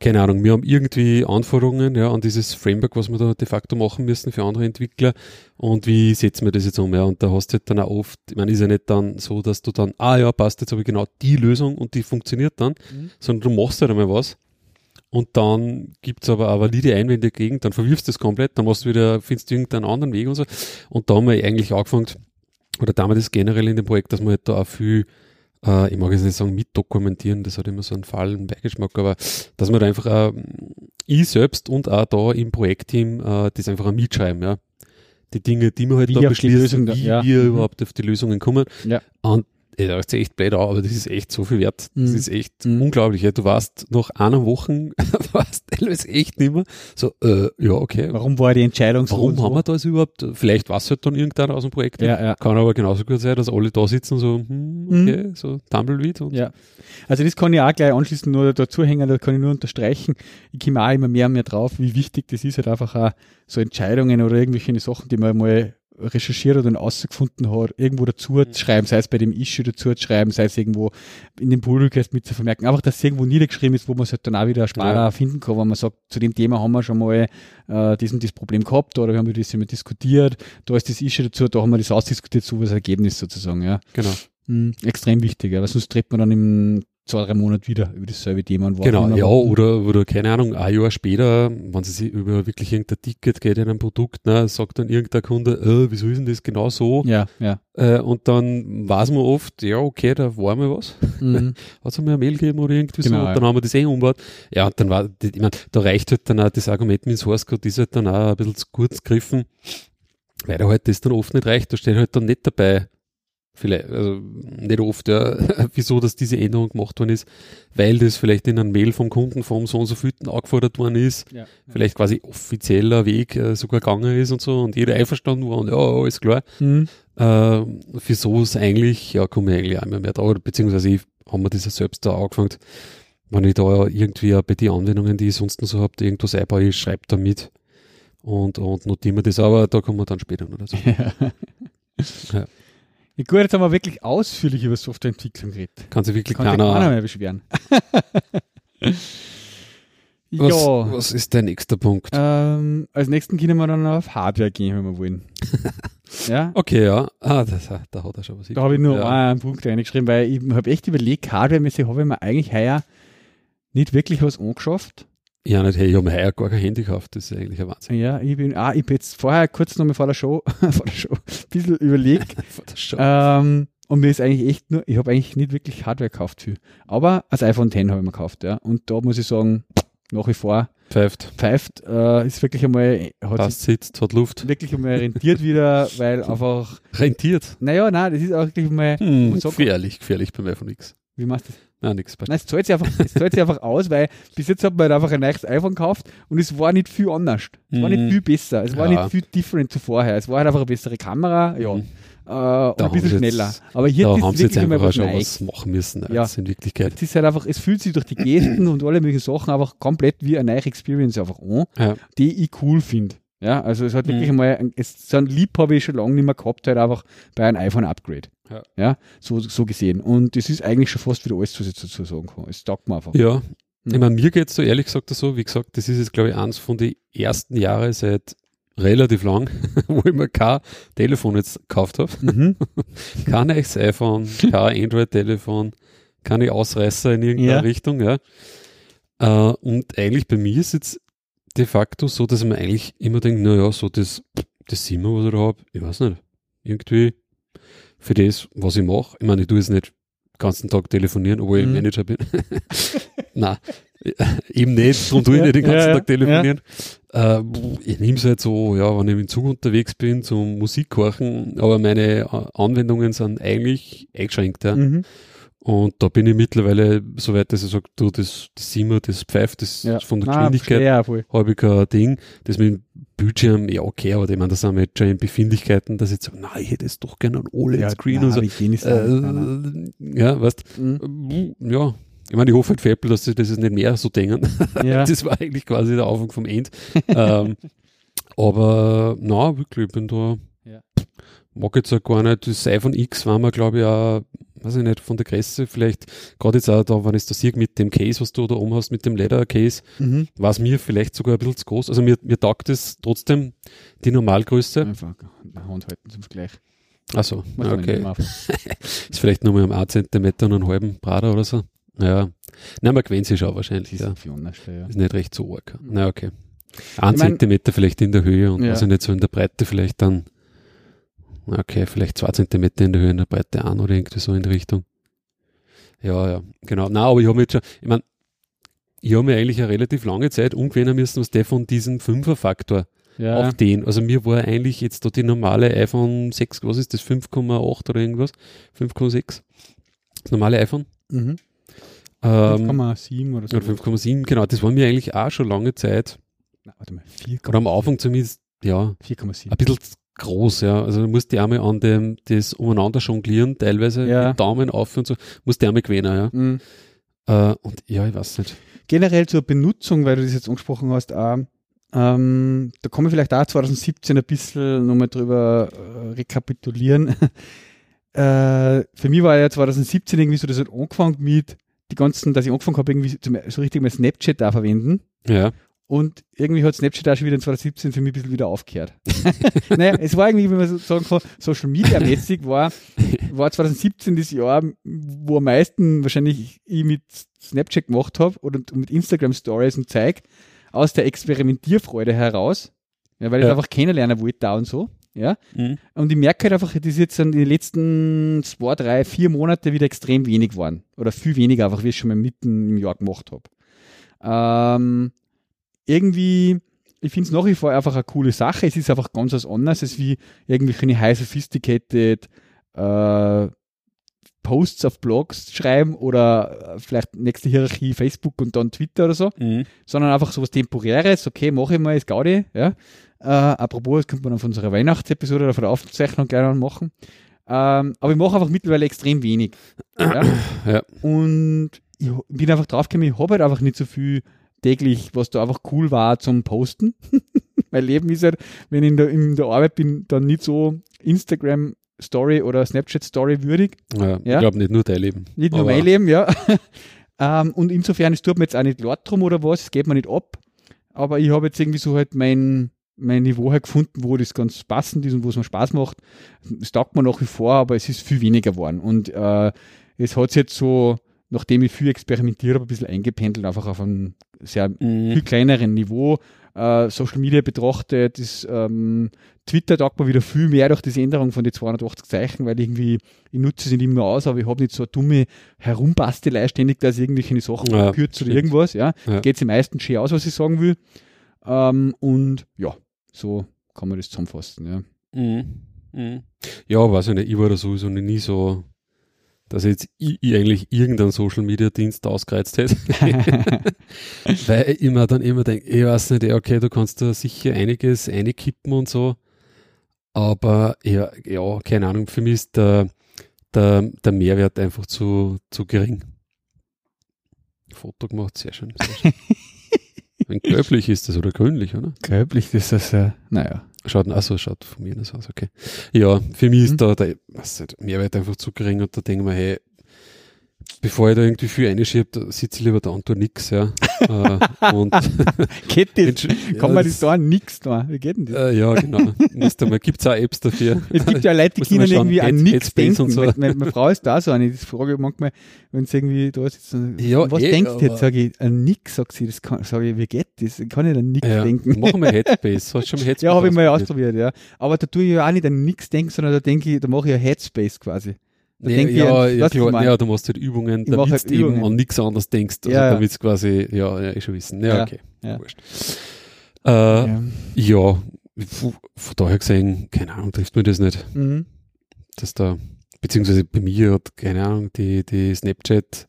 keine Ahnung, wir haben irgendwie Anforderungen ja, an dieses Framework, was wir da de facto machen müssen für andere Entwickler und wie setzen wir das jetzt um, ja, und da hast du halt dann auch oft, ich meine, ist ja nicht dann so, dass du dann, ah ja, passt, jetzt habe ich genau die Lösung und die funktioniert dann, Mhm. sondern du machst halt einmal was und dann gibt's aber auch valide Einwände dagegen, dann verwirfst du das komplett, dann machst du wieder, findest du irgendeinen anderen Weg und so. Und da haben wir eigentlich angefangen, oder damals ist generell in dem Projekt, dass wir halt da auch viel, äh, ich mag jetzt nicht sagen mitdokumentieren, das hat immer so einen fahlen Beigeschmack, aber dass wir da einfach auch, ich selbst und auch da im Projektteam äh, das einfach mitschreiben, ja. Die Dinge, die wir halt Wie da beschließen, Lösung wie ja. wir Mhm. überhaupt auf die Lösungen kommen. Ja. Und ey, da ist echt blöd aber das ist echt so viel wert. Das Mhm. ist echt Mhm. unglaublich. Ja. Du warst nach einer Woche, warst teilweise echt nicht mehr so, äh, ja, okay. Warum war die Entscheidung so? Warum und so? haben wir das überhaupt? Vielleicht war es halt dann irgendeiner aus dem Projekt. Ja, ja. Kann aber genauso gut sein, dass alle da sitzen und so, hm, okay, so Tumbleweed und Ja. Also das kann ich auch gleich anschließend nur dazu hängen, da kann ich nur unterstreichen. Ich komme auch immer mehr und mehr drauf, wie wichtig das ist, halt einfach auch so Entscheidungen oder irgendwelche Sachen, die man mal recherchiert oder herausgefunden hat, irgendwo dazu Mhm. zu schreiben, sei es bei dem Issue dazu zu schreiben, sei es irgendwo in dem Pull Request mit zu vermerken. Einfach, dass es irgendwo niedergeschrieben ist, wo man es halt dann auch wieder Sparer Ja. finden kann, wenn man sagt, zu dem Thema haben wir schon mal äh, diesen das Problem gehabt oder wir haben über das immer diskutiert, da ist das Issue dazu, da haben wir das ausdiskutiert, so was Ergebnis sozusagen, ja. genau. Mhm, extrem wichtig, ja, weil sonst tritt man dann im zwei, drei Monate wieder über dasselbe Thema und Genau, ja, oder, oder keine Ahnung, ein Jahr später, wenn sie sich über wirklich irgendein Ticket geht in einem Produkt, ne, sagt dann irgendein Kunde, äh, wieso ist denn das genau so? Ja, ja. Äh, und dann weiß man oft, ja, okay, da war mal was. Mhm. Hat es mir eine Mail gegeben oder irgendwie Genau, so, und ja. dann haben wir das eh umgebaut. Ja, und dann war, ich mein, da reicht halt dann auch das Argument mit dem Source Code, ist halt dann auch ein bisschen zu kurz gegriffen, weil da halt das dann oft nicht reicht, da steht halt dann nicht dabei, vielleicht, also nicht oft, ja, wieso, dass diese Änderung gemacht worden ist, weil das vielleicht in einem Mail vom Kunden vom so und so vielten angefordert worden ist, ja. vielleicht quasi offizieller Weg äh, sogar gegangen ist und so und jeder einverstanden war und ja, alles klar. Mhm. Äh, für so ist eigentlich, ja, komme ich eigentlich auch immer mehr da, oder beziehungsweise ich haben wir das ja selbst da angefangen, wenn ich da irgendwie bei den Anwendungen, die ich sonst noch so habe, irgendwas einbaue, ich schreibe da mit und, und notiere mir das, aber da kommen wir dann später noch dazu. Ja. Ja. Ja, gut, jetzt haben wir wirklich ausführlich über Softwareentwicklung geredet. Kann sich wirklich Kann keiner, keiner mehr beschweren. was, ja. was ist der nächste Punkt? Ähm, als nächsten können wir dann auf Hardware gehen, wenn wir wollen. ja, Okay, ja, ah, das, da hat er schon was. da habe ich nur ja. einen Punkt reingeschrieben, weil ich habe echt überlegt, hardwaremäßig habe ich mir eigentlich heuer nicht wirklich was angeschafft. Ja, nicht, hey, ich habe mir heuer gar kein Handy gekauft, das ist eigentlich ein Wahnsinn. Ja, ich bin, ah, ich bin jetzt vorher kurz noch mal vor der Show, vor der Show, ein bisschen überlegt. Vor der Show. ähm, und mir ist eigentlich echt nur, ich habe eigentlich nicht wirklich Hardware gekauft für. Aber als iPhone X habe ich mir gekauft, ja. Und da muss ich sagen, nach wie vor, Pfeift, pfeift, äh, ist wirklich einmal, hat passt, sitzt, hat Luft. wirklich einmal rentiert wieder, weil einfach, Rentiert. naja, nein, das ist auch wirklich mal, Hm, gefährlich, gefährlich beim iPhone X. wie machst du das? Nein, passt. Nein, es zahlt sich einfach, es zahlt sich einfach aus, weil bis jetzt hat man halt einfach ein neues iPhone gekauft und es war nicht viel anders. Es war Mhm. nicht viel besser. Es war Ja. nicht viel different zu vorher. Es war halt einfach eine bessere Kamera, ja, Mhm. äh, und ein bisschen sie jetzt- schneller. Aber hier Da ist haben sie jetzt einfach was schon was machen müssen, Ja. in Wirklichkeit. Es ist halt einfach, es fühlt sich durch die Gesten und alle möglichen Sachen einfach komplett wie eine neue Experience einfach an, Ja. die ich cool finde. Ja, also es hat wirklich Mhm. einmal, ein- es, so ein Lieb habe ich schon lange nicht mehr gehabt, halt einfach bei einem iPhone-Upgrade. Ja. ja, so, so gesehen. Und das ist eigentlich schon fast wieder alles, was ich dazu sagen kann. Es taugt mir einfach. Ja, Mhm. ich meine, mir geht's so ehrlich gesagt so, wie gesagt, das ist jetzt, glaube ich, eins von den ersten Jahren seit relativ lang, wo ich mir kein Telefon jetzt gekauft habe. Mhm. Kein neues iPhone, kein Android-Telefon, keine Ausreißer in irgendeiner Ja. Richtung, ja. Äh, und eigentlich bei mir ist jetzt de facto so, dass ich mir eigentlich immer denke, naja, so das, das sind wir, was ich da habe, ich weiß nicht. Irgendwie für das, was ich mache. Ich meine, ich tue jetzt nicht den ganzen Tag telefonieren, obwohl ich Mhm. Manager bin. Nein, eben nicht, darum tue ich Ja, nicht den ganzen ja, ja, Tag telefonieren. Äh, ich nehme es halt so, ja, wenn ich im Zug unterwegs bin, zum Musik kochen, aber meine Anwendungen sind eigentlich eingeschränkt. Ja. Mhm. Und da bin ich mittlerweile so weit, dass ich sage, du, das, das Simmer, das pfeift, das Ja. ist von der Geschwindigkeit Ja, habe ich kein Ding. Das mit dem Bildschirm, ja, okay, aber ich meine, das sind wir jetzt schon in Befindlichkeiten, dass ich jetzt sage, nein, ich hätte jetzt doch gerne einen OLED-Screen und so. Äh, nein, ja, weißt nein. äh, ja. Ich meine, ich hoffe halt für Apple, dass sie das nicht mehr so denken. Ja. Das war eigentlich quasi der Anfang vom End. ähm, aber na, wirklich, ich bin da. Ja. Mag jetzt auch gar nicht. Das iPhone X war mir, glaube ich, auch, weiß ich nicht, von der Größe vielleicht, gerade jetzt auch da, wenn ich das sehe mit dem Case, was du da oben hast, mit dem Leather Case, Mhm. war es mir vielleicht sogar ein bisschen zu groß. Also mir, mir taugt es trotzdem die Normalgröße. Einfach Hand halten zum Vergleich. Also, nicht okay. Ist vielleicht nur mal um einen Zentimeter und einen halben Brader oder so. Ja. Nein, man gewöhnt sich schon wahrscheinlich. Ja. ist ja. Ist nicht recht so arg. Na, okay. Ein Ich mein- Zentimeter vielleicht in der Höhe und Ja. also nicht so in der Breite vielleicht dann. Na, Okay, vielleicht zwei Zentimeter in der Höhe, in der Breite an oder irgendwie so in die Richtung. Ja, ja, genau. Na, aber ich habe jetzt schon, ich meine, ich habe mir eigentlich eine relativ lange Zeit umgewöhnen müssen, was der von diesem Fünferfaktor Ja, auf den. Also mir war eigentlich jetzt da die normale iPhone 6, was ist das, 5,8 oder irgendwas? 5,6? Das normale iPhone? mhm. Ähm, 5,7 oder so. oder 5,7, genau. Das war mir eigentlich auch schon lange Zeit, Nein, warte mal, 4, oder am Anfang zumindest, ja, 4,7. ein bisschen groß, ja. Also du musst die einmal an dem, das umeinander jonglieren, teilweise Ja. mit Daumen auf und so, musst die einmal gewöhnen, ja. Mhm. Äh, und ja, ich weiß nicht. Generell zur Benutzung, weil du das jetzt angesprochen hast, auch, ähm, da kann man vielleicht auch 2017 ein bisschen nochmal drüber äh, rekapitulieren. äh, für mich war ja 2017 irgendwie so, das hat angefangen mit die ganzen, dass ich angefangen habe, irgendwie zum, so richtig mal Snapchat da verwenden. Ja, Und irgendwie hat Snapchat auch schon wieder in 2017 für mich ein bisschen wieder aufgehört. naja, es war irgendwie, wenn man so sagen kann, Social Media mäßig war, war 2017 das Jahr, wo am meisten wahrscheinlich ich mit Snapchat gemacht habe oder mit Instagram Stories und Zeug aus der Experimentierfreude heraus. Ja, weil ich Ja. einfach kennenlernen wollte da und so. Ja. Mhm. Und ich merke halt einfach, das ist jetzt in den letzten zwei, drei, vier Monate wieder extrem wenig geworden. Oder viel weniger einfach, wie ich schon mal mitten im Jahr gemacht habe. Ähm, irgendwie, ich finde es nach wie vor einfach eine coole Sache. Es ist einfach ganz was anderes, als wie irgendwelche high sophisticated äh, Posts auf Blogs schreiben oder äh, vielleicht nächste Hierarchie Facebook und dann Twitter oder so Mhm. sondern einfach so was Temporäres. Okay, mache ich mal, ist Gaudi. Ja. Äh, apropos, das könnte man von unserer Weihnachtsepisode oder von der Aufzeichnung gleich noch machen. Ähm, aber ich mache einfach mittlerweile extrem wenig. Ja. Ja. Und ich bin einfach draufgekommen, ich habe halt einfach nicht so viel täglich, was da einfach cool war zum Posten. mein Leben ist halt, wenn ich in der, in der Arbeit bin, dann nicht so Instagram Story oder Snapchat Story würdig. ja. Ja. Ich glaube nicht nur dein Leben. Nicht nur mein Leben, ja. ähm, und insofern, es tut mir jetzt auch nicht laut drum oder was, es geht mir nicht ab. Aber ich habe jetzt irgendwie so halt mein, mein Niveau halt gefunden, wo das ganz passend ist und wo es mir Spaß macht. Es taugt mir nach wie vor, aber es ist viel weniger geworden. Und äh, es hat jetzt so, nachdem ich viel experimentiert habe, ein bisschen eingependelt, einfach auf einem sehr Mhm. viel kleineren Niveau. Äh, Social Media betrachtet, ist, ähm, Twitter taugt mir wieder viel mehr durch diese Änderung von den 280 Zeichen, weil irgendwie, ich nutze es nicht immer aus, aber ich habe nicht so eine dumme Herumbastelei ständig, dass ich irgendwelche Sachen Ja, kürze oder irgendwas. Ja. Ja. Geht es meisten schön aus, was ich sagen will. Ähm, und ja, so kann man das zusammenfassen. Ja. Mhm. Mhm. Ja, weiß ich nicht. Ich war da sowieso nie so, dass jetzt ich, ich eigentlich irgendeinen Social Media Dienst ausgereizt hätte. Weil ich mir dann immer denke, ich weiß nicht, ja, okay, du kannst da sicher einiges einkippen und so. Aber ja, ja, keine Ahnung, für mich ist der, der, der Mehrwert einfach zu, zu gering. Foto gemacht, sehr schön. Sehr schön. Wenn gelblich ist das oder grünlich, oder? Gelblich ist das, äh, naja. Schaut, also schaut von mir das aus, okay. Ja, für mich ist Mhm. da der was nicht, Mehrwert einfach zu gering und da denke ich mir, hey, bevor ich da irgendwie viel einschiebe, sitze ich lieber da und tue nix, ja. äh, und Geht das? Kann man das da nix da? Wie geht denn das? Äh, ja, genau. Musst du mal, gibt's auch Apps dafür. Es gibt ja Leute, die können irgendwie an Headspace denken. und so. Meine, meine, meine Frau ist da so eine. Das frage ich manchmal, wenn sie irgendwie da sitzt. Ja, was eh, denkst du jetzt? Sage ich, an nix, sagt sie. Das kann, sage ich, wie geht das? Ich kann nicht an nix Ja, denken. machen wir Headspace. Hast du schon mal Headspace Ja, habe ich mal ausprobiert? ja. Aber da tue ich ja auch nicht an nichts denken, sondern da denke ich, da mache ich ja Headspace quasi. Nee, denke ja, ja, klar, ja, du machst halt Übungen, Ich damit halt du eben Übungen. an nichts anderes denkst, also Ja, damit es quasi, ja, ja, ich schon wissen. Ja, okay. ja. Wurscht. Äh, Ja. von daher gesehen, keine Ahnung, trifft mir das nicht. Mhm. dass da beziehungsweise bei mir hat, keine Ahnung, die, die Snapchat,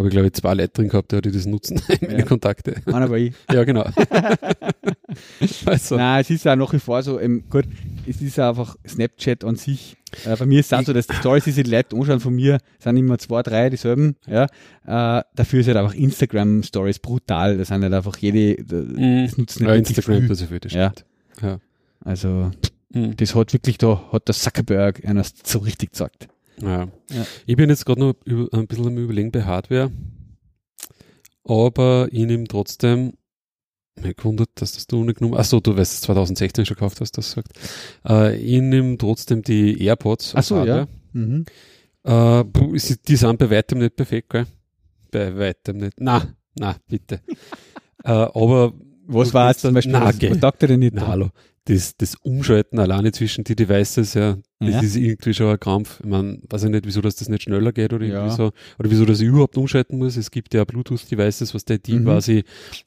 habe ich glaube ich zwei Leute drin gehabt, die das nutzen, meine Ja. Kontakte. Einer war ich. Ja, genau. also, Nein, es ist ja nach wie vor so, ähm, gut, es ist einfach Snapchat an sich. Äh, bei mir ist es auch so, dass die Stories, die sich die Leute anschauen von mir, sind immer zwei, drei dieselben. Ja. Äh, dafür ist halt einfach Instagram-Stories brutal. Das sind halt einfach jede, das nutzen ja, Instagram das das Ja. stimmt. Also, Mhm. das hat wirklich, da hat der Zuckerberg einer so richtig gesagt. Ja. Ja. Ich bin jetzt gerade noch über, ein bisschen am Überlegen bei Hardware, aber ich nehme trotzdem, mich gewundert, dass das du nicht genommen Achso, du weißt, es 2016 schon gekauft hast, das sagt. Äh, ich nehme trotzdem die AirPods. Ach als so, ja. Mhm. Äh, die sind bei weitem nicht perfekt, gell? Bei weitem nicht. Na, na, bitte. äh, aber Was war jetzt zum dann- Beispiel, Nein, was, was er denn nicht? Na, hallo. Das, das Umschalten alleine zwischen die Devices, ja, das Ja. ist irgendwie schon ein Krampf. Ich meine, weiß ich nicht, wieso dass das nicht schneller geht oder irgendwie Ja. so. Oder wieso, dass ich überhaupt umschalten muss. Es gibt ja Bluetooth-Devices, was der die Mhm. quasi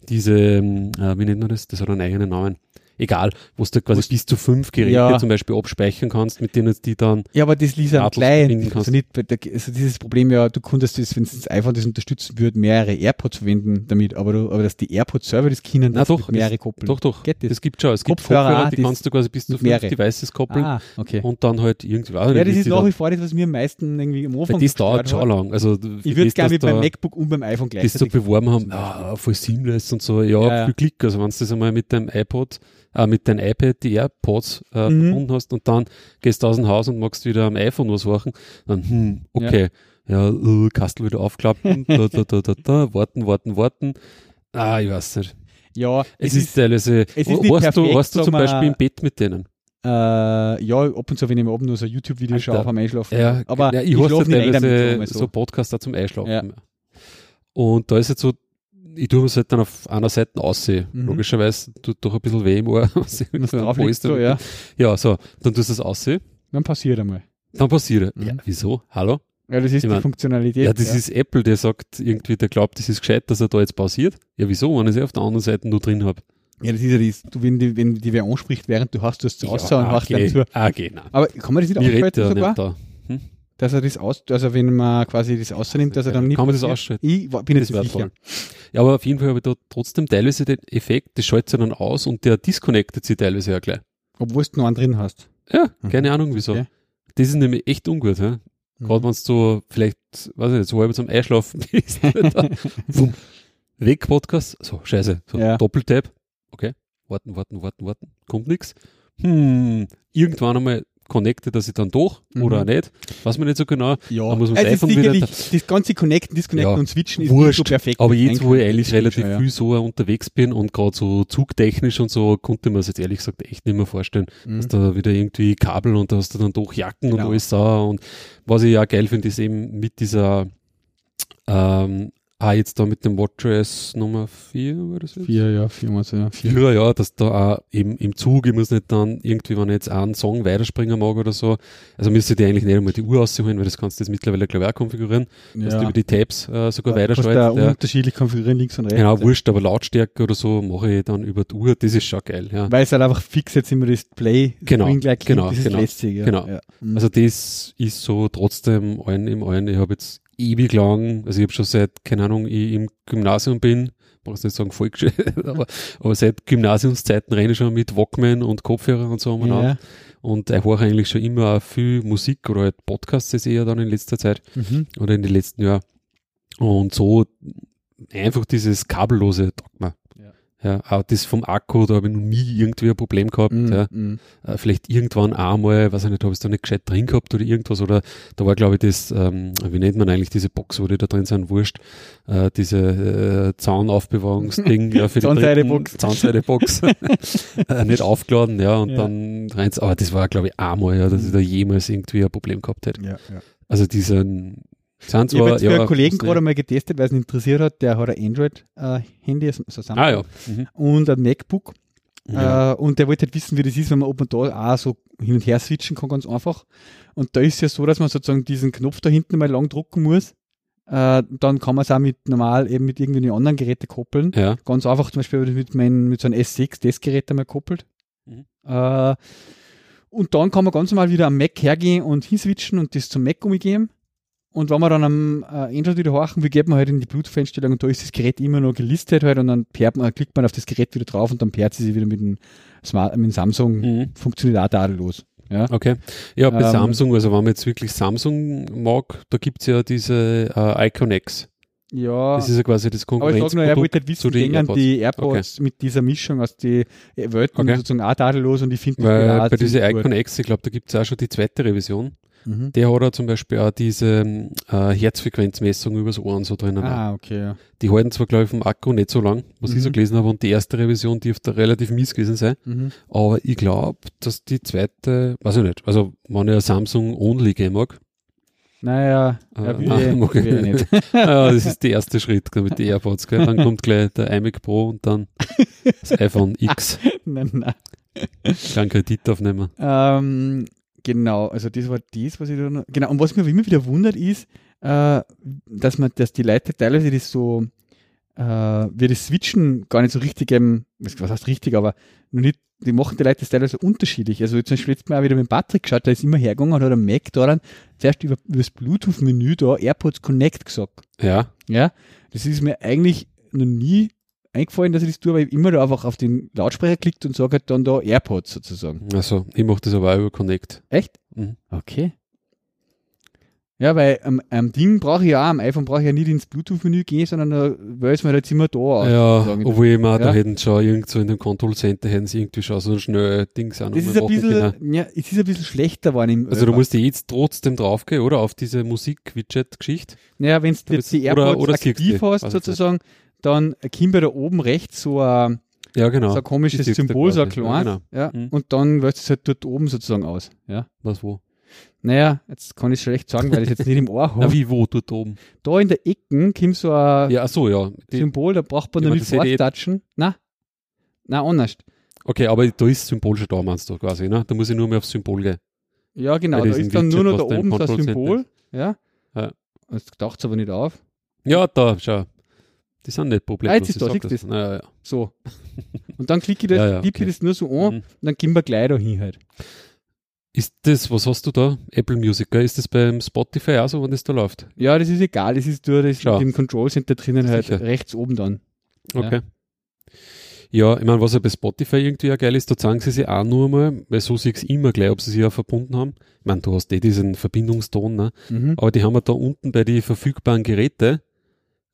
diese, ähm, äh, wie nennt man das? Das hat einen eigenen Namen. Egal, wo du quasi Wo's- bis zu fünf Geräte Ja. zum Beispiel abspeichern kannst, mit denen die dann, Ja, aber das ließ am Client. Also, nicht, also dieses Problem ja, du konntest das, wenn das iPhone das unterstützen würde, mehrere AirPods verwenden damit, aber, du, aber dass die AirPods selber das können, das doch, mehrere es- koppeln. doch, doch, Geht das? das gibt schon. Es gibt Kopfhörer Kopfhörer, auch, die kannst du quasi bis zu fünf mehrere. Devices koppeln Ah, okay. und dann halt irgendwie, ich Ja, das ist nach wie vor das, was mir am meisten irgendwie am Anfang Weil das dauert schon lang. Also, Ich würde es gerne meinem MacBook und beim iPhone das so gleichzeitig. beworben haben, ja, voll seamless und so, ja, Ja, ja. viel Klick. Also wenn du das einmal mit deinem iPod, äh, mit deinem iPad die AirPods äh, Mhm. verbunden hast und dann gehst du aus dem Haus und magst wieder am iPhone was machen, dann, hm, okay, ja, äh, Kastel wieder aufklappen, da, da, da, da, da, warten, warten, warten. Ah, ich weiß nicht. ja, Es, ist, teilweise, es ist hast du, du zum Beispiel im Bett mit denen? äh, ja, ab und zu, wenn ich mir abends nur so YouTube-Videos Alter. schaue, auf am Einschlafen. Ja, aber ja, ich, ich schlafe nicht damit, teilweise so. so. Podcasts auch zum Einschlafen. Ja. Und da ist jetzt so, ich tue es halt dann auf einer Seite aussehen. Mhm. Logischerweise tut doch ein bisschen weh im Ohr. was ich- drauf ist so, ja, ja, so, dann tust du es aussehen, dann passiert einmal. dann passiert. Mhm. Ja, wieso? Hallo? Ja, das ist Ich die mein, Funktionalität. Ja, das ist Apple, der sagt irgendwie, der glaubt, das ist gescheit, dass er da jetzt pausiert. Ja, wieso, wenn ich es auf der anderen Seite nur drin habe? Ja, das ist ja das. Du, wenn die, wenn die wer anspricht, während du hast, du hast es außer und hast dann zu. Ah, okay, nein. Aber kann man das nicht ja sogar? nicht da. Dass er das aus, also wenn man quasi das außernimmt, dass er dann nicht. Kann man das ausschalten? Ich bin jetzt sicher. toll. Ja, aber auf jeden Fall habe ich da trotzdem teilweise den Effekt, das schaltet sich dann aus und der disconnectet sich teilweise ja gleich. Obwohl du noch einen drin hast. Ja, Mhm. keine Ahnung wieso. Okay. Das ist nämlich echt ungut, ja. Mhm. Gerade wenn du so vielleicht, weiß ich nicht, so halb zum Einschlafen bist. dann, wumm, weg Podcast. So, scheiße. So, Ja. Doppeltap. Okay. Warten, warten, warten, warten. Kommt nichts. Hm, irgendwann einmal connectet er sich dann doch Mhm. oder auch nicht. Weiß man nicht so genau. Ja, Da muss man das also iPhone wieder- das ganze Connecten, Disconnecten Ja, und Switchen ist wurscht. nicht so perfekt. Aber jetzt, wo ich eigentlich relativ ja. viel so unterwegs bin und gerade so zugtechnisch und so, konnte man es jetzt ehrlich gesagt echt nicht mehr vorstellen. Mhm. Hast da wieder irgendwie Kabel und da hast du dann doch Jacken Genau. und alles da. Und was ich ja geil finde, ist eben mit dieser, ähm, ah, jetzt da mit dem WatchOS Nummer 4, war das jetzt? Vier, ja, vier, mal so, ja, vier. Vierer, ja, dass da auch eben im Zug, ich muss nicht dann irgendwie, wenn ich jetzt einen Song weiterspringen mag oder so, also müsste die eigentlich nicht einmal die Uhr rausholen, weil das kannst du jetzt mittlerweile, glaube ich, auch konfigurieren, dass du Ja. über die Tabs äh, sogar du weiterschaltest. Ja. unterschiedlich konfigurieren, links und rechts. Genau, wurscht, aber Lautstärke oder so mache ich dann über die Uhr, das ist schon geil, ja. Weil es halt einfach fix jetzt immer das Play Genau, gleich genau, ist genau, lässig. Ja. genau. Ja. Mhm. Also das ist so trotzdem allen im allen. Ich habe jetzt ewig lang, also ich habe schon seit, keine Ahnung, ich im Gymnasium bin, es nicht sagen Volksschule, aber, aber seit Gymnasiumszeiten renne ich schon mit Walkman und Kopfhörer und so um ja. Und ich höre eigentlich schon immer viel Musik oder halt Podcasts jetzt eher dann in letzter Zeit Mhm. oder in den letzten Jahren. Und so einfach dieses kabellose taugt mir. Ja. Auch das vom Akku, da habe ich noch nie irgendwie ein Problem gehabt. Mhm. Ja. Äh, vielleicht irgendwann einmal, weiß ich nicht, habe ich es da nicht gescheit drin gehabt oder irgendwas, oder da war, glaube ich, das, ähm, wie nennt man eigentlich diese Box, wo die da drin sind, wurscht, äh, diese äh, Zahnaufbewahrungsding, ja, für die Zahnseidebox. Zahnseidebox, äh, nicht aufgeladen, ja, und Ja. dann reins, aber das war, glaube ich, einmal, ja, dass ich da jemals irgendwie ein Problem gehabt hätte. Ja, ja. Also diesen, sind Ich habe jetzt für ja, einen Kollegen gerade mal getestet, weil es ihn interessiert hat, der hat ein Android-Handy, so Samsung, Ah, ja. Mhm. und ein MacBook. ja. Äh, und der wollte halt wissen, wie das ist, wenn man ob man da auch so hin und her switchen kann, ganz einfach. Und da ist ja so, dass man sozusagen diesen Knopf da hinten mal lang drucken muss. Äh, dann kann man es auch mit normal eben mit irgendwelchen anderen Geräten koppeln. ja. Ganz einfach, zum Beispiel mit, mein, mit so einem S6, das Gerät einmal koppelt. Mhm. Äh, Und dann kann man ganz normal wieder am Mac hergehen und hinswitchen und das zum Mac umgeben. Und wenn wir dann am äh, Android wieder horchen, wie geht man halt in die Bluetooth-Einstellung und da ist das Gerät immer noch gelistet halt und dann pairt man, klickt man auf das Gerät wieder drauf und dann pairt sie sich wieder mit dem, Smart, mit dem Samsung. Mhm. Funktioniert auch tadellos. Ja. Okay. Ja, bei Ähm, Samsung, also wenn man jetzt wirklich Samsung mag, da gibt's ja diese äh, Icon X. ja. Das ist ja quasi das Aber ich sag nur, er wollte halt Konkurrenzprodukt wissen, gehen AirPods. die AirPods mit dieser Mischung aus die Welten Okay. sozusagen auch tadellos und ich finde Weil auch bei dieser Icon X, ich glaube, da gibt's auch schon die zweite Revision. Mhm. Der hat er zum Beispiel auch diese äh, Herzfrequenzmessung übers Ohren so drinnen. Ah, okay, ja. Die halten zwar, glaube ich, vom Akku nicht so lang, was ich so Mhm. gelesen habe, und die erste Revision dürfte relativ mies gewesen sein. Mhm. Aber ich glaube, dass die zweite, weiß ich nicht, also wenn ich Samsung Only gehen mag, Naja, Äh, ja, will ah, ich- okay. will ich nicht. ja, das ist der erste Schritt gell, mit den AirPods. Gell. Dann kommt gleich der iMac Pro und dann das iPhone X. nein, nein. Kann Kredit aufnehmen. Ähm, genau, also das war das, was ich da noch, genau, und was mich immer wieder wundert ist, äh, dass man, dass die Leute teilweise das so, äh, wir das Switchen gar nicht so richtig, ähm, was was heißt richtig, aber noch nicht, die machen die Leute das teilweise unterschiedlich. Also zum Beispiel letztes Mal auch wieder mit Patrick geschaut, der ist immer hergegangen und hat am Mac da dann zuerst über, über das Bluetooth-Menü da AirPods Connect gesagt. Ja, Ja, das ist mir eigentlich noch nie eingefallen, dass ich das tue, weil ich immer da einfach auf den Lautsprecher klickt und sage halt dann da AirPods sozusagen. also ich mache das aber auch über Connect. Echt? Mhm. Okay. Ja, weil am, am Ding brauche ich ja auch, am iPhone brauche ich ja nicht ins Bluetooth-Menü gehen, sondern da weiß man jetzt immer da aus. Ja, obwohl ich mir, da Ja. hätten schon irgend so in dem Control Center hätten sie irgendwie schon so ein schnell Dings noch das ist ein bisschen, können. ja, es ist ein bisschen schlechter geworden im Also du Öl. musst jetzt trotzdem draufgehen, oder? Auf diese Musik-Widget-Geschichte. Naja, wenn du jetzt die oder- AirPods oder siehst aktiv du, hast nicht. sozusagen, dann kommt bei da oben rechts so ein, Ja, genau. so ein komisches Symbol, so ein quasi. Ja, genau. ja, Mhm. und dann du es halt dort oben sozusagen aus. Ja. Was wo? Naja, jetzt kann ich es schlecht sagen, weil ich es jetzt nicht im Ohr Na, habe. wie wo, dort oben? Da in der Ecke kommt so ein Ja, ach so, ja. Die, Symbol, da braucht man Ja, noch aber nicht das hätte ich- vortatschen. Nein, nein, anders. okay, aber da ist das Symbol schon da, meinst du quasi, ne? Da muss ich nur mehr aufs Symbol gehen. Ja, genau, da ist dann nur Widget, noch da oben so ein Control Center Symbol. Ja. Ja. Das taucht es aber nicht auf. Ja, da, schau. Die sind nicht problemlos. Ah, jetzt ist da, siehst das. Ja, ja. So. Und dann klicke ich das, Ja, ja, okay. ich das nur so an Mhm. und dann gehen wir gleich da hin halt. Ist das, was hast du da? Apple Music, gell? Ist das beim Spotify auch so, wenn das da läuft? Ja, das ist egal, das ist nur das dem Control Center drinnen halt Sicher. rechts oben dann. Okay. Ja, ich meine, was ja bei Spotify irgendwie ja geil ist, da zeigen sie sich auch nur mal, weil so siehst immer gleich, ob sie sich ja verbunden haben. Ich meine, du hast eh diesen Verbindungston, ne? Mhm. Aber die haben ja da unten bei den verfügbaren Geräten,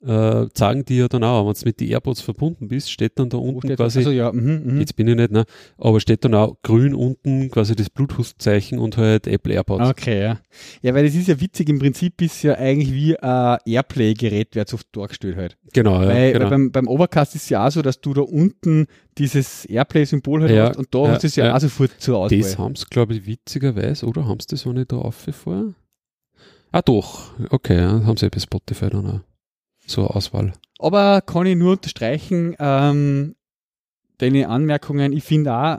äh, zeigen die ja dann auch, wenn du mit den AirPods verbunden bist, steht dann da unten steht quasi, Also ja, mhm, mhm. jetzt bin ich nicht, ne? Aber steht dann auch grün unten quasi das Bluetooth-Zeichen und halt Apple AirPods. Okay, ja. Ja, weil das ist ja witzig, im Prinzip ist ja eigentlich wie ein Airplay-Gerät, wird oft dargestellt halt. Genau, ja, weil, genau. weil beim, beim Overcast ist es ja auch so, dass du da unten dieses Airplay-Symbol halt Ja, hast und da ja, hast du es ja, ja. auch sofort zur Auswahl. Das haben sie, glaube ich, witzigerweise, oder? Haben sie das auch nicht da aufgefahren? Ah, doch. Okay, ja, haben sie ja bei Spotify dann auch. Eine Auswahl. Aber kann ich nur unterstreichen, ähm, deine Anmerkungen, ich finde auch,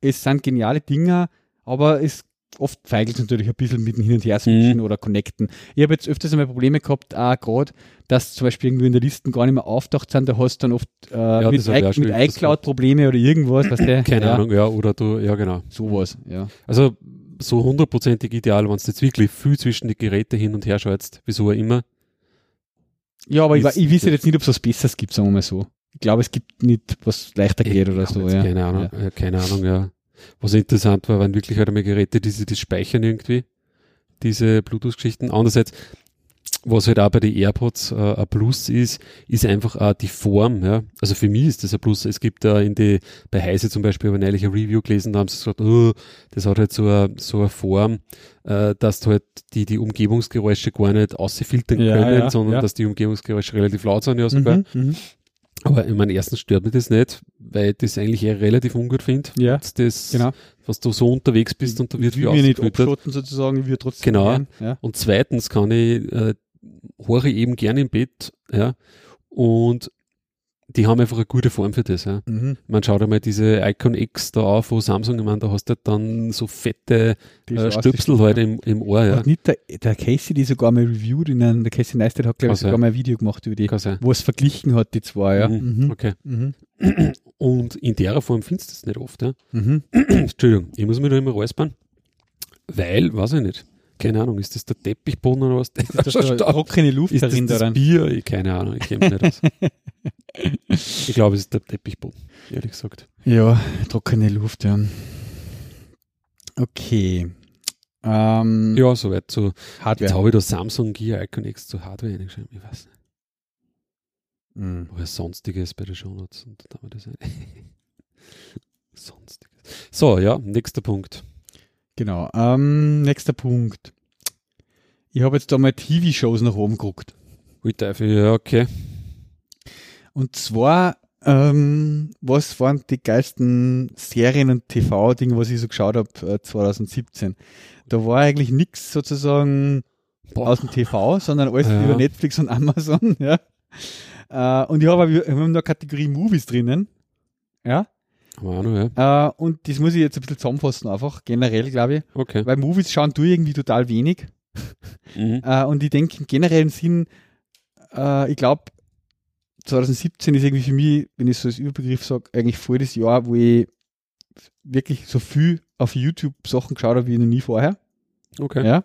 es sind geniale Dinger, aber es oft feigelt es natürlich ein bisschen mit dem Hin- und Her-Switchen Mhm. oder Connecten. Ich habe jetzt öfters einmal Probleme gehabt, auch gerade, dass zum Beispiel irgendwie in der Listen gar nicht mehr auftaucht sind, da hast du dann oft äh, mit, ich auch I- mit iCloud Probleme oder irgendwas, was der, Keine ja, Ahnung, ja, oder du, ja, genau. Sowas, ja. Also, so hundertprozentig ideal, wenn du jetzt wirklich viel zwischen die Geräte hin und her schaltest, wieso auch immer. Ja, aber ich, Ist- ich weiß jetzt nicht, ob es was Besseres gibt, sagen wir mal so. Ich glaube, es gibt nicht, was leichter geht oder so, ja. Keine Ahnung, ja. keine Ahnung, ja. Was interessant war, waren wirklich halt einmal Geräte, die sich das speichern irgendwie, diese Bluetooth-Geschichten. Andererseits, was halt auch bei den AirPods äh, ein Plus ist, ist einfach auch die Form, ja. Also für mich ist das ein Plus. Es gibt da in die, bei Heise zum Beispiel, habe ich neulich ein Review gelesen, da haben sie gesagt, oh, das hat halt so eine, so eine Form, äh, dass du halt die, die Umgebungsgeräusche gar nicht ausfiltern Ja, können, ja, sondern dass die Umgebungsgeräusche relativ laut sind, ja sogar. Mhm, mhm. Aber in meinem ersten stört mich das nicht, weil ich das eigentlich eher relativ ungut finde. Ja, Das, genau. was du so unterwegs bist und da wird viel nicht abschotten sozusagen, will trotzdem Genau. Ja. Und zweitens kann ich, äh, ich eben gerne im Bett, ja, und die haben einfach eine gute Form für das. Ja. Mhm. Man schaut einmal diese Icon X da auf, wo Samsung, ich meine, da hast du dann so fette äh, Stöpsel halt im, im Ohr. Ja. Hat nicht der, der Casey die sogar mal reviewed, in einem, der Casey Neistat hat, glaube ich, sogar mal ein Video gemacht über die, sein. wo es verglichen hat, die zwei, ja. Mhm. Mhm. Okay. Mhm. Und in der Form findest du das nicht oft. Ja. Mhm. Entschuldigung, ich muss mich da immer räuspern, weil, weiß ich nicht, keine Ahnung, ist das der Teppichboden oder was? Das ist da trockene Luft ist das, darin das daran. Bier? Ich, keine Ahnung, ich kenne mich nicht aus. ich glaube, es ist der Teppichboden, ehrlich gesagt. Ja, trockene Luft, ja. Okay. Ähm, Ja, soweit zu. Jetzt Hardware. habe ich da Samsung Gear Icon X zu Hardware eingeschrieben. Ich weiß nicht. Mhm. Aber Sonstiges bei den Shownotes. Und da haben wir das ein. Sonstiges. So, ja, nächster Punkt. Genau. Ähm, nächster Punkt. Ich habe jetzt da mal TV-Shows nach oben geguckt. Ui, Teufel, ja, okay. Und zwar, ähm, was waren die geilsten Serien und TV-Dinge, was ich so geschaut habe äh, 2017? Da war eigentlich nichts sozusagen Boah. aus dem TV, sondern alles Ja. über Netflix und Amazon. Ja. Äh, und ich habe wir haben da Kategorie Movies drinnen. Ja. Ja. Äh, und das muss ich jetzt ein bisschen zusammenfassen, einfach generell, glaube ich. Okay. Weil Movies schauen du irgendwie total wenig. Mhm. Äh, und ich denke im generellen Sinn, äh, ich glaube, 2017 ist irgendwie für mich, wenn ich so als Überbegriff sage, eigentlich voll das Jahr, wo ich wirklich so viel auf YouTube Sachen geschaut habe wie noch nie vorher. Okay. Ja.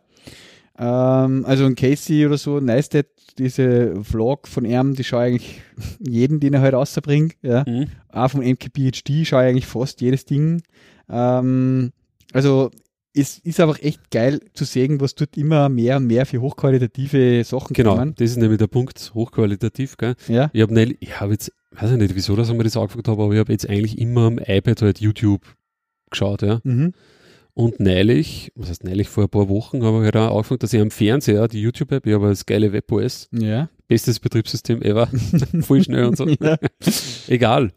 Ähm, also ein Casey oder so, Neistat, diese Vlog von ihm, die schaue ich eigentlich jeden, den er halt rausbringt. Ja. Mhm. Auch vom MKBHD schaue ich eigentlich fast jedes Ding. Ähm, also es ist einfach echt geil zu sehen, was dort immer mehr und mehr für hochqualitative Sachen Genau, kommen. das ist nämlich der Punkt, hochqualitativ, gell? Ja. Ich habe ich habe jetzt, weiß ich nicht, wieso dass ich mir das angefangen habe, aber ich habe jetzt eigentlich immer am iPad halt YouTube geschaut, ja. Mhm. Und neulich, was heißt neulich, vor ein paar Wochen habe ich halt auch angefangen, dass ich am Fernseher die YouTube-App, ich habe das geile WebOS, Ja. bestes Betriebssystem ever, voll schnell und so. ja. Egal.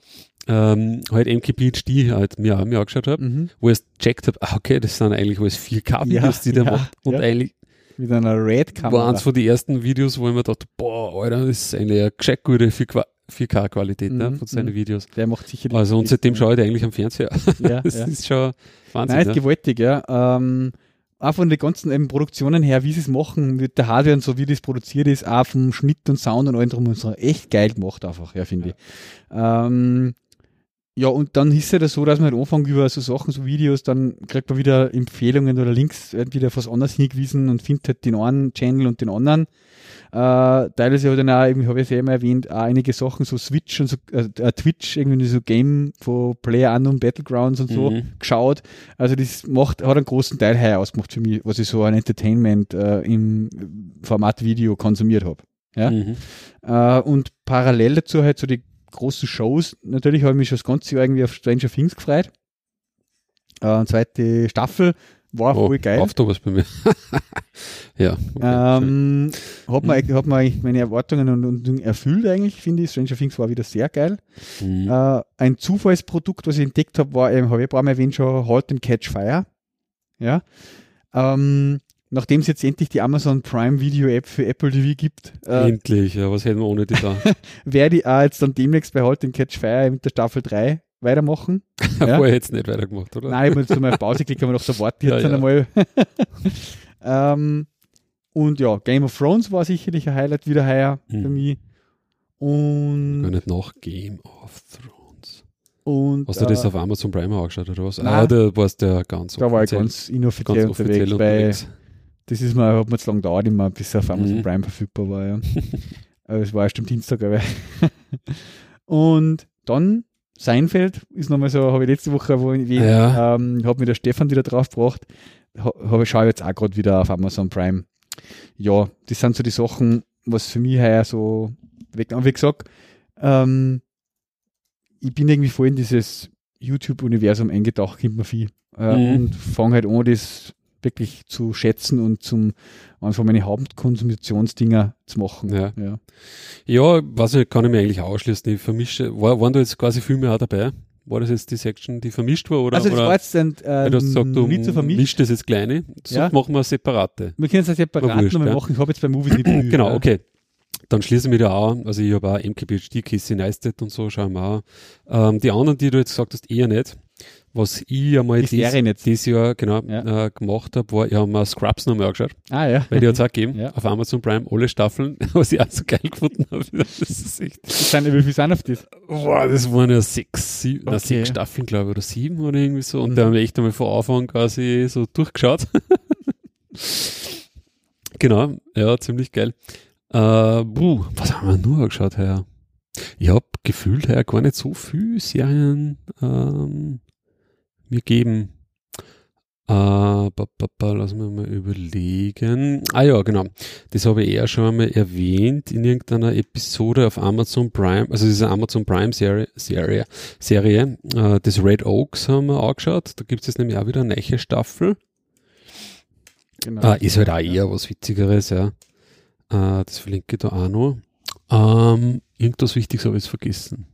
Ähm, halt MKBHD halt mir auch mir angeschaut habe, Mhm. wo ich gecheckt habe, ah, okay, das sind eigentlich alles 4K-Videos, Ja, die der macht. Und eigentlich Mit einer war Red-Kamera. eins von den ersten Videos, wo ich mir dachte, boah, Alter, das ist eigentlich eine gescheit gute 4K-Qualität ne, Mhm, von seinen mhm. Videos. Der macht sicherlich. Also und seitdem schaue ich eigentlich am Fernseher. Ja, Das ja. ist schon Wahnsinn. Nein, ist gewaltig, ja. Ähm, auch von den ganzen eben Produktionen her, wie sie es machen, mit der Hardware und so, wie das produziert ist, auch vom Schnitt und Sound und allem drum und so, echt geil gemacht einfach, ja, finde ich. Ähm, ja, und dann ist es ja so, dass man halt anfängt über so Sachen, so Videos, dann kriegt man wieder Empfehlungen oder Links wird wieder auf was anderes hingewiesen und findet halt den einen Channel und den anderen. Äh, teilweise hat dann auch, eben, habe ich es ja immer erwähnt, auch einige Sachen, so Switch und so, äh, äh, Twitch, irgendwie so Game von Player Unknown Battlegrounds und so Mhm. geschaut. Also das macht, hat einen großen Teil heuer ausgemacht für mich, was ich so an Entertainment äh, im Format Video konsumiert habe. Ja? Mhm. Äh, und parallel dazu halt so die großen Shows. Natürlich habe ich mich schon das ganze Jahr irgendwie auf Stranger Things gefreut. Äh, zweite Staffel war Oh, voll geil. Auf was bei mir. ja. okay, Ähm, hat, man, hat man eigentlich meine Erwartungen und, und erfüllt eigentlich, finde ich. Stranger Things war wieder sehr geil. Mhm. Äh, ein Zufallsprodukt, was ich entdeckt habe, war, eben, habe ich ein paar Mal erwähnt schon, Halt and Catch Fire. Ja. Ähm, nachdem es jetzt endlich die Amazon Prime Video App für Apple TV gibt, äh, Endlich, ja, was hätten wir ohne die da? werde ich auch jetzt dann demnächst bei Halt and Catch Fire mit der Staffel 3 weitermachen. Ja. Vorher hätte es nicht weitergemacht, oder? Nein, ich habe jetzt mal auf Pause geklickt, aber noch so warte Ja, jetzt ja. einmal. ähm, und ja, Game of Thrones war sicherlich ein Highlight wieder heuer für Mhm. mich. Und, Gar nicht nach Game of Thrones. und Hast du das äh, auf Amazon Prime angeschaut oder was? Nein. Ah, da warst du ja ganz da war ich ganz inoffiziell ganz unterwegs, offiziell weil unterwegs. das ist mir, hat mir zu lange gedauert, immer, bis er auf Amazon Mhm. Prime verfügbar war. Ja. Aber es war erst am Dienstag, aber. und dann Seinfeld ist nochmal so, habe ich letzte Woche, wo ich Ja. ähm, habe mir der Stefan wieder drauf gebracht, ha- habe ich schaue jetzt auch gerade wieder auf Amazon Prime. Ja, das sind so die Sachen, was für mich heuer so weg. Aber wie gesagt, ähm, ich bin irgendwie voll in dieses YouTube-Universum eingetaucht, kommt mir viel. Äh, Mhm. Und fange halt an, das wirklich zu schätzen und zum einfach meine Hauptkonsumtionsdinger zu machen. Ja. ja. Ja, weiß nicht, kann ich mir eigentlich ausschließen. Ich vermische, war, waren da jetzt quasi Filme auch dabei? War das jetzt die Section, die vermischt war? Oder, also das oder war jetzt ein, äh, du hast gesagt, du nicht so vermischt. mischst das jetzt kleine, so Ja. machen wir separate. Wir können es ja separat War wurscht, nochmal ja. machen. Ich habe jetzt bei Movies nicht viel. Genau, ja. okay. Dann schließe ich mich da auch an. Also ich habe auch MKBHD, Casey Neistat und so, schauen wir auch. Ähm, die anderen, die du jetzt gesagt hast, eher nicht. Was ich einmal Die nicht. dieses Jahr genau Ja. äh, gemacht habe, war, ich habe mir Scrubs nochmal angeschaut, Ah ja. weil die hat es auch gegeben, Ja. auf Amazon Prime, alle Staffeln, was ich auch so geil gefunden habe. Das ist echt, Das sind, wie viel sind auf das? boah, das waren ja sechs, sieben, na, Okay. sechs Staffeln, glaube ich, oder sieben oder irgendwie so. Und Mhm. da haben wir echt einmal von Anfang quasi so durchgeschaut. genau, ja, ziemlich geil. Äh, buh, was haben wir nur angeschaut heuer? Ich habe gefühlt heuer gar nicht so viel Serien ähm, mir geben. Äh, ba, ba, ba, lass mich mal überlegen. Ah ja, genau. Das habe ich eher schon einmal erwähnt in irgendeiner Episode auf Amazon Prime, also diese Amazon Prime Serie, Serie, Serie äh, das Red Oaks haben wir angeschaut. Da gibt es jetzt nämlich auch wieder eine neue Staffel. Genau. Ah, ist halt auch eher was Witzigeres, ja. Äh, das verlinke ich da auch noch. Ähm, irgendwas Wichtiges habe ich jetzt vergessen.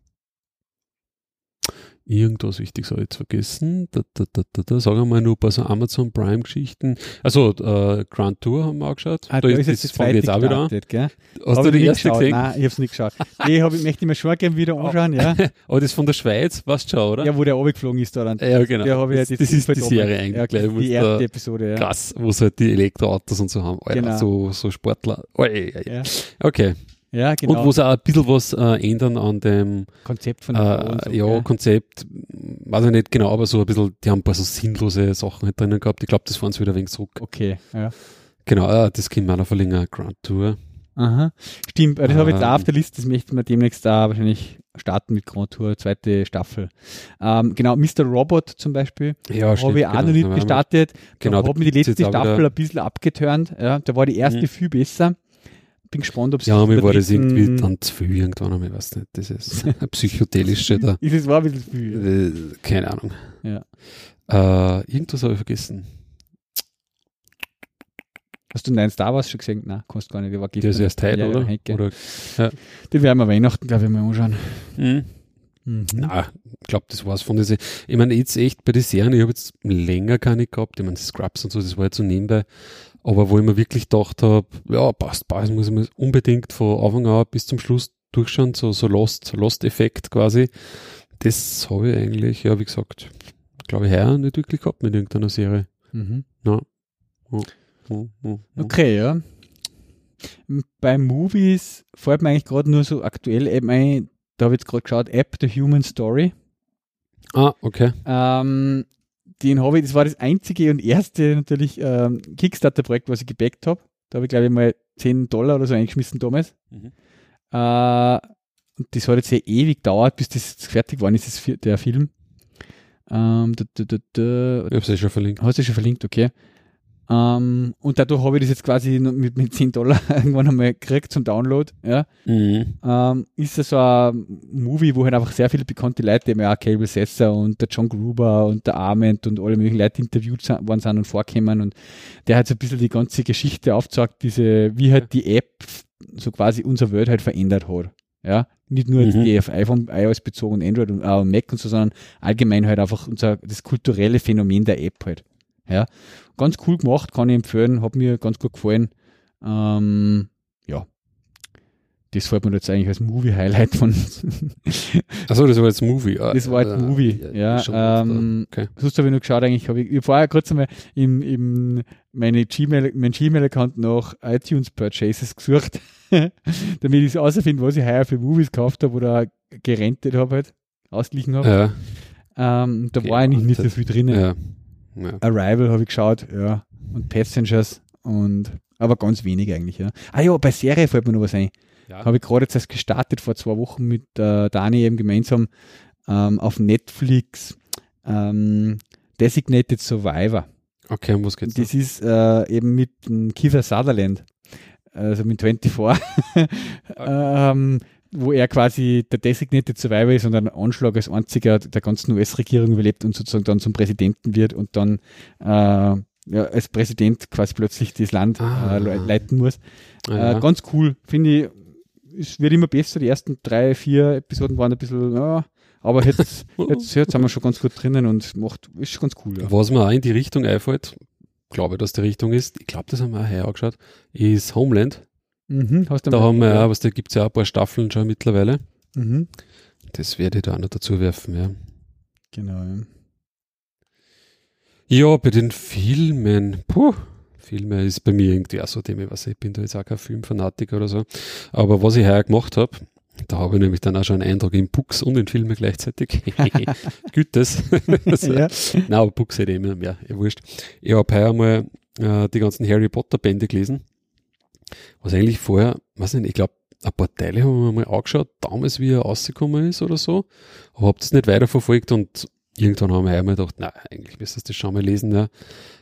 Irgendwas Wichtiges habe ich jetzt vergessen. Da, da, da, da, da. Sagen wir mal nur bei so Amazon Prime Geschichten. Also, äh, Grand Tour haben wir angeschaut. Ah, da da ist, ist jetzt das fangen wir jetzt auch wieder an. gell? Hast Hab du die erste geschaut? gesehen? Nein, ich hab's nicht geschaut. Die hab ich, möchte ich mir schon gerne wieder anschauen, ja. Aber das von der Schweiz, weißt du schon, oder? Ja, wo der runtergeflogen ist da dann. Ja, genau. Habe ich ja das, das ist die Serie eigentlich. Ja, gleich, die es erste da Episode, ja. krass, wo sie halt die Elektroautos und so haben. Alter, Genau. so, so Sportler. Oi, oi. Ja, Okay. Ja genau. Und wo sie auch ein bisschen was äh, ändern an dem Konzept von der äh, so, ja? Konzept, weiß ich nicht genau, aber so ein bisschen, die haben ein paar so sinnlose Sachen halt drinnen gehabt. Ich glaube, das fahren sie wieder ein wenig zurück. Okay, ja. Genau, äh, das können wir auch noch verlängern, Grand Tour. Aha. Stimmt, das habe ich jetzt Ähm. auch auf der Liste, das möchten wir demnächst da wahrscheinlich starten mit Grand Tour, zweite Staffel. Ähm, genau, Mr. Robot zum Beispiel, Ja, stimmt. habe ich auch genau, noch nicht gestartet. Genau, da hat mir die letzte Staffel ein bisschen abgeturnt. Ja, da war die erste Mhm. viel besser. Bin gespannt, ob es Ja, mir war das irgendwie dann zu viel irgendwann, aber ich weiß nicht, das ist psychedelische da. Ist es war ein bisschen viel. Äh, keine Ahnung. Ja. Äh, irgendwas habe ich vergessen. Hast du deinen Star Wars schon gesehen? Nein, kannst gar nicht. Der war Der ist erst heute, Ja, ja, oder? oder? Den werden wir Weihnachten, glaube ich, mal anschauen. Mhm. Mhm. Na, ich glaube, das war's von dieser. Ich meine, jetzt echt bei den Serien, ich habe jetzt länger keine gehabt. Ich meine, Scrubs und so, das war jetzt so nebenbei. Aber wo ich mir wirklich gedacht habe, ja, passt, passt, muss ich mir unbedingt von Anfang an bis zum Schluss durchschauen, so, so Lost, Lost-Effekt quasi. Das habe ich eigentlich, ja, wie gesagt, glaube ich, heuer nicht wirklich gehabt mit irgendeiner Serie. Mhm. Hm, hm, hm. Okay, ja. Bei Movies fällt mir eigentlich gerade nur so aktuell eben ein, da habe ich jetzt gerade geschaut, App The Human Story. Ah, okay. Ähm, den habe ich, das war das einzige und erste natürlich ähm, Kickstarter-Projekt, was ich gebackt habe. Da habe ich, glaube ich, mal 10 Dollar oder so eingeschmissen damals. Mhm. Äh, und das hat jetzt sehr ewig gedauert, bis das fertig geworden ist, das, der Film. Ähm, da, da, da, Ich habe es eh schon verlinkt. Hast du schon verlinkt, okay. Ähm, und dadurch habe ich das jetzt quasi mit, mit 10 Dollar irgendwann einmal gekriegt zum Download. Ja. Mhm. Ähm, ist das so ein Movie, wo halt einfach sehr viele bekannte Leute, eben auch Cable Sesser und der John Gruber und der Arment und alle möglichen Leute interviewt worden sind und vorkommen und der hat so ein bisschen die ganze Geschichte aufgezeigt, diese, wie halt die App so quasi unsere Welt halt verändert hat. Ja, nicht nur Mhm. die auf iPhone, iOS bezogen, Android und äh, Mac und so, sondern allgemein halt einfach unser, das kulturelle Phänomen der App halt. Ja, ganz cool gemacht, kann ich empfehlen, hat mir ganz gut gefallen. Ähm, ja, das fällt mir jetzt eigentlich als Movie-Highlight von. Achso, das war jetzt Movie. Ah, das war jetzt äh, Movie, ja. gut, ähm, okay. Sonst habe ich nur geschaut, eigentlich habe ich, ich vorher kurz einmal im, im meine Gmail, mein Gmail-Account nach iTunes Purchases gesucht, damit ich herausfinde, was ich heuer für Movies gekauft habe oder gerentet habe halt, ausgeglichen habe. Ja, Ähm, da war eigentlich nicht so viel drinnen. ja. Ja. Arrival habe ich geschaut, ja. Und Passengers und aber ganz wenig eigentlich, ja. Ah ja, bei Serie fällt mir noch was ein. Ja. Habe ich gerade jetzt erst gestartet vor zwei Wochen mit äh, Dani eben gemeinsam ähm, auf Netflix ähm, Designated Survivor. Okay, um was geht's? Das ist äh, eben mit Kiefer Sutherland, also mit 24, ähm, wo er quasi der Designated Survivor ist und einen Anschlag als einziger der ganzen US-Regierung überlebt und sozusagen dann zum Präsidenten wird und dann äh, ja, als Präsident quasi plötzlich das Land Ah. äh, le- leiten muss. Ja. Äh, ganz cool, finde ich. Es wird immer besser. Die ersten drei, vier Episoden waren ein bisschen, ja, aber jetzt, jetzt, jetzt sind wir schon ganz gut drinnen und macht, ist schon ganz cool. Ja. Was mir auch in die Richtung einfällt, glaube, dass die Richtung ist, ich glaube, das haben wir auch heuer angeschaut, ist Homeland. Mhm, hast du Da haben wir ja, was da gibt's ja auch ein paar Staffeln schon mittlerweile. Mhm. Das werde ich da auch noch dazu werfen, ja. Genau, ja. Ja, bei den Filmen, puh, Filme ist bei mir irgendwie auch so dem, ich weiß nicht, ich bin da jetzt auch kein Filmfanatiker oder so. Aber was ich heuer gemacht habe, da habe ich nämlich dann auch schon einen Eindruck in Books und in Filmen gleichzeitig. Gütes. also, ja. Nein, aber Books hätte ich immer mehr, ja, wurscht. Ich habe heuer mal äh, die ganzen Harry Potter Bände gelesen. Was eigentlich vorher, weiß nicht, ich glaube, ein paar Teile haben wir mal angeschaut, damals wie er rausgekommen ist oder so. Aber hab das nicht weiterverfolgt und irgendwann haben wir einmal gedacht, na, eigentlich müsstest du das schon mal lesen, ja.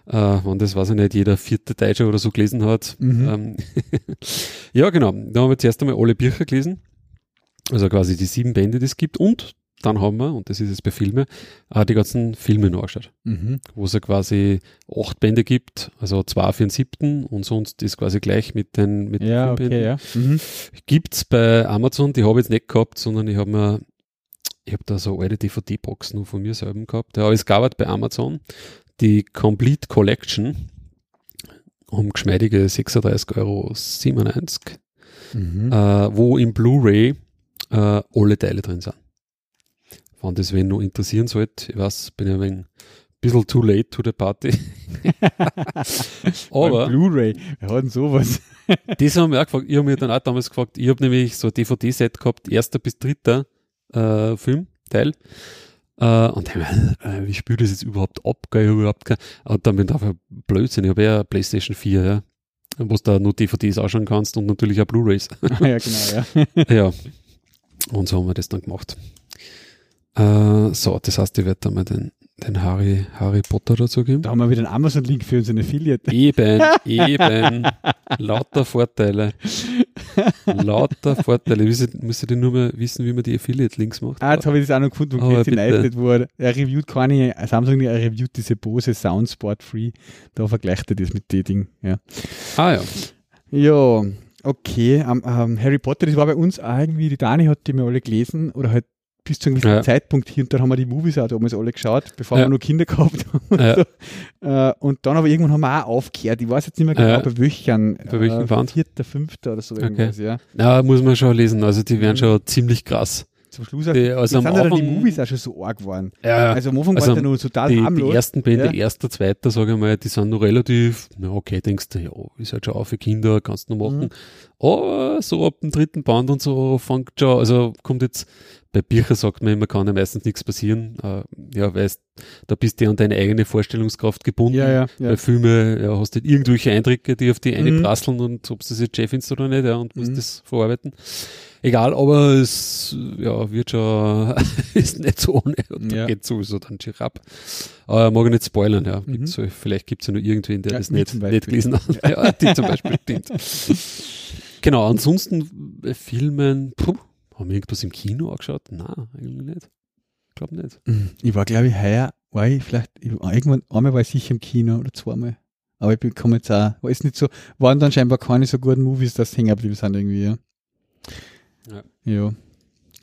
Äh, wenn das, weiß ich nicht, jeder vierte Deutsche oder so gelesen hat. Mhm. Ähm, ja, genau. Da haben wir zuerst einmal alle Bücher gelesen. Also quasi die sieben Bände, die es gibt. Und dann haben wir, und das ist jetzt bei Filmen, äh, die ganzen Filme noch angeschaut Mhm. wo es ja quasi acht Bände gibt, also zwei für den siebten und sonst ist quasi gleich mit den, mit Ja, den okay, Bänden. ja. Mhm. Gibt's bei Amazon, die habe ich jetzt nicht gehabt, sondern ich habe mir, ich habe da so alte DVD-Box nur von mir selber gehabt. Ja, es gab halt bei Amazon die Complete Collection um geschmeidige 36,97 Euro, Mhm. äh, wo im Blu-ray äh, alle Teile drin sind. Wenn das wen noch interessieren sollte, ich weiß, bin ja ein wenig- bisschen too late to the party. Aber Blu-ray, wir hatten sowas. das haben wir auch gefragt. Ich habe mir dann auch damals gefragt, ich habe nämlich so ein DVD-Set gehabt, erster bis dritter äh, Filmteil. Äh, und dann, äh, wie spielt das jetzt überhaupt ab? Ich hab überhaupt kein, und dann bin ich einfach Blödsinn. Ich habe ja Playstation 4, ja. Wo du da nur DVDs anschauen kannst und natürlich auch Blu-Rays. ja, genau, ja. ja. Und so haben wir das dann gemacht. Äh, so, das heißt, ich werde da mal den, den Harry, Harry Potter dazu geben. Da haben wir wieder einen Amazon-Link für unseren Affiliate. Eben, eben. Lauter Vorteile. Lauter Vorteile. Müsst ihr nur mal wissen, wie man die Affiliate-Links macht. Ah, jetzt habe ich das auch noch gefunden, wo Casey bitte. Neistat war. Er reviewt keine, Samsung er reviewt diese Bose Soundsport Free. Da vergleicht er das mit den Ding. Ja, Ah ja. ja okay. Ähm, ähm, Harry Potter, das war bei uns auch irgendwie, die Dani hat die mir alle gelesen oder halt bis zu einem gewissen Ja. Zeitpunkt hier und dann haben wir die Movies auch damals alle geschaut, bevor Ja. wir noch Kinder gehabt haben. Und, Ja. so. äh, und dann aber irgendwann haben wir auch aufgehört. Ich weiß jetzt nicht mehr genau, Ja. bei welchen. Bei welchen äh, waren's? Vierter, fünfter oder so Okay. irgendwas, ja. Na, muss man schon lesen. Also die werden Mhm. schon ziemlich krass. Zum Schluss auch, Die- also am sind ja dann die Anfang- Movies auch schon so arg geworden. Ja, Also am Anfang Also war es ja nur total die, die harmlos. ersten Bände, Ja. erster, zweiter, sage ich mal, die sind noch relativ, na okay, denkst du, ja, ist halt schon auch für Kinder, kannst du noch machen. Mhm. Aber so ab dem dritten Band und so fängt schon, also kommt jetzt, bei Büchern sagt man immer, kann ja meistens nichts passieren. Äh, ja, weißt, da bist du an deine eigene Vorstellungskraft gebunden. Ja, ja, ja. Bei Filmen ja, hast du halt irgendwelche Eindrücke, die auf die eine Mhm. prasseln und ob du das jetzt Chef findest oder nicht, ja, und musst Mhm. das verarbeiten. Egal, aber es ja, wird schon, ist nicht so ohne und Ja. da geht sowieso dann schier ab. Aber mag ich nicht spoilern, ja. Mhm. Gibt's so, vielleicht gibt es ja noch irgendwen, der Ja, das nicht, nicht gelesen hat. Ja, die zum Beispiel, stimmt. Genau, ansonsten bei Filmen, puh, haben wir irgendwas im Kino angeschaut? Nein, eigentlich nicht. Ich glaube nicht. Ich war, glaube ich, heuer, war ich vielleicht, ich, irgendwann, einmal war ich sicher im Kino oder zweimal. Aber ich bekomme jetzt auch, war es nicht so, waren dann scheinbar keine so guten Movies, dass hängen geblieben sind irgendwie, ja. Ja. Ja.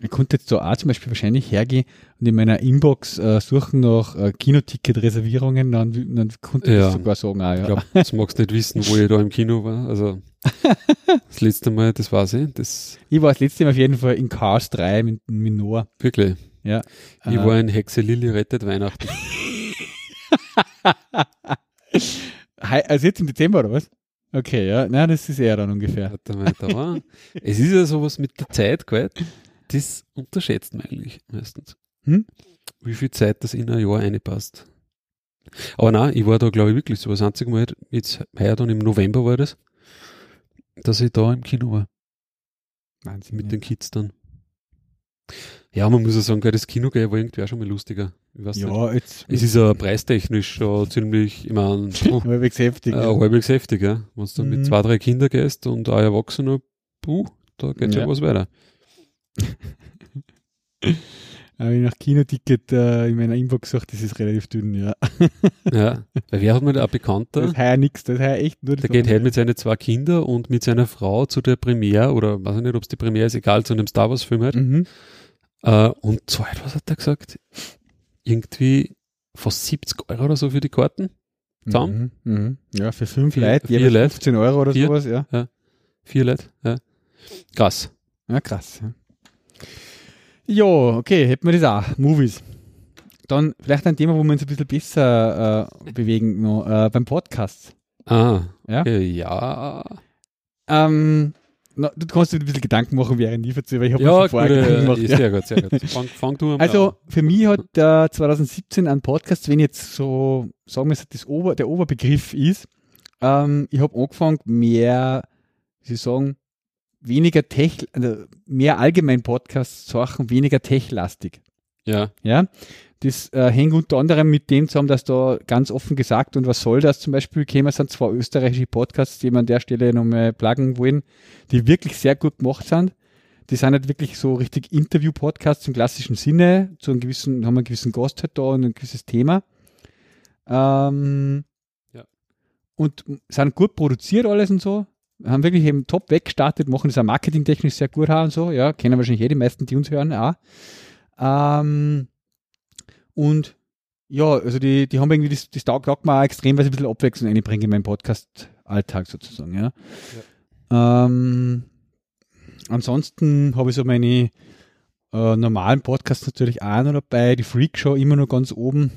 Ich konnte jetzt da auch zum Beispiel wahrscheinlich hergehen und in meiner Inbox äh, suchen nach äh, Kinoticket-Reservierungen, dann, dann konnte ich Ja. das sogar sagen, auch, ja. Ich glaube, jetzt magst du nicht wissen, wo ich da im Kino war. Also das letzte Mal, das weiß ich. Das Ich war das letzte Mal auf jeden Fall in Cars 3 mit, mit Noah. wirklich. Ja. Ich Äh, war in Hexe Lilly rettet Weihnachten. also jetzt im Dezember oder was? Okay, ja. Na, das ist eher dann ungefähr. Warte mal, da war. Es ist ja sowas mit der Zeit, gell? Das unterschätzt man eigentlich meistens. Hm? Wie viel Zeit das in ein Jahr reinpasst. Aber nein, ich war da, glaube ich, wirklich so das einzige Mal, jetzt heuer dann im November war das, dass ich da im Kino war. Wahnsinn. mit ja. den Kids dann. Ja, man muss ja sagen, gell, das Kino war irgendwie auch schon mal lustiger. Weiß nicht. Ja, jetzt. Es ist ja preistechnisch schon ziemlich, ich meine, puh, halbwegs heftig. äh, ja. halbwegs heftig, ja. Wenn du Mhm. mit zwei, drei Kindern gehst und ein Erwachsener, puh, da geht schon Ja. was weiter. Aber ich nach Kinoticket äh, in meiner Inbox gesagt, das ist relativ dünn, ja. Ja. Weil wer hat mir da ein Das Bekannter, ist heuer nix, das heuer echt nur der geht halt mit seinen zwei Kindern und mit seiner Frau zu der Premiere, oder weiß ich nicht, ob es die Premiere ist, egal, zu einem Star Wars Film halt. Mhm. Äh, und so etwas hat er gesagt, irgendwie fast 70 Euro oder so für die Karten. Zusammen? Mhm. Mhm. Ja, für fünf Vier- Leute, vier Leute. 15 Euro oder Vier. sowas, ja. Vier Leute, ja. Krass. Ja, krass. Ja, ja okay, hätten wir das auch. Movies. Dann vielleicht ein Thema, wo wir uns ein bisschen besser äh, bewegen, noch, äh, beim Podcast. Ah, Ja? ja. Ähm, na, du kannst dir ein bisschen Gedanken machen, während ich verzögere, weil ich habe Ja, mir vorher Gedanken gemacht. Ja. sehr gut, sehr gut. Fang, fang du Also an. für mich hat der 2017 ein Podcast, wenn jetzt so, sagen wir es, das Ober, der Oberbegriff ist, ähm, ich habe angefangen, mehr, wie soll ich sagen, weniger Tech, also mehr allgemein Podcasts zu machen, weniger techlastig. Ja, Ja, das äh, hängt unter anderem mit dem zusammen, dass da ganz offen gesagt und was soll das zum Beispiel käme, sind zwei österreichische Podcasts, die wir an der Stelle nochmal pluggen wollen, die wirklich sehr gut gemacht sind. Die sind halt wirklich so richtig Interview-Podcasts im klassischen Sinne, zu einem gewissen, haben einen gewissen Gast halt da und ein gewisses Thema. Ähm, Ja. Und sind gut produziert alles und so. Haben wirklich eben top weggestartet, machen das auch marketingtechnisch sehr gut und so. Ja, kennen wahrscheinlich eh die meisten, die uns hören, auch. Ähm, und ja, also die, die haben irgendwie das, das taugt mir auch extrem, weil sie ein bisschen Abwechslung einbringen in meinen Podcast-Alltag sozusagen, ja. Ähm, ansonsten habe ich so meine äh, normalen Podcasts natürlich auch noch dabei, die Freak Show immer noch ganz oben,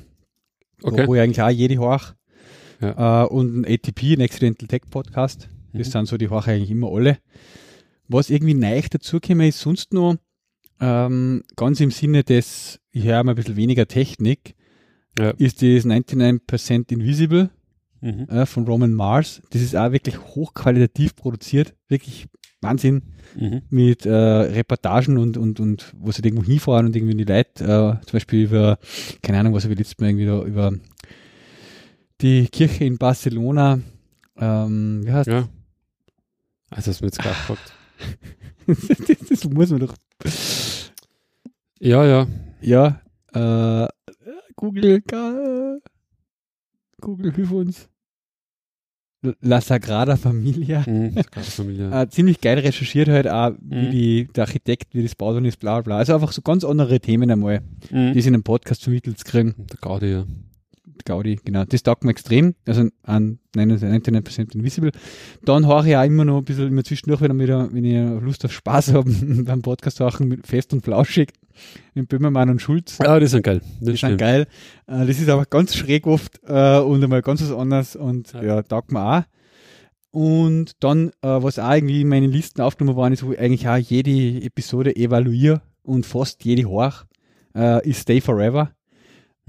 okay. wo ich eigentlich auch jede horch. Ja. Äh, und ein ATP, ein Accidental Tech Podcast. Das Mhm. sind so, die horche eigentlich immer alle. Was irgendwie neu dazugekommen ist, sonst noch ähm, ganz im Sinne des, ich höre mal ein bisschen weniger Technik, Ja. ist das 99% Invisible Mhm. äh, von Roman Mars. Das ist auch wirklich hochqualitativ produziert, wirklich Wahnsinn Mhm. mit äh, Reportagen und, und, und wo sie irgendwo hinfahren und irgendwie die Leute, äh, zum Beispiel über, keine Ahnung, was habe ich letztes Mal irgendwie da, über die Kirche in Barcelona, ähm, wie heißt Ja. Also hast du mir jetzt gerade gefragt. das? muss man doch, Ja, ja. ja, äh, Google, Google, hilf uns. La Sagrada Familia. Mhm. Gerade Familie. Äh, ziemlich geil recherchiert halt auch, wie Mhm. die, der Architekt, wie das baut und ist, bla bla. Also einfach so ganz andere Themen einmal, Mhm. die sie in einem Podcast vermittelt zu kriegen. Der Gaudi, ja. Gaudi, genau. Das taugt mir extrem. Also an 99% Invisible. Dann höre ich auch immer noch ein bisschen immer zwischendurch, wenn ich, wieder, wenn ich Lust auf Spaß habe, beim Podcast machen mit Fest und Flauschig, mit Böhmermann und Schulz. Ja, die sind geil. Das Die sind stimmt. geil. Äh, das ist aber ganz schräg oft äh, und einmal ganz was anderes und Ja. ja, taugt mir auch. Und dann, äh, was auch irgendwie in meinen Listen aufgenommen worden ist, wo ich eigentlich auch jede Episode evaluiere und fast jede hoch, ist Stay Forever.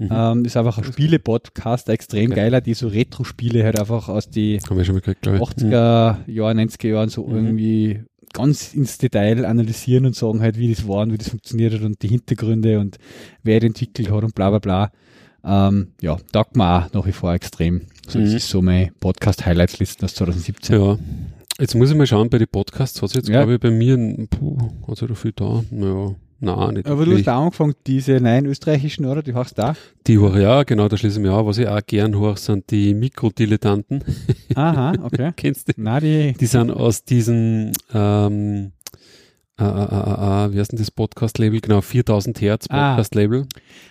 Mhm. Ähm, ist einfach ein Spiele-Podcast, ein extrem Okay. geiler, die so Retro-Spiele halt einfach aus die ich. 80er Jahre, 90er Jahren so Mhm. irgendwie ganz ins Detail analysieren und sagen halt, wie das war und wie das funktioniert hat und die Hintergründe und wer das entwickelt hat und bla bla bla. Ähm, ja, taugt mir auch nach wie vor extrem. So, Das Mhm. ist so meine Podcast-Highlights-Listen aus 2017. Ja. Jetzt muss ich mal schauen bei den Podcasts. Hat es jetzt, Ja. glaube ich, bei mir, ein- puh, hat es da viel da? Naja, nein, nicht Aber du hast da angefangen, diese neuen österreichischen, oder? Die hast du da? Die höre ich auch, genau, da schließe ich mich auch. Was ich auch gern höre, sind die Mikrodilettanten. Aha, okay. Kennst du? Na, die, Die sind aus diesem, ähm, äh, äh, äh, äh, wie heißt denn das Podcast-Label? Genau, 4000 Hertz Ah. Podcast-Label.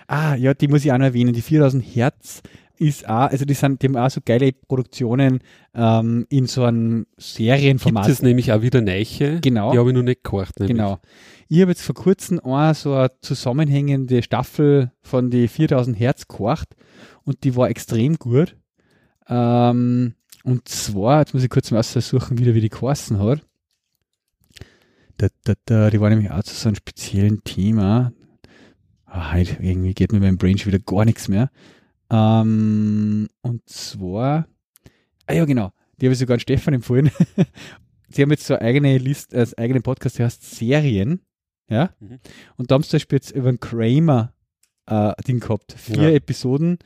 ah, ja, die muss ich auch noch erwähnen. Die 4000 Hertz ist auch, also die sind, die haben auch so geile Produktionen ähm, in so einem Gibt Serienformat. es nämlich auch wieder Neiche. Genau. Die habe ich noch nicht gehört. Nämlich. Genau. Ich habe jetzt vor kurzem auch so eine zusammenhängende Staffel von die 4000 Hertz gekocht und die war extrem gut. Ähm, und zwar, jetzt muss ich kurz mal aussuchen, wieder wie die geheißen hat. Da, da, da, die war nämlich auch zu so einem speziellen Thema. Ah, irgendwie geht mir beim Brain schon wieder gar nichts mehr. Ähm, und zwar, ah ja genau, die habe ich sogar an Stefan empfohlen. Sie haben jetzt so eine eigene Liste, als eigenen Podcast, der heißt Serien. Ja. Mhm. Und da haben sie zum Beispiel jetzt über einen Kramer äh, Ding gehabt. Vier Ja. Episoden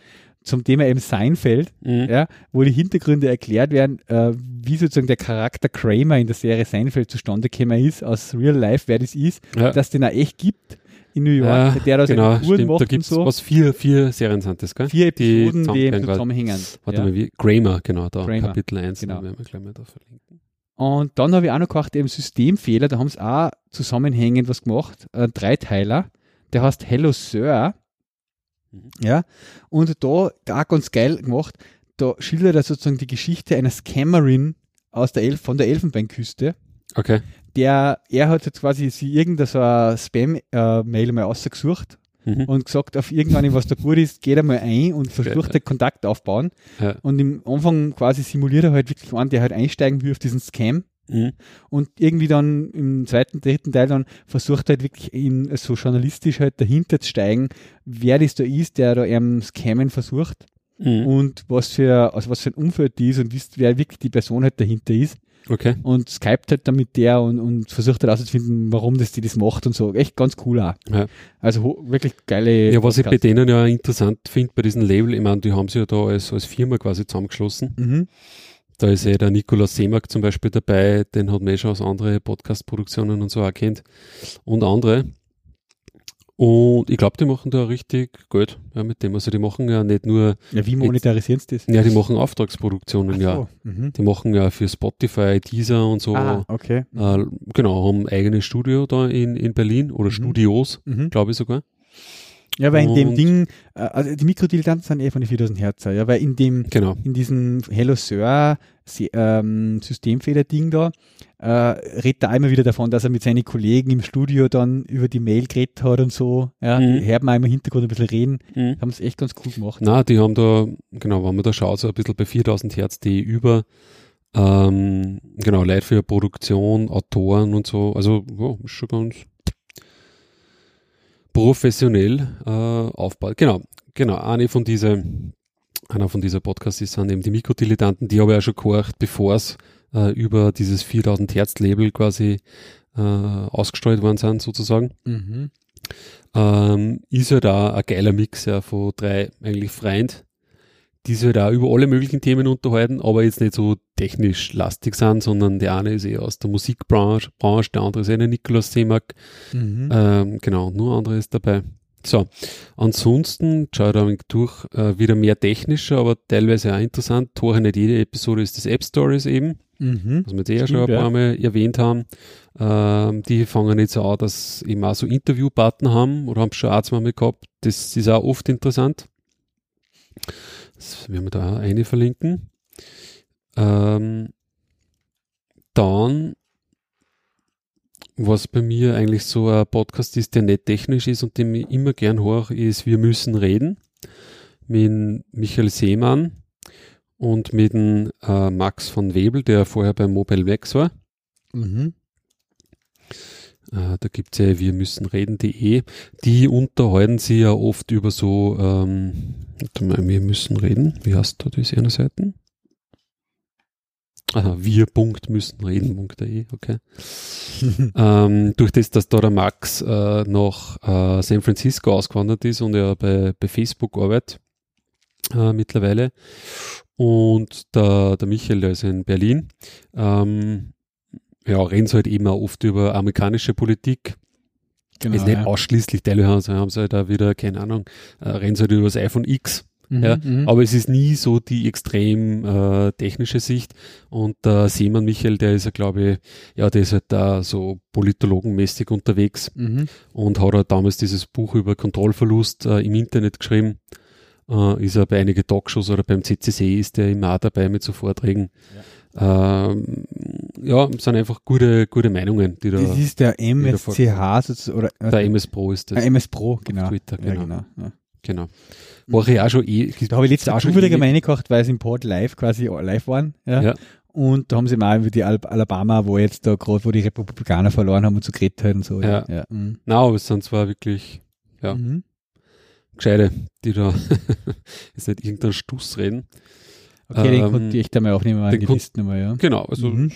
zum Thema eben Seinfeld, Mhm. ja, wo die Hintergründe erklärt werden, äh, wie sozusagen der Charakter Kramer in der Serie Seinfeld zustande gekommen ist, aus Real Life, wer das ist, Ja. dass den auch echt gibt in New York, Ja, der da seine genau, Touren stimmt. macht Da und gibt es so. was, vier, vier Serien sind das, gell? Vier Episoden, die, zusammen- eben zusammenhängen. Warte ja. mal, wie? Kramer, genau, da, Kramer, Kapitel 1, genau. genau. werden wir gleich mal da verlinken. Und dann habe ich auch noch gedacht, eben Systemfehler, da haben sie auch zusammenhängend was gemacht, ein Dreiteiler, der heißt Hello Sir, Mhm. ja, und da auch ganz geil gemacht, da schildert er sozusagen die Geschichte einer Scammerin aus der Elf von der Elfenbeinküste, Okay. Der, er hat jetzt quasi sie irgendein so Spam-Mail mal ausgesucht Mhm. und gesagt, auf irgendwann, was da gut ist, geht einmal ein und versucht Ja. den Kontakt aufbauen. Ja. Und im Anfang quasi simuliert er halt wirklich einen, der halt einsteigen will auf diesen Scam. Mhm. Und irgendwie dann im zweiten, dritten Teil dann versucht halt wirklich in, so journalistisch halt dahinter zu steigen, wer das da ist, der da eben Scammen versucht Mhm. und was für, also was für ein Umfeld die ist und wisst, wer wirklich die Person halt dahinter ist Okay. und skypt halt dann mit der und, und versucht halt herauszufinden, warum das die das macht und so. Echt ganz cool auch. Ja. Also wirklich geile. Ja, was ich bei Podcasts. denen ja interessant finde, bei diesem Label, ich meine, die haben sich ja da als, als Firma quasi zusammengeschlossen. Mhm. Da ist ja der Nikolaus Seemack zum Beispiel dabei, den hat man eh schon aus anderen Podcast-Produktionen und so kennt. Und andere. Und ich glaube, die machen da richtig Geld ja, mit dem. Also die machen ja nicht nur, Ja, wie monetarisieren sie das? ja, die machen Auftragsproduktionen, ja. so. Mhm. Die machen ja für Spotify, Deezer und so. Ah, okay. Äh, genau, haben ein eigenes Studio da in, in Berlin oder Mhm. Studios, Mhm. glaube ich sogar. Ja, weil in dem Ding, äh, also die Mikrodilettanten sind eh von den 4000 Hertz, ja, weil in dem, Genau. in diesem Hello Sir ähm, Systemfehler-Ding da, äh, redet er immer wieder davon, dass er mit seinen Kollegen im Studio dann über die Mail geredet hat und so. Ja, Mhm. hört man im Hintergrund ein bisschen reden. Mhm. Haben es echt ganz cool gemacht. Na, die haben da, genau, wenn man da schaut, so ein bisschen bei 4000 Hertz die über, ähm, genau, Leute für Produktion, Autoren und so, also, ja, ist schon ganz professionell äh, aufgebaut. Genau, genau, eine von diesen, einer von dieser Podcasts ist sind eben die Mikrodilettanten, die habe ich auch schon gehört, bevor es äh, über dieses 4000 Hertz Label quasi äh, ausgestreut worden sind, sozusagen Mhm. ähm, ist halt auch ein geiler Mix ja, von drei eigentlich Freunden, die sich halt auch über alle möglichen Themen unterhalten, aber jetzt nicht so technisch lastig sind, sondern der eine ist eher aus der Musikbranche, Branche, der andere ist eher der Nikolaus Seemack, Mhm. ähm, genau, nur andere ist dabei. So, ansonsten schau da ein wenig durch, äh, wieder mehr technischer, aber teilweise auch interessant. Tore nicht jede Episode ist das App Stories eben Mhm. was wir jetzt eh ja schon ein paar Mal erwähnt haben, ähm, die fangen jetzt an, dass eben auch so Interviewpartner haben oder haben schon auch zweimal gehabt. Das ist auch oft interessant. Das werden wir da auch eine verlinken. Ähm, dann, was bei mir eigentlich so ein Podcast ist, der nicht technisch ist und den ich immer gern höre, ist Wir müssen reden mit Michael Seemann und mit dem äh, Max von Webel, der vorher bei Mobile Max war. Mhm. Äh, da gibt's ja wir müssen reden.de. Die unterhalten sich ja oft über so, ähm, wir müssen reden. Wie heißt da diese eine Seite? Aha, wir Punkt müssen reden.de, okay. ähm, durch das, dass da der Max äh, nach äh, San Francisco ausgewandert ist und er bei, bei Facebook arbeitet äh, mittlerweile und der, der Michael, der ist in Berlin, ähm, ja, reden sie halt eben auch oft über amerikanische Politik. Genau, ist nicht ja. ausschließlich, teilweise haben sie halt auch wieder, keine Ahnung, äh, reden sie halt über das iPhone X. Mhm, ja, mhm. Aber es ist nie so die extrem äh, technische Sicht. Und der Seemann Michael, der ist ja, glaube ich, ja, der ist halt da so politologenmäßig unterwegs Mhm. und hat halt damals dieses Buch über Kontrollverlust äh, im Internet geschrieben. Äh, ist er bei einigen Talkshows oder beim CCC ist der immer auch dabei mit so Vorträgen. Ja, ähm, ja sind einfach gute, gute Meinungen, die da, Das ist der wieder MSCH oder der MS Pro ist das. äh, MS Pro, genau. Twitter, Ja, genau. genau. Ja. Genau. War ich auch schon eh. Da habe ich letztes Mal schon ewig- einmal reingehört, weil sie im Pod live quasi live waren. Ja. Ja. Und da haben sie mal über die Al Alabama, wo jetzt da gerade, wo die Republikaner verloren haben und so geredet haben und so. Ja. ja. Mhm. Nein, aber es sind zwar wirklich Ja. Mhm. Gescheite, die da jetzt nicht irgendeinen Stuss reden. Okay, den Ähm, konnte ich da mal aufnehmen, den die kon- Liste nochmal, ja. Genau, also Mhm.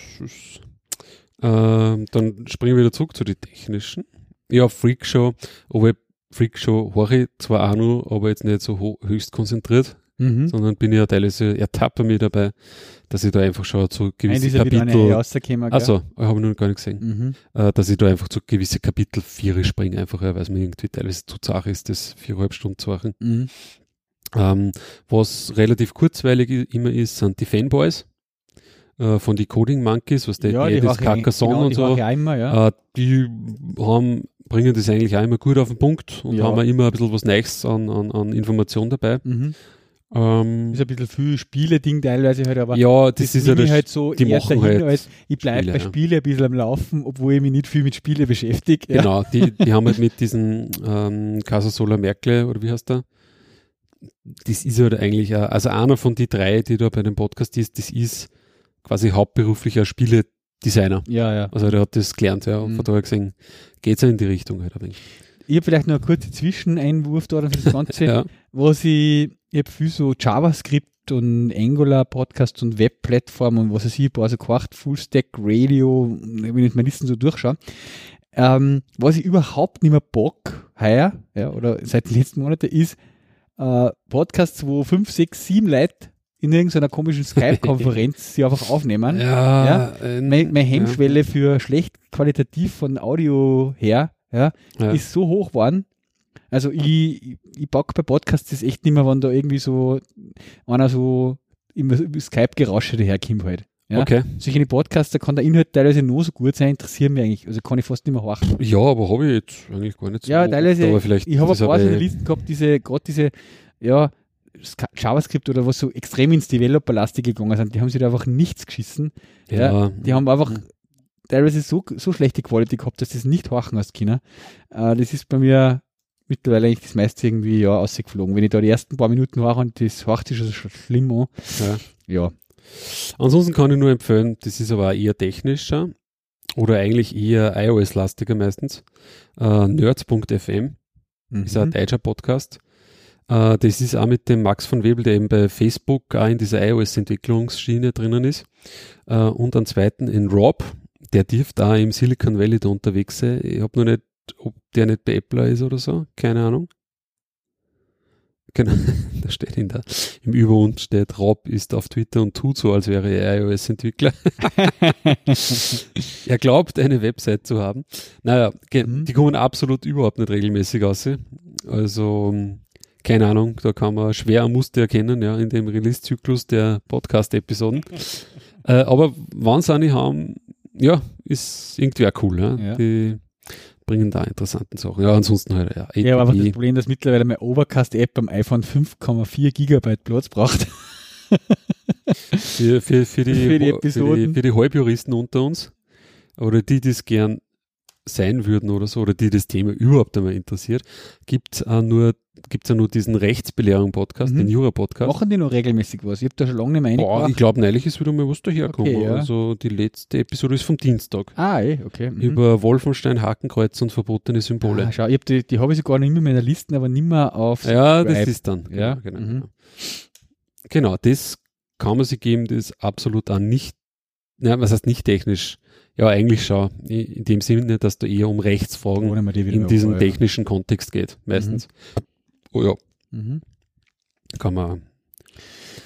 ähm, dann springen wir wieder zurück zu den technischen. Ja, Freakshow, aber Freakshow höre ich zwar auch noch, aber jetzt nicht so höchst konzentriert, Mhm. sondern bin ja teilweise ertappe mich dabei, dass ich da einfach schon zu Nein, gewisse dieser wieder eine Kapitel, also habe ich noch gar nicht gesehen, Mhm. äh, dass ich da einfach zu gewisse Kapitel vier springe, einfach, ja, weil es mir irgendwie teilweise zu zart ist, das viereinhalb Stunden zu machen. Mhm. Ähm, was relativ kurzweilig immer ist, sind die Fanboys äh, von die Coding Monkeys, was der Ja, die ich- Carcassonne genau, und die so. auch immer, ja. Äh, die haben, bringen das eigentlich auch immer gut auf den Punkt und Ja. haben auch immer ein bisschen was Neues an, an, an Information dabei. Mhm. Ähm, Ist ein bisschen viel Spiele-Ding teilweise halt, aber ja, das, ist ja das, halt so die machen halt als ich bleibe bei. Spiele ein bisschen am Laufen, obwohl ich mich nicht viel mit Spiele beschäftige. Ja. Genau, die, die haben halt mit diesem ähm, Casasola Merkel, oder wie heißt der? Das ist halt eigentlich, ein- also einer von die drei, die da bei dem Podcast ist, das ist quasi hauptberuflicher Spieledesigner. ja, ja. Also der hat das gelernt, ja, und Mhm. von daher gesehen, geht's ja in die Richtung halt ein wenig. Ich habe vielleicht noch einen kurzen Zwischeneinwurf da für das Ganze, Ja, was ich, ich habe viel so JavaScript und Angular Podcasts und Webplattformen und was weiß ich, ein paar so gemacht, Fullstack Radio, wenn ich meine Listen so durchschaue. Ähm, was ich überhaupt nicht mehr Bock heuer, ja, oder seit den letzten Monaten ist, äh, Podcasts, wo fünf, sechs, sieben Leute in irgendeiner komischen Skype-Konferenz sie einfach aufnehmen. ja, Ja, äh, Meine, meine Hemmschwelle für schlecht qualitativ von Audio her, ja, ja. ist so hoch geworden. Also ich, ich, ich pack bei Podcasts das echt nicht mehr, wenn da irgendwie so einer so im, im Skype-Gerausche daherkommt halt. Ja? Okay. Solche Podcasts, da kann der Inhalt teilweise nur so gut sein, interessieren mich eigentlich. Also kann ich fast nicht mehr horchen. Ja, aber habe ich jetzt eigentlich gar nicht so. Ja, teilweise, aber vielleicht ich habe ein paar aber- so in der Liste gehabt, diese, gerade diese, ja, JavaScript oder was so extrem ins Developer-lastig gegangen sind, die haben sich da einfach nichts geschissen. ja, Die haben einfach teilweise so, so schlechte Quality gehabt, dass das nicht horchen hast können. Äh, das ist bei mir mittlerweile eigentlich das meiste irgendwie ja ausgeflogen. Wenn ich da die ersten paar Minuten horche und das horcht sich schon sch- schlimm an. ja. Ja. Ansonsten kann ich nur empfehlen, das ist aber eher technischer oder eigentlich eher iOS-lastiger meistens. Äh, Nerds.fm ist ein Mhm. deutscher Podcast. Äh, das ist auch mit dem Max von Webel, der eben bei Facebook auch in dieser iOS-Entwicklungsschiene drinnen ist. Äh, und einen zweiten in Rob, der dürfte auch im Silicon Valley da unterwegs sein. Ich habe noch nicht, ob der nicht bei Apple ist oder so, keine Ahnung. Genau, da steht in der, im Überund steht, Rob ist auf Twitter und tut so, als wäre er iOS-Entwickler. er glaubt, eine Website zu haben. Naja, Mhm. die kommen absolut überhaupt nicht regelmäßig aus. Also, keine Ahnung, da kann man schwer Muster erkennen, ja, in dem Release-Zyklus der Podcast-Episoden. äh, aber wann sie eine haben, ja, ist irgendwie auch cool, ja. Ja. Die bringen da interessante Sachen. Ja, ansonsten halt, ja. Ja, aber einfach das API. Problem, dass mittlerweile meine Overcast-App am iPhone 5,4 Gigabyte Platz braucht. Für, für, für, die, Für die für, die, Episoden. für die Halbjuristen unter uns oder die, die es gern sein würden oder so, oder die das Thema überhaupt einmal interessiert, gibt es nur, gibt's ja nur diesen Rechtsbelehrung-Podcast, Mhm. den Jura-Podcast. Machen die noch regelmäßig was? Ich habe da schon lange nicht mehr Boah, ich glaube, neulich ist wieder mal was dahergekommen. Okay, ja. Also die letzte Episode ist vom Dienstag. Ah, eh, okay. Mhm. Über Wolfenstein, Hakenkreuz und verbotene Symbole. Ah, schau, ich hab die, die habe ich sogar noch immer in meiner Liste, aber nicht mehr auf ja, das Subscribe. ist dann. Ja, Genau, mhm. genau. genau, das kann man sich geben, das ist absolut auch nicht, ja, was heißt nicht technisch? Ja, eigentlich schon. In dem Sinne, dass da eher um Rechtsfragen die in diesem ja. technischen Kontext geht, meistens. Oh ja, Mhm. kann man,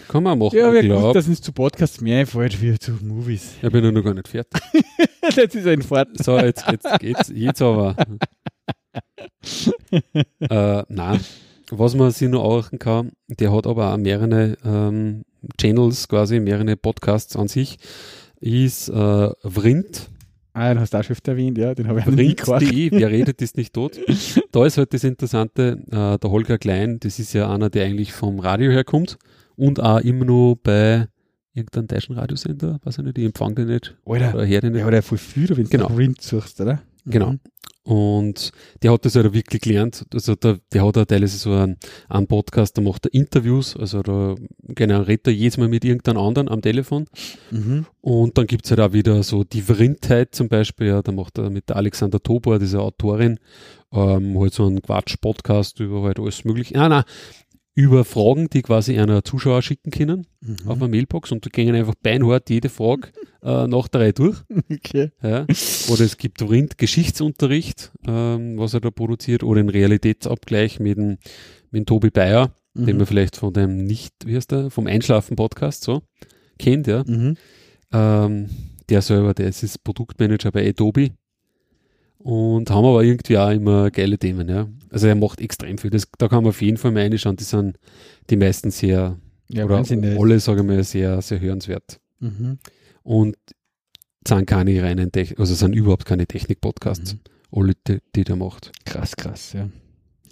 kann man machen. Ja, ich wäre gut, glaube, dass uns zu Podcasts mehr einfällt wie zu Movies. ich bin ja noch gar nicht fertig. das ist ein Fort. So, jetzt, jetzt geht's, jetzt aber. äh, nein, was man sich noch achten kann, der hat aber auch mehrere ähm, Channels, quasi mehrere Podcasts an sich, ist äh, Vrind, Ah, den hast du auch schon öfter erwähnt, ja, den habe ich noch nie gemacht. Vrind.de, wer redet, ist nicht tot. Da ist halt das Interessante, äh, der Holger Klein, das ist ja einer, der eigentlich vom Radio herkommt und auch immer nur bei irgendeinem deutschen Radiosender, weiß ich nicht, ich empfange den nicht, Alter, oder höre den nicht. ja, aber der voll viel, wenn du Genau. Rind suchst, oder? Genau. Mhm. Und der hat das halt wirklich gelernt. Also der, der hat auch teilweise so einen, einen Podcast, da macht er Interviews, also da genau, redet er jedes Mal mit irgendeinem anderen am Telefon. Mhm. Und dann gibt's halt auch wieder so die Verrindheit zum Beispiel, ja, da macht er mit der Alexander Tobor, dieser Autorin, ähm, halt so einen Quatsch-Podcast über halt alles mögliche. Nein, nein, über Fragen, die quasi einer Zuschauer schicken können Mhm. auf eine Mailbox und da gehen einfach beinhart jede Frage äh, nach der Reihe durch. Okay. Ja. Oder es gibt Rind Geschichtsunterricht, ähm, was er da produziert, oder einen Realitätsabgleich mit dem, mit dem Tobi Bayer, den Mhm. man vielleicht von dem nicht, wie heißt der, vom Einschlafen-Podcast so kennt, ja. Mhm. Ähm, der selber, der ist, ist Produktmanager bei Adobe und haben aber irgendwie auch immer geile Themen, ja. Also er macht extrem viel. Das, da kann man auf jeden Fall mal reinschauen. Die sind die meisten sehr, Ja, oder alle, sage ich mal, sehr, sehr hörenswert. Mhm. Und sind keine reinen Technik, also sind überhaupt keine Technik-Podcasts. Mhm. Alle, die, die der macht. Krass, krass, ja.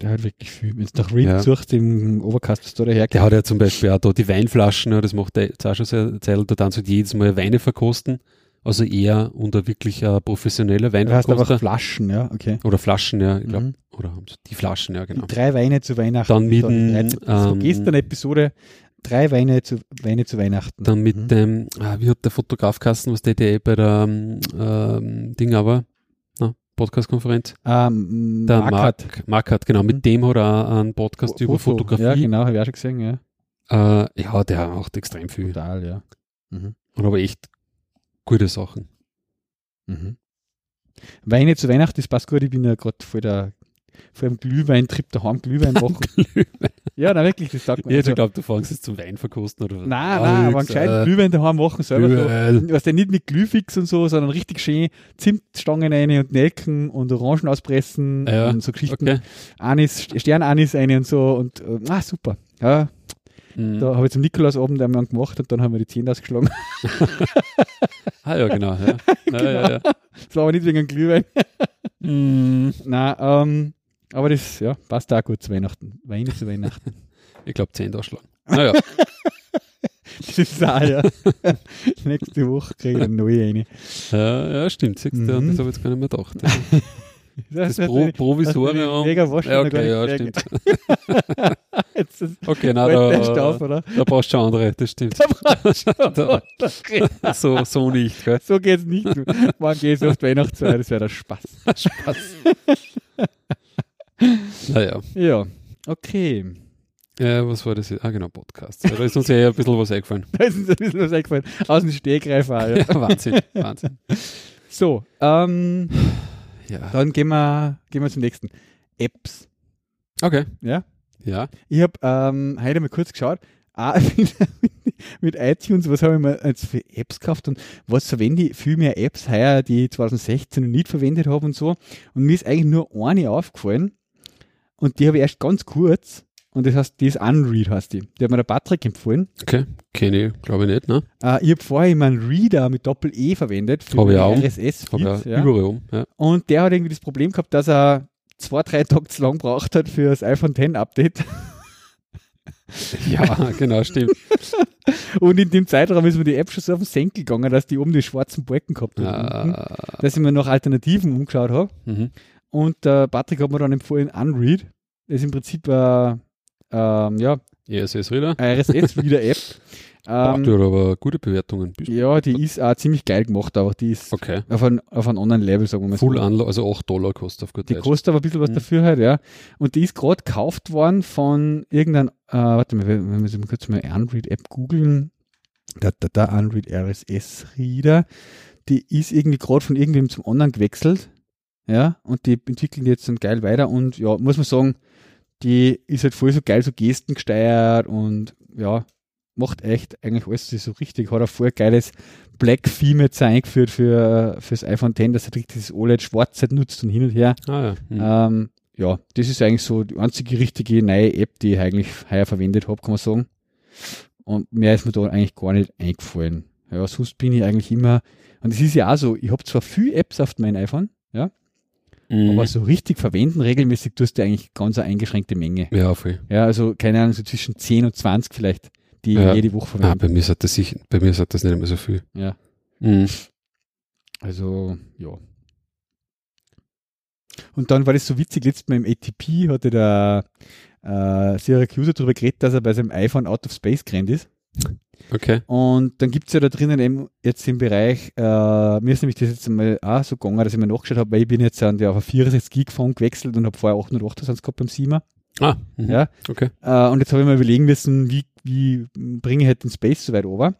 Der hat wirklich viel. Wenn du nach Reed Ja. suchst im Oberkast, was da daherkommt. Der hat ja zum Beispiel auch da die Weinflaschen, ja, das macht er jetzt auch schon sehr Zeit, da dann so jedes Mal Weine verkosten. Also eher unter wirklich äh, professioneller Du hast einfach Weinverkoster. Flaschen, ja, okay. Oder Flaschen, ja, ich glaube. Mhm. Oder die Flaschen, ja, genau. Drei Weine zu Weihnachten. Dann mit Das die dem, 13. Das war ähm, gestern Episode. Drei Weine zu, Weine zu Weihnachten. Dann mit Mhm. dem, ah, wie hat der Fotograf Kasten, was der eh bei der ähm, ähm, Ding aber, Podcast-Konferenz? ähm, Der Mark hat Mark, Mark hat, genau, Mhm. mit dem hat er einen Podcast über Foto. Fotografie. Ja, genau, habe ich auch schon gesehen, ja. äh, ja, der macht extrem viel. Total, ja. Mhm. Und aber echt gute Sachen. Mhm. Weine zu Weihnachten, das passt gut. Ich bin ja gerade voll der vor einem Glühweintrip daheim Glühwein machen. ja, na wirklich, das sagt man. Ich Also, glaube, du fängst jetzt zum Wein verkosten oder nein, nein, aber einen gescheiten Glühwein daheim machen selber. So. Glühwein. Was denn nicht mit Glühfix und so, sondern richtig schön Zimtstangen rein und Nelken und Orangen auspressen Ja, und so Geschichten. Okay. Anis, Sternanis rein und so und äh, ah, super. Ja, Mhm. da habe ich zum Nikolausabend einmal gemacht und dann haben wir die Zähne ausgeschlagen. Ah ja, genau. Ja. Ja, ja, ja. Das war aber nicht wegen einem Glühwein. Mhm. Nein, ähm, aber das ja, passt auch gut zu Weihnachten. Weine zu Weihnachten. Ich glaube, 10 ausschlagen. Naja, Das ist auch, ja. Nächste Woche kriege ich eine neue eine. ja, ja, stimmt. Siehst du, Mhm. das habe ich jetzt gar nicht mehr gedacht. Ja. Das Pro Provisorium. Mega wasch, ja, okay, ja, stimmt. Jetzt ist Okay, na, der Staub, da, oder? da brauchst du schon andere, das stimmt. Da- so, so nicht, gell? So geht's nicht. Morgen geht's auf die Weihnachtszeit, das wäre der Spaß. Spaß. naja, Ja, okay. äh, was war das jetzt? Ah, genau, Podcast. Da ist uns ja ein bisschen was eingefallen. Da ist uns ein bisschen was eingefallen. Aus dem Stegreif auch, ja. Ja, Wahnsinn, Wahnsinn. So, ähm, Ja. dann gehen wir, gehen wir zum nächsten. Apps. Okay, Ja? ja. Ich habe ähm, heute mal kurz geschaut, ah, mit, iTunes, was habe ich mir jetzt für Apps gekauft und was verwende ich? Viel mehr Apps heuer, die ich 2016 noch nicht verwendet habe und so. Und mir ist eigentlich nur eine aufgefallen und die habe ich erst ganz kurz und das heißt, die ist Unread, heißt die. Die hat mir der Patrick empfohlen. Okay, kenne ich, glaube ich nicht, ne? Äh, ich habe vorher immer einen Reader mit Doppel-E verwendet für Hab ich auch. RSS-Feed. Habe ja, überall um. Ja. Und der hat irgendwie das Problem gehabt, dass er zwei, drei Tage zu lang braucht hat für das iPhone X Update. ja, genau, stimmt. Und in dem Zeitraum ist mir die App schon so auf den Senkel gegangen, dass die oben die schwarzen Balken gehabt hat. Ja, Dass ich mir nach Alternativen umgeschaut habe. mhm. Und der Patrick hat mir dann empfohlen, Unread. Das ist im Prinzip eine ähm, ja, ESS-Reader. RSS-Reader-App. Ähm, die hat aber gute Bewertungen. ja, die ist auch ziemlich geil gemacht, aber die ist Okay. auf einem auf ein anderen Level, sagen wir mal Full so. Also 8 Dollar kostet auf gut Die Deutsch. kostet aber ein bisschen was Mhm. dafür halt, ja. Und die ist gerade gekauft worden von irgendeinem, äh, warte mal, wenn wir mal kurz mal Android-App googeln. Da, da, da, Android RSS Reader. Die ist irgendwie gerade von irgendwem zum anderen gewechselt. Ja, und die entwickeln jetzt dann geil weiter und ja, muss man sagen, die ist halt voll so geil, so Gesten gesteuert und ja, macht echt eigentlich alles so richtig. Hat auch voll geiles Black Theme jetzt eingeführt für, fürs iPhone X, dass er richtig das OLED schwarz halt nutzt und hin und her. Ah ja. Mhm. Ähm, ja, das ist eigentlich so die einzige richtige neue App, die ich eigentlich heuer verwendet habe, kann man sagen. Und mehr ist mir da eigentlich gar nicht eingefallen. Ja, sonst bin ich eigentlich immer, und es ist ja auch so, ich habe zwar viele Apps auf meinem iPhone, ja, Mhm. aber so richtig verwenden regelmäßig tust du eigentlich ganz eine eingeschränkte Menge. ja, voll. Ja, also keine Ahnung, so zwischen 10 und 20 vielleicht, die Ja. jede Woche Ah, verwende. bei mir sagt das sicher, bei mir sagt das nicht mehr so viel. Ja, Mhm. also, ja. Und dann war das so witzig, letztes Mal im ATP hatte der äh, Syracuse darüber geredet, dass er bei seinem iPhone out of space gerannt ist. Okay. Und dann gibt es ja da drinnen eben jetzt im Bereich, äh, mir ist nämlich das jetzt mal auch so gegangen, dass ich mir nachgeschaut habe, weil ich bin jetzt an der auf ein 64 Gig Phone gewechselt und habe vorher 828 gehabt beim 7 Ah, mhm. Ja. Okay. Äh, und jetzt habe ich mir überlegen müssen, wie, wie bringe ich halt den Space so weit over.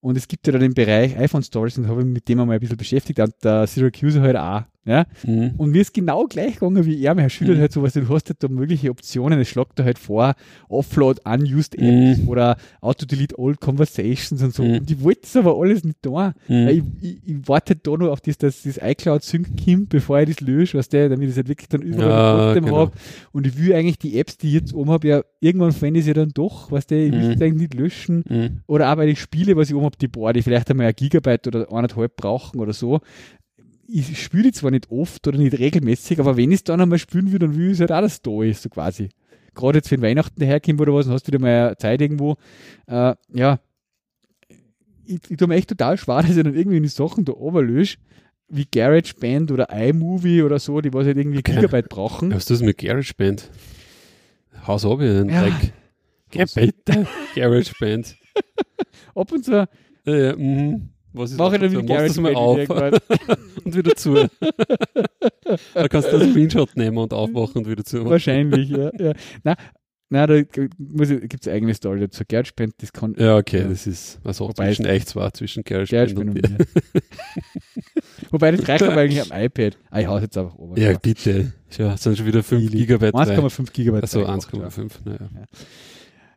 Und es gibt ja da den Bereich iPhone Stories und habe mich mit dem einmal ein bisschen beschäftigt, und der Syracuse halt auch. Ja? Mhm. Und mir ist genau gleich gegangen wie er. Mir schüttelt Mhm. halt sowas, du hast halt da mögliche Optionen. Es schlagt da halt vor, Offload Unused Apps Mhm. oder Auto-Delete Old Conversations und so. Mhm. Und ich wollte es aber alles nicht da. Mhm. Weil Ich, ich, ich warte da noch auf das, dass das iCloud Sync kommt, bevor ich das lösche, weißt du, damit ich es halt wirklich dann überall Ja, trotzdem genau. habe. Und ich will eigentlich die Apps, die ich jetzt oben habe, ja, irgendwann fände ich sie dann doch, weißt du, ich will Mhm. eigentlich nicht löschen. Mhm. Oder auch bei den Spiele, was ich oben habe, die boah, die vielleicht einmal ein Gigabyte oder eineinhalb brauchen oder so. Ich spüre die zwar nicht oft oder nicht regelmäßig, aber wenn ich es dann einmal spüren will, dann will ich es halt auch, dass es da ist, so quasi. Gerade jetzt, wenn Weihnachten herkommt oder was, dann hast du wieder mal Zeit irgendwo. Äh, ja, ich, ich tue mir echt total schwer, dass ich dann irgendwie die Sachen da runterlösche, wie GarageBand oder iMovie oder so, die was halt irgendwie Okay. Gigabyte brauchen. Was ist das mit GarageBand? Haus ab, den Ja. Dreck. Geh bitte. GarageBand. Ab und zu Äh, ja, mhm. Was ist mache ich Machst das mal auf und wieder zu. da kannst du einen Screenshot nehmen und aufmachen und wieder zu. Wahrscheinlich, ja. ja. Na, na, da gibt es eine eigene Story dazu. GarageBand, das kann Ja, okay, Ja. das ist also Wobei zwischen euch zwei, zwischen GarageBand, GarageBand und und mir. Wobei, das reicht aber eigentlich am iPad. Ah, ich hau jetzt einfach oben. Ja, bitte. Ja, sind schon wieder 5 Billig. Gigabyte. rein. 1,5 Gigabyte. Also reingemacht, 1,5, naja. ja.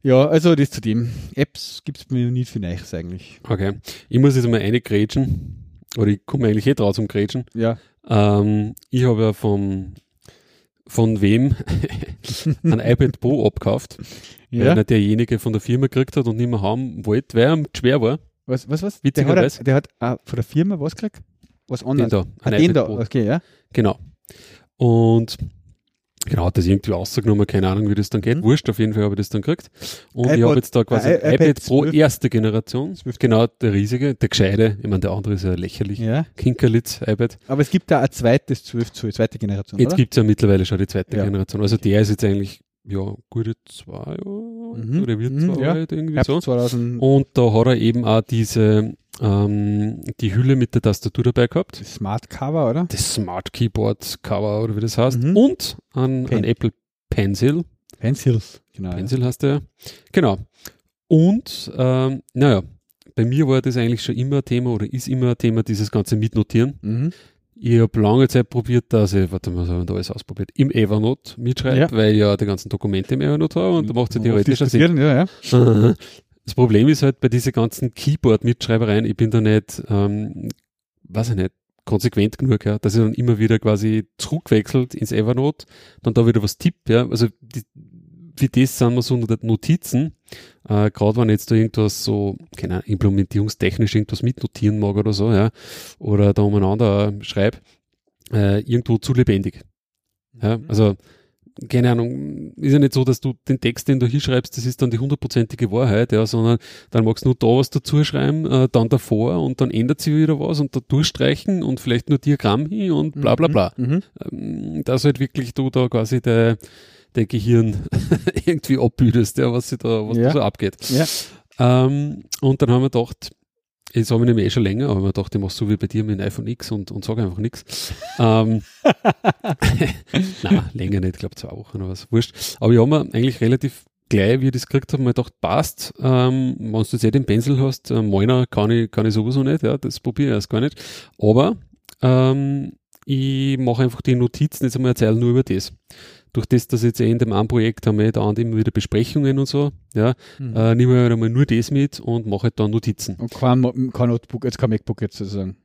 Ja, also das zu dem. Apps gibt es mir nicht für Neues eigentlich. Okay. Ich muss jetzt mal eine grätschen. Oder ich komme eigentlich eh drauf zum Grätschen. Ja. Ähm, ich habe ja vom, von wem ein iPad Pro abgekauft, weil Ja. nicht derjenige von der Firma gekriegt hat und nicht mehr haben wollte, weil er schwer war. Was, was, was? Der hat, der hat ah, von der Firma was gekriegt? Was Den anderes? da. Ah, ein den iPad da. Pro. Okay, ja. Genau. Und genau, hat das irgendwie rausgenommen, keine Ahnung, wie das dann geht. Mhm. Wurscht, auf jeden Fall habe ich das dann gekriegt. Und ich iPod- habe jetzt da quasi ein iPad iPad Pro 12. erste Generation. 12. Genau, der riesige, der gescheite. Ich meine, der andere ist ja lächerlich. ja. Kinkerlitz iPad. Aber es gibt da ein zweites 12 Zoll, zweite Generation, Jetzt gibt es ja mittlerweile schon die zweite Ja. Generation. Also der ist jetzt eigentlich, ja, gute zwei Jahre Mhm. oder wird Mhm, zwei ja. alt irgendwie Herbst so. 2000. Und da hat er eben auch diese, ähm, die Hülle mit der Tastatur dabei gehabt. Das Smart Cover, oder? Das Smart Keyboard Cover oder wie das heißt. Mhm. Und ein, Pen. ein Apple Pencil. Pencils. Genau. ja. Pencil heißt der. Genau. Und, ähm, naja, bei mir war das eigentlich schon immer ein Thema oder ist immer ein Thema, dieses ganze Mitnotieren. Mhm. Ich habe lange Zeit probiert, dass ich, warte mal, was habe ich da alles ausprobiert, im Evernote mitschreibe, Ja. weil ich ja die ganzen Dokumente im Evernote habe und da macht es ja theoretisch Sinn. Ja, ja. Das Problem ist halt bei diesen ganzen Keyboard-Mitschreibereien, ich bin da nicht, ähm, weiß ich nicht, konsequent genug, ja, dass ich dann immer wieder quasi zurückwechselt ins Evernote, dann da wieder was tippt, ja, also die, wie das sind wir so unter den Notizen, äh, gerade wenn ich jetzt da irgendwas so, keine Ahnung, implementierungstechnisch irgendwas mitnotieren mag oder so, ja, oder da umeinander schreibe, äh, irgendwo zu lebendig. Ja, also, keine Ahnung, ist ja nicht so, dass du den Text, den du hier schreibst, das ist dann die hundertprozentige Wahrheit, ja, sondern dann magst du nur da was dazu schreiben, äh, dann davor und dann ändert sich wieder was und da durchstreichen und vielleicht nur Diagramm hin und bla bla bla. Mhm. Ähm, dass halt wirklich du da quasi der, der Gehirn irgendwie abbüdest, ja, was, sie da, was Ja. da so abgeht. Ja. Ähm, und dann haben wir gedacht, das habe ich nämlich eh schon länger, aber ich dachte, ich mache so wie bei dir mit dem iPhone X und, und sage einfach nichts. Ähm, Nein, länger nicht, ich glaube zwei Wochen oder was, wurscht. Aber ich habe mir eigentlich relativ gleich, wie ich das gekriegt habe, mal gedacht, passt, ähm, wenn du jetzt eh den Pencil hast, äh, meiner kann ich, kann ich sowieso nicht, ja, das probiere ich erst gar nicht. Aber ähm, ich mache einfach die Notizen jetzt einmal erzählen nur über das. Durch das, dass jetzt eh in dem einen Projekt haben wir da immer wieder Besprechungen und so, ja, Mhm. äh, nehme ich halt einmal nur das mit und mache halt dann Notizen. Und kein, kein Notebook, jetzt kein MacBook jetzt sozusagen.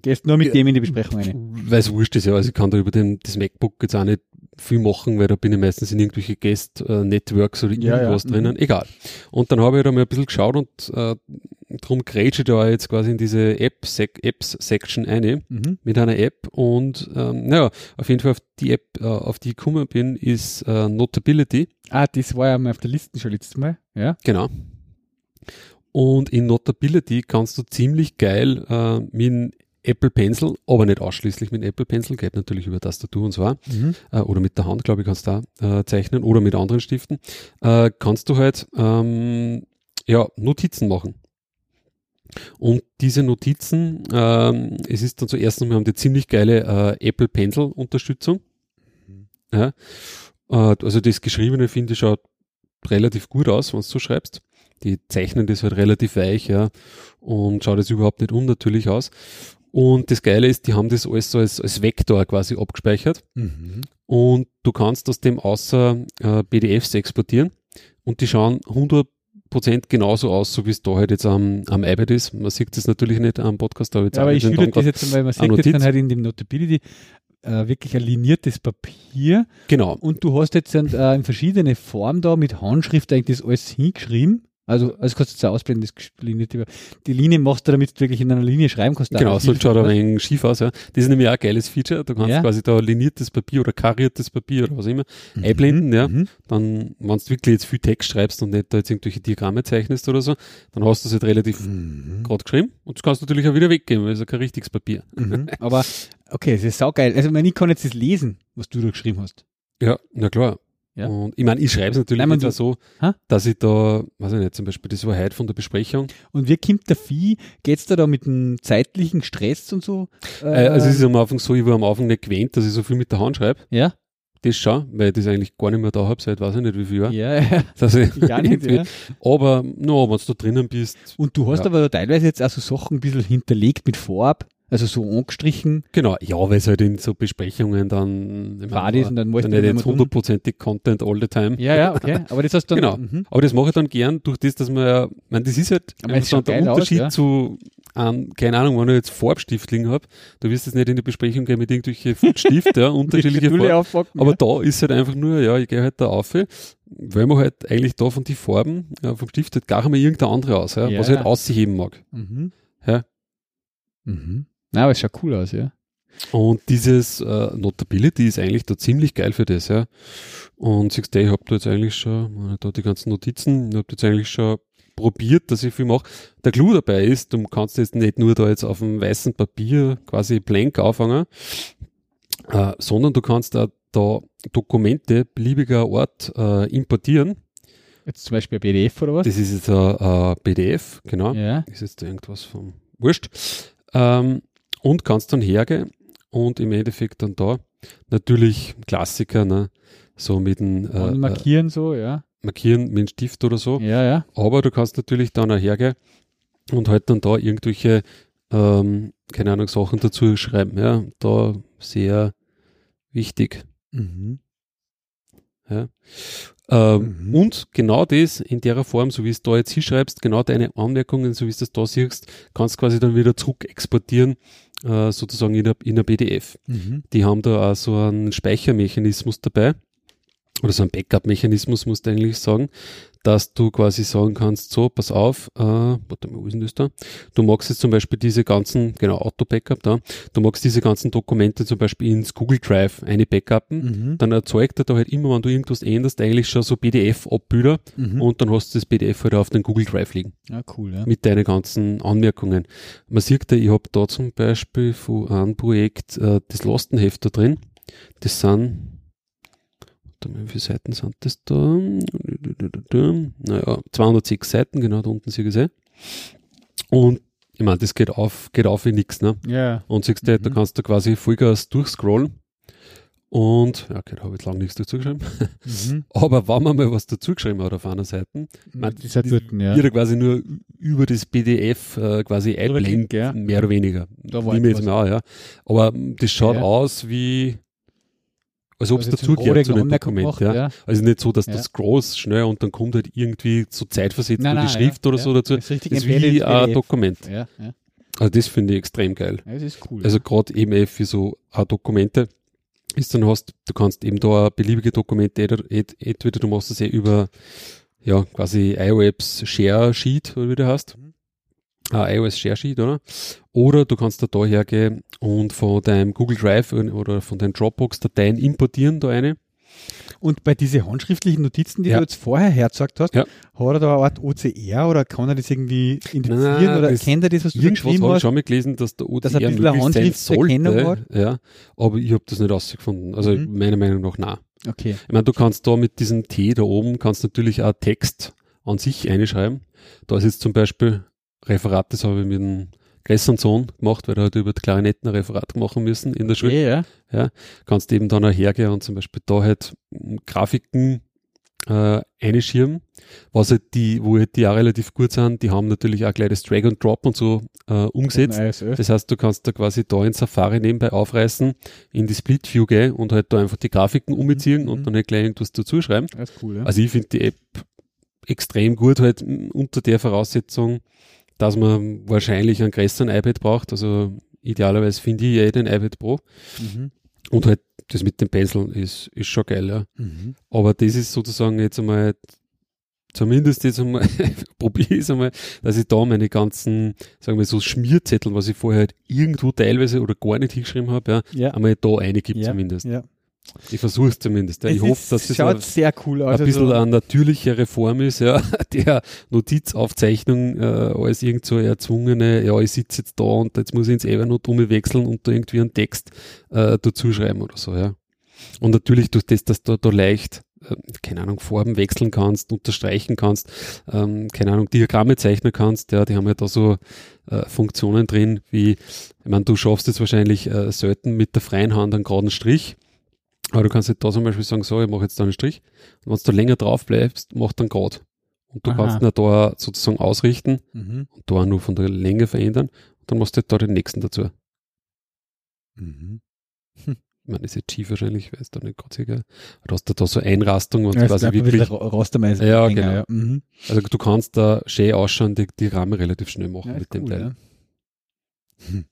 Gehst nur mit Ja. dem in die Besprechung rein. Weil es wurscht ist, ja. Also ich kann da über den, das MacBook jetzt auch nicht viel machen, weil da bin ich meistens in irgendwelche Guest-Networks oder Ja, ja. irgendwas Mhm. drinnen. Egal. Und dann habe ich da mal ein bisschen geschaut und äh, drum grätsche ich da jetzt quasi in diese Apps-Section eine Mhm. mit einer App und ähm, naja, auf jeden Fall auf die App, äh, auf die ich gekommen bin, ist äh, Notability. Ah, das war ja mal auf der Liste schon letztes Mal. Ja. Genau. Und in Notability kannst du ziemlich geil äh, mit Apple Pencil, aber nicht ausschließlich mit dem Apple Pencil, geht natürlich über Tastatur und so Mhm. äh, oder mit der Hand, glaube ich, kannst du da äh, zeichnen oder mit anderen Stiften, äh, kannst du halt ähm, ja, Notizen machen. Und diese Notizen, ähm, es ist dann zuerst einmal haben die ziemlich geile äh, Apple Pencil Unterstützung. Ja. Äh, also das Geschriebene finde ich schaut relativ gut aus, wenn du so schreibst. Die zeichnen das halt relativ weich, ja, und schaut jetzt überhaupt nicht unnatürlich aus. Und das Geile ist, die haben das alles so als, als Vektor quasi abgespeichert Mhm. und du kannst aus dem außer äh, PDFs exportieren und die schauen 100% genauso aus, so wie es da halt jetzt am, am iPad ist. Man sieht das natürlich nicht am Podcast, aber jetzt Ja, aber auch ich nicht schilder den das jetzt einmal, man sieht Notiz. jetzt dann halt in dem Notability äh, wirklich ein liniertes Papier Genau, und du hast jetzt dann, äh, in verschiedene Formen da mit Handschrift eigentlich das alles hingeschrieben. Also, also kannst du auch ausblenden, das die Linie machst du, damit du wirklich in einer Linie schreiben kannst. Genau, so schaut ein wenig schief aus, ja. Das ist nämlich auch ein geiles Feature. Du kannst Ja. quasi da liniertes Papier oder kariertes Papier oder was immer einblenden, ja. Mhm. Dann, wenn du wirklich jetzt viel Text schreibst und nicht da jetzt irgendwelche Diagramme zeichnest oder so, dann hast du es halt relativ Mhm. gerade geschrieben und das kannst du natürlich auch wieder weggeben, weil es ja kein richtiges Papier. Mhm. Aber, okay, das ist saugeil. Also, ich meine, ich kann jetzt das lesen, was du da geschrieben hast. Ja, na klar. Ja. Und ich meine, ich schreibe es natürlich Nein, auch so, Hä? dass ich da, weiß ich nicht, zum Beispiel, das war heute von der Besprechung. Und wie kommt der Vieh? Geht's da da mit dem zeitlichen Stress und so? Äh, also es ist am Anfang so, ich war am Anfang nicht gewöhnt, dass ich so viel mit der Hand schreibe. ja, Das schon, weil ich das eigentlich gar nicht mehr da habe, seit weiß ich nicht wie viel Jahren. ja, ja. Dass ich Gar nicht, ja. Aber, no, wenn du da drinnen bist, Und du hast Ja. aber da teilweise jetzt auch so Sachen ein bisschen hinterlegt mit Farb, also so angestrichen, genau, ja, weil es halt in so Besprechungen dann, ich war das und dann dann du nicht hundertprozentig Content all the time. Ja, ja, okay. Aber das hast du dann. Genau. Mhm. Aber das mache ich dann gern durch das, dass man ja, ich meine, das ist halt Aber es schaut dann der geil aus, Unterschied ja. zu, ähm, keine Ahnung, wenn ich jetzt Farbstift liegen habe, du wirst jetzt nicht in die Besprechung gehen mit irgendwelchen Filzstift, ja, unterschiedliche Farben. Aber ja. da ist halt einfach nur, ja, ich gehe halt da auf, weil man halt eigentlich da von die Farben ja, vom Stift halt gar nicht mehr irgendeine andere aus, ja, Ja. was ich halt ausheben mag. Mhm. Ja. Mhm. Na, aber es schaut cool aus, ja. Und dieses äh, Notability ist eigentlich da ziemlich geil für das, ja. Und siehst du, ich habe da jetzt eigentlich schon, da die ganzen Notizen, ich habe jetzt eigentlich schon probiert, dass ich viel mache. Der Clou dabei ist, du kannst jetzt nicht nur da jetzt auf dem weißen Papier quasi blank auffangen, äh, sondern du kannst da, da Dokumente beliebiger Art äh, importieren. Jetzt zum Beispiel ein PDF oder was? Das ist jetzt ein, ein PDF, genau ja. ist jetzt irgendwas vom Wurscht. Ähm, und kannst dann hergehen und im Endeffekt dann da natürlich Klassiker, ne? so mit dem äh, Und äh, markieren so, ja. Markieren mit dem Stift oder so. Ja, ja. Aber du kannst natürlich dann auch hergehen und halt dann da irgendwelche, ähm, keine Ahnung, Sachen dazu schreiben. Ja, da sehr wichtig. Mhm. Ja. Ähm, Mhm. Und genau das in der Form, so wie es da jetzt hinschreibst, genau deine Anmerkungen, so wie du das da siehst, kannst quasi dann wieder zurück exportieren, äh, sozusagen in der, in der PDF. Mhm. Die haben da auch so einen Speichermechanismus dabei, oder so einen Backup-Mechanismus, musst du eigentlich sagen, dass du quasi sagen kannst, so, pass auf, äh, warte mal, wo ist denn das da? Du magst jetzt zum Beispiel diese ganzen, genau, Auto-Backup da, du magst diese ganzen Dokumente zum Beispiel ins Google Drive eine backuppen, Mhm. dann erzeugt er da halt immer, wenn du irgendwas änderst, eigentlich schon so PDF-Abbilder Mhm. und dann hast du das PDF halt auf den Google Drive liegen Ja, cool, ja. mit deinen ganzen Anmerkungen. Man sieht da, ich habe da zum Beispiel von einem Projekt äh, das Lastenheft da drin. Das sind, warte mal, wie viele Seiten sind das da? Naja, 206 Seiten, genau, da unten es eh. Und ich meine, das geht auf, geht auf wie nix, ne? Ja. Und siehst du, da Mhm. kannst du quasi Vollgas durchscrollen. Und, ja, okay, da habe ich jetzt lange nichts dazu geschrieben. Mhm. Aber wenn man mal was dazu geschrieben hat auf einer Seite, man, halt dort, ja. quasi nur über das PDF äh, quasi einblenden, ja. mehr oder weniger. Da war Nehme ich jetzt mal ja. Aber das schaut Ja. aus wie, als ob es dazugehört zu Anmerkung Dokument. gemacht, Ja. Also nicht so, dass Ja. das groß, schnell und dann kommt halt irgendwie so zeitversetzt Nein, nur die nein, Schrift ja, oder ja. so dazu. Das ist richtig Das ist wie ein. Dokument. Ja, ja. Also das finde ich extrem geil. ja, das ist cool. Also gerade eben eh für so äh, Dokumente ist dann hast, du kannst eben da beliebige Dokumente, ed- ed- entweder du machst es eh über ja quasi iOS Share Sheet, oder wie du hast. Ah, iOS Share Sheet, oder? Oder du kannst da, da hergehen und von deinem Google Drive oder von deinen Dropbox-Dateien importieren, da eine. Und bei diesen handschriftlichen Notizen, die Ja. du jetzt vorher hergezeigt hast, Ja. hat er da eine Art OCR oder kann er das irgendwie identifizieren Nein, oder kennt er das, was du geschrieben habe ich hast? schon mal gelesen, dass der Dass ein OCR bisschen eine möglichst sein sollte. Ja, aber ich habe das nicht rausgefunden. Also Mhm. meiner Meinung nach nein. Okay. Ich meine, du kannst da mit diesem T da oben, kannst natürlich auch Text an sich einschreiben. Da ist jetzt zum Beispiel Referat, das habe ich mit dem größeren Sohn gemacht, weil er halt über die Klarinetten ein Referat machen müssen in der Schule. Okay, ja. Kannst eben dann auch hergehen und zum Beispiel da halt Grafiken äh, einschirmen, was halt die, wo halt die auch relativ gut sind, die haben natürlich auch gleich das Drag and Drop und so äh, umgesetzt. Das heißt, du kannst da quasi da in Safari nebenbei aufreißen, in die Split View gehen und halt da einfach die Grafiken umziehen mhm. und dann halt gleich irgendwas dazu schreiben. Das ist cool, ja. Also ich finde die App extrem gut halt unter der Voraussetzung, dass man wahrscheinlich einen größeren iPad braucht. Also idealerweise finde ich eh den iPad Pro. Mhm. Und halt das mit dem Pencil ist, ist schon geil, ja. Mhm. Aber das ist sozusagen jetzt einmal zumindest jetzt einmal, probiere ich es einmal, dass ich da meine ganzen, sagen wir so, Schmierzettel, was ich vorher halt irgendwo teilweise oder gar nicht hingeschrieben habe, ja, Ja. einmal da eingibt Ja. zumindest. Ja. Ich versuche es zumindest. Ja. Ich Es hoffe, dass das schaut ein, sehr cool aus. ein bisschen also, eine natürlichere Form ist, ja, der Notizaufzeichnung äh, als irgend so erzwungene, ja, ich sitze jetzt da und jetzt muss ich ins Evernote umwechseln und da irgendwie einen Text äh, dazu schreiben oder so, ja. Und natürlich durch das, dass du da leicht, äh, keine Ahnung, Farben wechseln kannst, unterstreichen kannst, ähm, keine Ahnung, Diagramme zeichnen kannst, ja, die haben ja da so äh, Funktionen drin, wie, ich meine, du schaffst jetzt wahrscheinlich äh, selten mit der freien Hand einen geraden Strich, aber du kannst jetzt da zum Beispiel sagen, so, ich mache jetzt da einen Strich, und wenn du da länger drauf bleibst, mach dann grad. Und du Aha. kannst ihn da sozusagen ausrichten Mhm. und da nur von der Länge verändern, und dann machst du halt da den nächsten dazu. Mhm. Ich meine, das ist jetzt schief wahrscheinlich, weil es da nicht gerade sicher. Du hast da, da so Einrastung und Ja, quasi wirklich, rastermäßig. Ja, länger, genau. Ja. Mhm. also du kannst da schön ausschauen, die, die Rahmen relativ schnell machen Ja, mit dem cool, Teil. ja. Hm.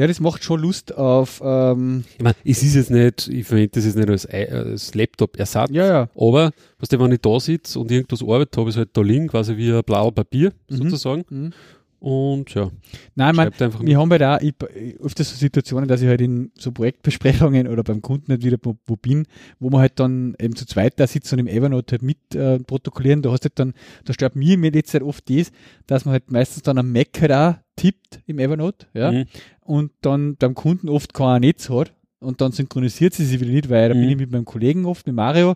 Ja, das macht schon Lust auf, ähm, Ich meine, es ist jetzt nicht, ich verwende das jetzt nicht als, Ei- als Laptop-Ersatz, ja, ja, aber, was du, wenn ich da sitze und irgendwas arbeite, habe ich es halt da liegen, quasi wie ein blauer Papier, Mhm. sozusagen. Mhm. Und ja, Nein, einfach wir haben halt auch ich, öfters so Situationen, dass ich halt in so Projektbesprechungen oder beim Kunden nicht wieder wo, bin, wo man halt dann eben zu zweit da sitzt und im Evernote halt mit äh, protokollieren. Da hast halt dann, da stört mir mir jetzt halt oft das, dass man halt meistens dann am Mac halt auch tippt im Evernote, ja, Mhm. und dann beim Kunden oft kein Netz hat und dann synchronisiert sie sich wieder nicht, weil da Mhm. bin ich mit meinem Kollegen oft, mit Mario,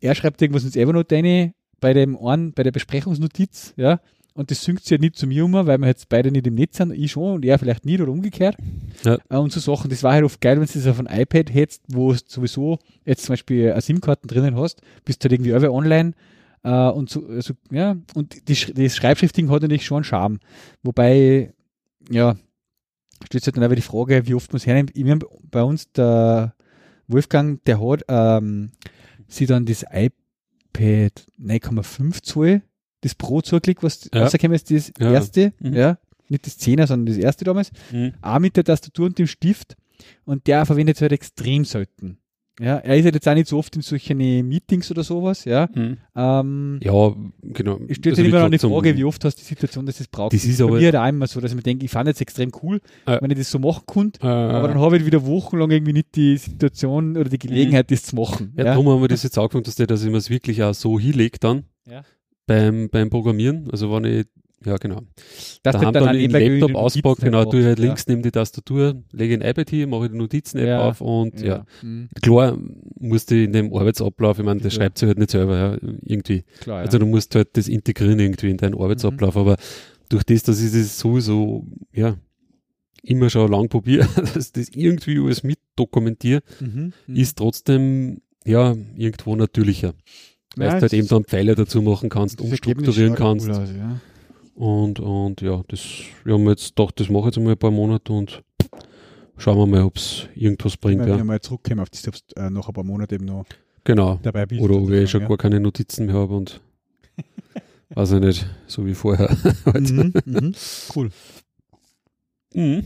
er schreibt irgendwas ins Evernote rein, bei dem einen, bei der Besprechungsnotiz, ja, und das synkt sich halt nicht zu mir um, weil wir jetzt beide nicht im Netz sind, ich schon und er vielleicht nicht oder umgekehrt. Ja. Äh, Und so Sachen, das war halt oft geil, wenn du das auf ein iPad hättest, wo du sowieso jetzt zum Beispiel eine SIM-Karten drinnen hast, bist du halt irgendwie alle online äh, und so, also, ja, und die, das Schreibschrifting hat natürlich schon einen Charme. Wobei, ja, stellt sich dann aber die Frage, wie oft man es hernimmt. Ich mein, bei uns der Wolfgang, der hat ähm, sich dann das iPad 9,5 Zoll, das Pro zugelegt, was Ja. rausgekommen ist, das Ja. erste, Mhm. ja, nicht das 10er, sondern das erste damals, Mhm. auch mit der Tastatur und dem Stift und der verwendet es halt extrem selten. Ja, er ist halt jetzt auch nicht so oft in solchen Meetings oder sowas, ja. Mhm. Ähm, Ja, genau. ich stelle Also sich immer noch die Frage, wie oft hast du die Situation, dass es brauchst. Das ist aber- mir halt auch immer so, dass ich mir denke, ich fand jetzt extrem cool, Ja. wenn ich das so machen konnte, Äh, aber dann habe ich wieder wochenlang irgendwie nicht die Situation oder die Gelegenheit, das zu machen. Ja, darum haben wir das jetzt angefangen, dass, der, dass ich mir es wirklich auch so hinlege dann Ja. Beim, beim Programmieren. Also wenn ich, ja genau. Dass da haben dann nebenbei Laptop Notizen genau, tue ich halt links neben die Tastatur, lege ein iPad hin, mache die Notizen-App Ja. auf und ja. Mhm. Klar musst du in dem Arbeitsablauf, ich meine, das Ja. schreibt sich halt nicht selber, ja, irgendwie. Klar, ja. Also du musst halt das integrieren irgendwie in deinen Arbeitsablauf, aber durch das, dass ich das sowieso, ja, immer schon lang probiere, dass ich das irgendwie alles mit dokumentiere, mhm. Mhm. ist trotzdem, ja, irgendwo natürlicher. Weil Ja, du halt eben dann Pfeile dazu machen kannst, umstrukturieren kannst. Aus, ja. Und, und ja, das, wir haben jetzt gedacht, das mache ich jetzt mal ein paar Monate und schauen wir mal, ob es irgendwas bringt. Wenn Ja. ich mal zurückkomme auf das, selbst äh, nach ein paar Monaten eben noch Genau. dabei bist. Oder ob ich schon sozusagen, gar keine Notizen mehr habe und weiß ich nicht, so wie vorher. halt. ja. mhm. Mhm. Cool. Mhm.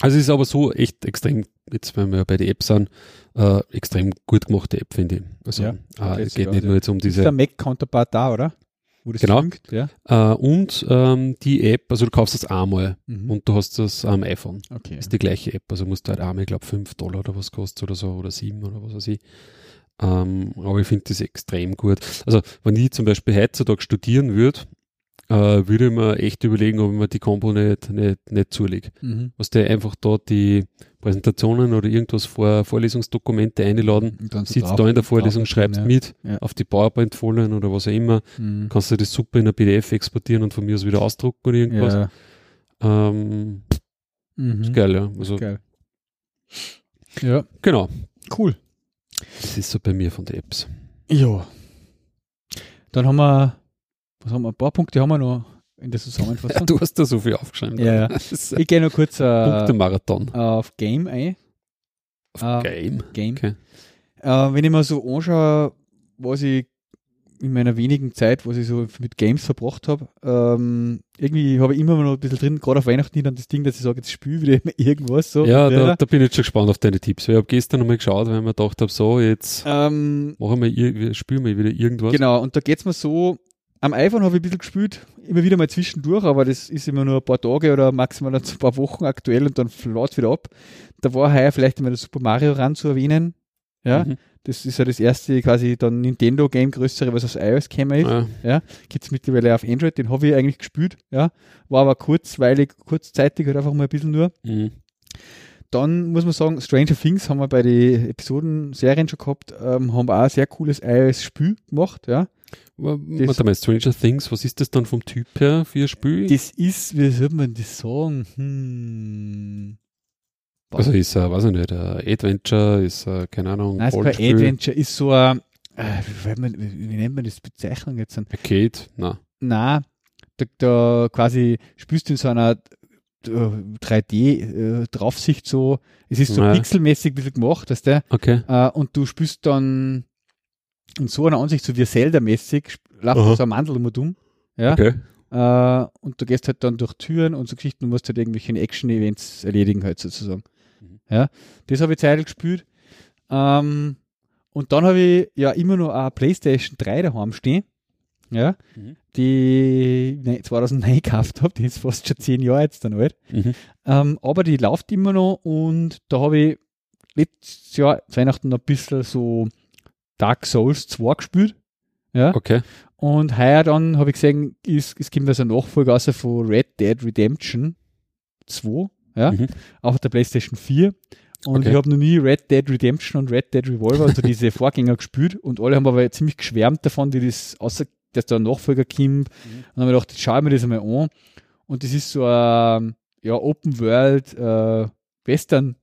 Also es ist aber so echt extrem, jetzt wenn wir bei den Apps sind, äh, extrem gut gemachte App, finde ich. Also Ja, äh, es geht nicht nur jetzt um Ist diese der Mac-Counterpart da, oder? Wo das Genau. synkt, ja. äh, und ähm, die App, also du kaufst das einmal Mhm. und du hast das am iPhone. okay. ist die gleiche App. Also musst du halt einmal, ich glaube, 5 Dollar oder was kostet oder so, oder 7 oder was weiß ich. Ähm, aber ich finde das extrem gut. Also, wenn ich zum Beispiel heutzutage studieren würde, äh, würde ich mir echt überlegen, ob ich mir die Combo nicht, nicht, nicht zulege. Mhm. Was der einfach da die Präsentationen oder irgendwas vor Vorlesungsdokumente einladen, sitzt da in der Vorlesung, schreibst ja. mit Ja. auf die PowerPoint-Folien oder was auch immer, Mhm. kannst du das super in ein PDF exportieren und von mir aus wieder ausdrucken oder irgendwas. Ja. Ähm, Mhm. ist geil, ja. Also, Geil. Ja, genau. cool. Das ist so bei mir von den Apps. Ja. Dann haben wir, was haben wir, ein paar Punkte haben wir noch in der Zusammenfassung. Du hast da so viel aufgeschrieben. Ja, ja. Ich gehe noch kurz äh, Punktemarathon. auf Game ein. Auf äh, Game. Game. Okay. Äh, wenn ich mir so anschaue, was ich in meiner wenigen Zeit, was ich so mit Games verbracht habe, ähm, irgendwie habe ich immer noch ein bisschen drin, gerade auf Weihnachten hin, dann das Ding, dass ich sage, jetzt spiele ich wieder irgendwas. So ja, da, da, bin ich jetzt schon gespannt auf deine Tipps. Ich habe gestern nochmal geschaut, weil ich mir gedacht habe, so, jetzt ähm, machen wir, spielen wir wieder irgendwas. Genau, und da geht's mir so, am iPhone habe ich ein bisschen gespielt, immer wieder mal zwischendurch, aber das ist immer nur ein paar Tage oder maximal ein paar Wochen aktuell und dann flaut wieder ab. Da war heuer vielleicht immer das Super Mario ran zu erwähnen. Ja, mhm. das ist ja das erste quasi dann Nintendo-Game größere, was aus iOS gekommen ist. Ja, ja gibt mittlerweile auf Android, den habe ich eigentlich gespielt. Ja, war aber kurzweilig, kurzzeitig halt einfach mal ein bisschen nur. Mhm. Dann muss man sagen, Stranger Things haben wir bei den Episoden-Serien schon gehabt, ähm, haben auch ein sehr cooles iOS-Spiel gemacht, ja. Warte mal, Stranger Things, was ist das dann vom Typ her für ein Spiel? Das ist, wie soll man das sagen? Hm. Also ist er, weiß ich nicht, ein Adventure, ist er, keine Ahnung, Nein, kein Adventure, ist so ein, äh, wie, man, wie, nennt man das Bezeichnung jetzt? Arcade? Nein. Nein, da, da quasi spielst du in so einer 3D-Draufsicht äh, so, es ist so ja. pixelmäßig ein bisschen gemacht, weißt du? Okay. Äh, und du spielst dann in so einer Ansicht, so wie Zelda-mäßig, läuft so ein Mandel und um. Ja. Okay. Uh, und du gehst halt dann durch Türen und so Geschichten und musst halt irgendwelche Action-Events erledigen halt sozusagen. Mhm. Ja, das habe ich zeitlich gespielt. Um, ähm, und dann habe ich ja immer noch eine Playstation 3 daheim stehen. Ja, mhm. die 2009 gekauft habe, die ist fast schon zehn Jahre jetzt dann alt. Mhm. Ähm, aber die läuft immer noch und da habe ich letztes Jahr Weihnachten noch ein bisschen so Dark Souls 2 gespielt. Ja. Okay. Und heuer dann habe ich gesehen, ist, es gibt also ein Nachfolger also von Red Dead Redemption 2, ja, mhm. auf der PlayStation 4. Und okay. ich habe noch nie Red Dead Redemption und Red Dead Revolver, also diese Vorgänger gespielt und alle haben aber ziemlich geschwärmt davon, wie das, außer dass da ein Nachfolger kommt. Mhm. Und dann habe ich gedacht, schau mir das einmal an. Und das ist so ein ja, Open World äh, Western,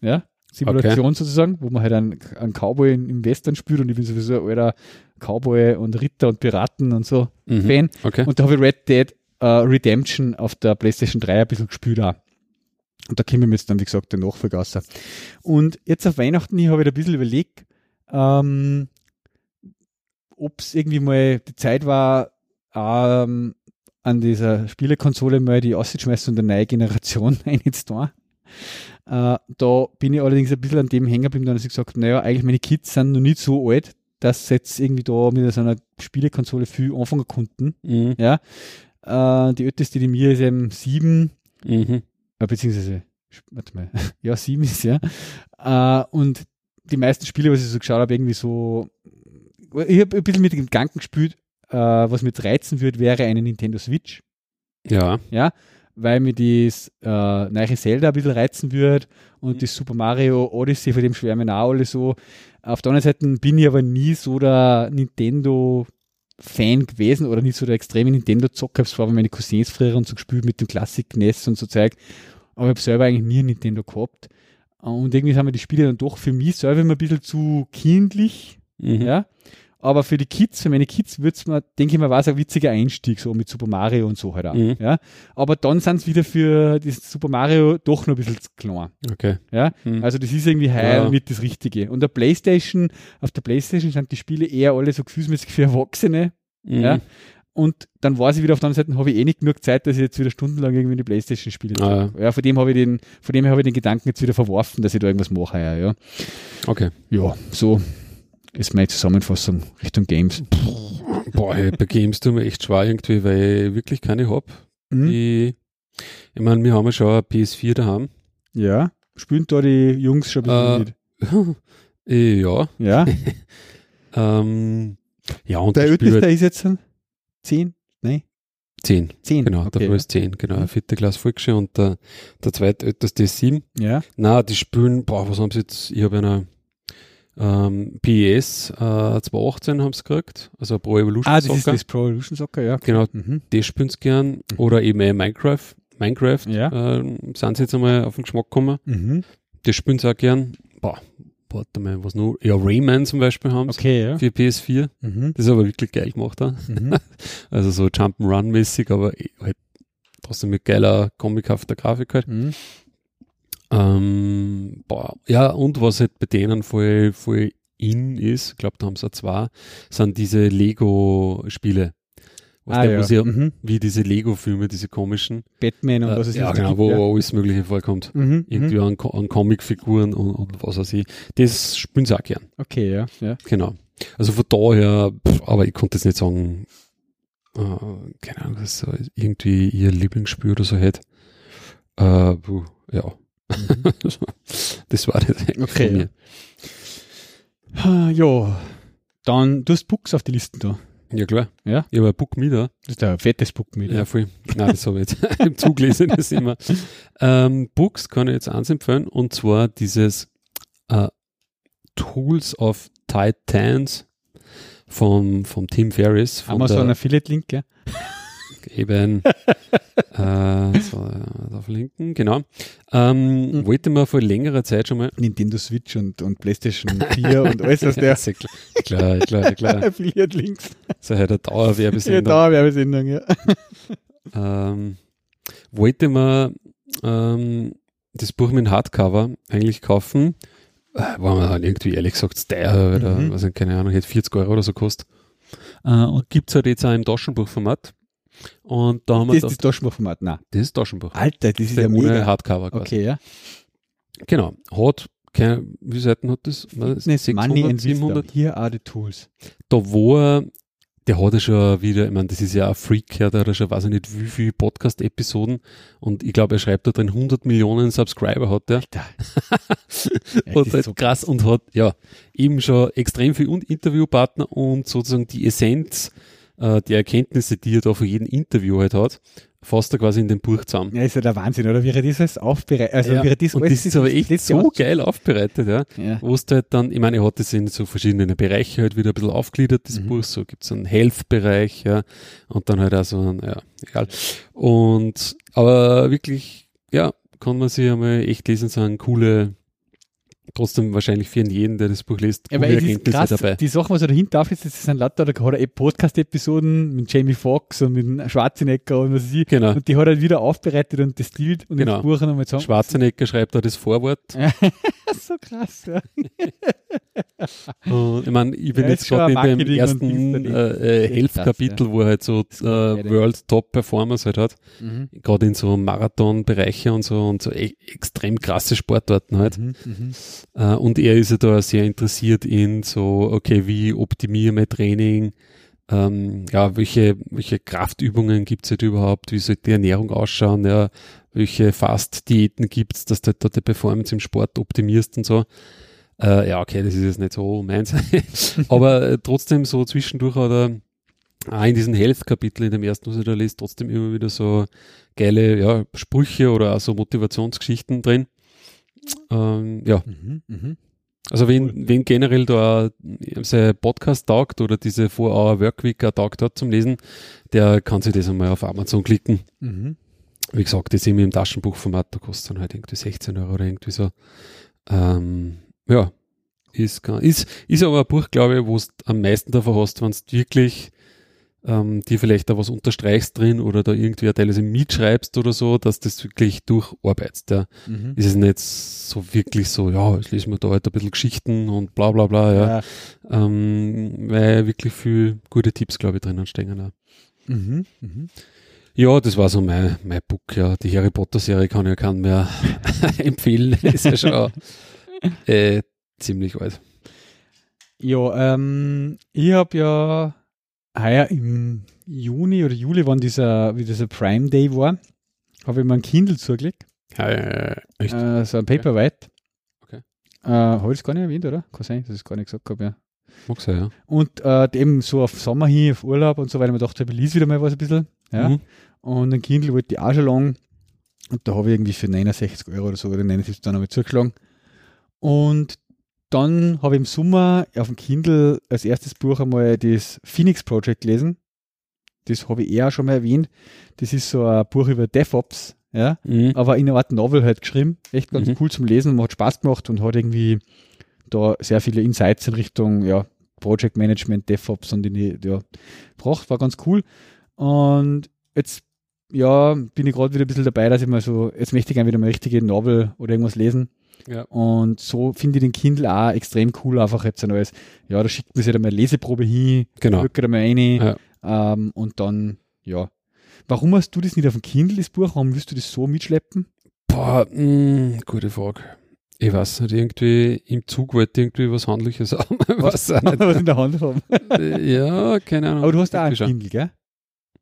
ja, Simulation okay. sozusagen, wo man halt einen, einen Cowboy im Western spielt und ich bin sowieso ein alter Cowboy und Ritter und Piraten und so mhm. Fan. Okay. Und da habe ich Red Dead uh, Redemption auf der PlayStation 3 ein bisschen gespielt auch. Und da kommen wir jetzt dann, wie gesagt, den Nachvergasser. Und jetzt auf Weihnachten habe ich ein bisschen überlegt, ähm, ob es irgendwie mal die Zeit war, ähm, an dieser Spielekonsole mal die auszuschmeißen und eine neue Generation einzutun. Äh, da bin ich allerdings ein bisschen an dem hängen geblieben, dass ich gesagt habe, naja, eigentlich meine Kids sind noch nicht so alt, dass sie jetzt irgendwie da mit so einer Spielekonsole viel anfangen konnten. Mhm. Ja. Äh, die älteste, die mir ist eben sieben, mhm. äh, beziehungsweise, warte mal, ja, sieben ist ja. Äh, und die meisten Spiele, was ich so geschaut habe, irgendwie so, ich habe ein bisschen mit dem Gedanken gespielt, äh, was mir reizen würde, wäre eine Nintendo Switch. Ja. Ja weil mir das äh, neue Zelda ein bisschen reizen würde und mhm. das Super Mario Odyssey, von dem schwärmen auch alle so. Auf der anderen Seite bin ich aber nie so der Nintendo-Fan gewesen oder nicht so der extreme Nintendo-Zocker. Ich habe meine Cousins früher und so gespielt mit dem Classic NES und so Zeug. Aber ich habe selber eigentlich nie ein Nintendo gehabt. Und irgendwie haben mir die Spiele dann doch für mich selber immer ein bisschen zu kindlich. Mhm. Ja aber für die Kids, für meine Kids wird es mir, denke ich mal, war es ein witziger Einstieg, so mit Super Mario und so halt auch. Mhm. Ja? Aber dann sind es wieder für das Super Mario doch noch ein bisschen zu klein. Okay. Ja? Mhm. Also das ist irgendwie heil ja. mit das Richtige. Und der Playstation, auf der Playstation sind die Spiele eher alle so gefühlsmäßig für Erwachsene. Mhm. Ja? Und dann war sie wieder auf der anderen Seite, habe ich eh nicht genug Zeit, dass ich jetzt wieder stundenlang irgendwie die Playstation spiele. Ah, ja. ja, von dem habe ich den, von dem habe ich den Gedanken jetzt wieder verworfen, dass ich da irgendwas mache, ja. ja. Okay. Ja, so ist meine Zusammenfassung Richtung Games. Boah, bei Games tut mir echt schwer irgendwie, weil ich wirklich keine habe. Mhm. Ich, ich meine, wir haben ja schon eine PS4 daheim. Ja. Spielen da die Jungs schon ein bisschen mit? Äh, ja. Ja. ähm, ja, und der älteste halt ist jetzt 10? Nein? 10. 10. Genau, okay, der ja. ist 10, genau. Mhm. Vierte Klasse Volksschule und der, der zweitälteste ist 7. Ja. Na, die spielen, boah, was haben sie jetzt? Ich habe eine ähm, PES äh, 2018 haben sie gekriegt, also Pro Evolution ah, Soccer. Ah, das ist das Pro Evolution Soccer, ja. Genau, mhm. das spielen sie gern. Mhm. Oder eben äh, Minecraft. Minecraft ja. äh, sind sie jetzt einmal auf den Geschmack gekommen. Mhm. Das spielen sie auch gern. Boah, warte mal, was noch? Ja, Rayman zum Beispiel haben sie okay, ja. für PS4. Mhm. Das ist aber wirklich geil gemacht. Mhm. also so Jump'n'Run-mäßig, aber halt trotzdem mit geiler, comichafter Grafik halt. Mhm. Ähm, ja, und was halt bei denen voll, voll in ist, ich glaube, da haben sie auch zwei, sind diese Lego-Spiele. Ah, der, ja. sie, Mhm. wie diese Lego-Filme, diese komischen, Batman und äh, was es ja, genau, gibt, wo ja. alles Mögliche vorkommt. Mhm. Irgendwie Mhm. an, an Comicfiguren und, und was weiß ich. Das spielen sie auch gern. Okay, ja. ja. Genau. Also von daher, pff, aber ich konnte jetzt nicht sagen, äh, keine Ahnung, dass so irgendwie ihr Lieblingsspiel oder so hätte. Äh, puh, ja. das war das eigentlich Okay, von mir. Ah, Ja, dann, du hast Books auf die Listen da. Ja, klar. Ja? Ich habe ein Book mit da. Das ist ein fettes Book mit. Ja, voll. Nein, das habe ich jetzt im Zug gelesen, das immer. Ähm, Books kann ich jetzt eins empfehlen, und zwar dieses äh, Tools of Titans vom, vom Tim Ferriss. Von Amazon der, Affiliate-Link, ja. Eben. äh, so, da verlinken, genau. Ähm, Mhm. Wollte man vor längerer Zeit schon mal. Nintendo Switch und, und PlayStation 4 und alles, was der Sehr klar, klar, klar, klar. Affiliate-Links. So halt eine Ja, Dauerwerbesendung. Dauerwerbesendung, ja. ähm, wollte man ähm, das Buch mit dem Hardcover eigentlich kaufen. Äh, war mir dann irgendwie ehrlich gesagt teuer oder Mhm. was ich, keine Ahnung, hätte 40 Euro oder so gekostet. Äh, und gibt es halt jetzt auch im Taschenbuchformat. Und da haben wir Das ist das Taschenbuchformat. Nein. das ist Taschenbuch. Alter, das ist ja ohne mega. Hardcover quasi. Okay, ja. Genau. Hat, keine, wie Seiten hat das? Fitness, Money 600, and Wisdom. 700? Here are the tools. Da wo er, der hat ja schon wieder, ich meine, das ist ja ein Freak, ja, der hat ja schon, weiß ich nicht, wie viele Podcast-Episoden und ich glaube, er schreibt da drin 100 Millionen Subscriber hat der. Alter. Und das halt ist so krass und hat, ja, eben schon extrem viel Un- Interviewpartner und sozusagen die Essenz äh, der Erkenntnisse, die er da von jedem Interview halt hat, fasst er quasi in dem Buch zusammen. Ja, ist ja der Wahnsinn, oder? Wie er das alles aufbereitet. Also, Ja, wie er das und das ist aber echt so Jahr- geil aufbereitet, ja. Ja. wo es halt dann, ich meine, er hat das in so verschiedene Bereiche halt wieder ein bisschen aufgliedert, das Mhm. Buch, so gibt es einen Health-Bereich, ja, und dann halt auch so ein, ja, egal. Und, aber wirklich, ja, kann man sich einmal echt lesen, so eine coole, trotzdem wahrscheinlich für jeden, der das Buch liest, Ja, es ist krass, dabei. die Sachen, was er dahinter auflistet, das sind lauter, da hat er eh Podcast-Episoden mit Jamie Foxx und mit Schwarzenegger und was weiß ich. Genau. Und die hat er wieder aufbereitet und destillt und Genau. ins Buch nochmal zusammen. Schwarzenegger schreibt da das Vorwort. Das ist so krass, ja. Und ich meine, ich bin Ja, jetzt gerade in dem ersten äh, äh, Health-Kapitel, krass, wo er halt so äh, ja. World Top Performance halt hat. Mhm. gerade in so Marathonbereiche und so und so e extrem krasse Sportarten halt. Mhm. Mhm. Äh, und er ist ja da sehr interessiert in so, okay, wie optimiere mein Training? Ähm, ja, welche, welche Kraftübungen gibt's halt überhaupt? Wie sollte die Ernährung ausschauen? Ja, welche Fast-Diäten gibt's, dass du halt da die Performance im Sport optimierst und so. Äh, ja, okay, das ist jetzt nicht so meins. Aber äh, trotzdem so zwischendurch hat er auch in diesem Health-Kapitel, in dem ersten, was ich da lese, trotzdem immer wieder so geile ja, Sprüche oder auch so Motivationsgeschichten drin. Ähm, ja, Mhm. Mhm. also wenn, wenn generell da sein Podcast taugt oder diese 4-Hour Workweek auch taugt hat zum Lesen, der kann sich das einmal auf Amazon klicken. Mhm. Wie gesagt, das eben im Taschenbuchformat, da kostet dann halt irgendwie 16 Euro oder irgendwie so. Ähm, ja, ist, gar- ist, ist aber ein Buch, glaube ich, wo du am meisten davon hast, wenn du wirklich ähm, dir vielleicht da was unterstreichst drin oder da irgendwie teilweise mitschreibst oder so, dass das wirklich durcharbeitest. Ja. Mhm. Ist es nicht so wirklich so, ja, jetzt lesen wir da halt ein bisschen Geschichten und bla bla bla, ja. Ja. Ähm, weil wirklich viel gute Tipps, glaube ich, drinnen stecken. Auch. Mhm. Mhm. Ja, das war so mein, mein Book, ja. Die Harry Potter Serie kann ich ja keinen mehr empfehlen. Ist ja schon äh, ziemlich alt. Ja, ähm, ich habe ja heuer im Juni oder Juli, wann dieser, wie dieser Prime Day war, habe ich mir ein Kindle zugelegt. Äh, echt? Äh, so ein Paperwhite. Okay. Äh, habe ich das gar nicht erwähnt, oder? Kann sein, dass ich das gar nicht gesagt habe, ja. Mag sein, ja. Und äh, eben so auf Sommer hin, auf Urlaub und so weiter, ich dachte, ich lese wieder mal was ein bisschen. Ja. Mhm. Und ein Kindle wollte ich auch schon lang. Und da habe ich irgendwie für 69 Euro oder so oder 79 dann ich zugeschlagen. Und dann habe ich im Sommer auf dem Kindle als erstes Buch einmal das Phoenix Project gelesen. Das habe ich eher schon mal erwähnt. Das ist so ein Buch über DevOps, ja, Mhm. aber in einer Art Novel halt geschrieben. Echt ganz Mhm. cool zum Lesen und hat Spaß gemacht und hat irgendwie da sehr viele Insights in Richtung, ja, Project Management, DevOps und in die, ja, gebracht. War ganz cool. Und jetzt, ja, bin ich gerade wieder ein bisschen dabei, dass ich mal so, jetzt möchte ich gerne wieder mal richtige Novel oder irgendwas lesen. Ja. Und so finde ich den Kindle auch extrem cool, einfach jetzt ein neues, ja, da schickt man sich dann mal eine Leseprobe hin, Genau. drückt da mal rein Ja. ähm, und dann, ja. Warum hast du das nicht auf dem Kindle, das Buch? Warum willst du das so mitschleppen? Boah, mh, gute Frage. Ich weiß nicht, irgendwie im Zug wollte ich irgendwie was Handliches haben. Nicht. Was in der Hand haben. Ja, keine Ahnung. Aber du hast auch schon. Kindle, gell?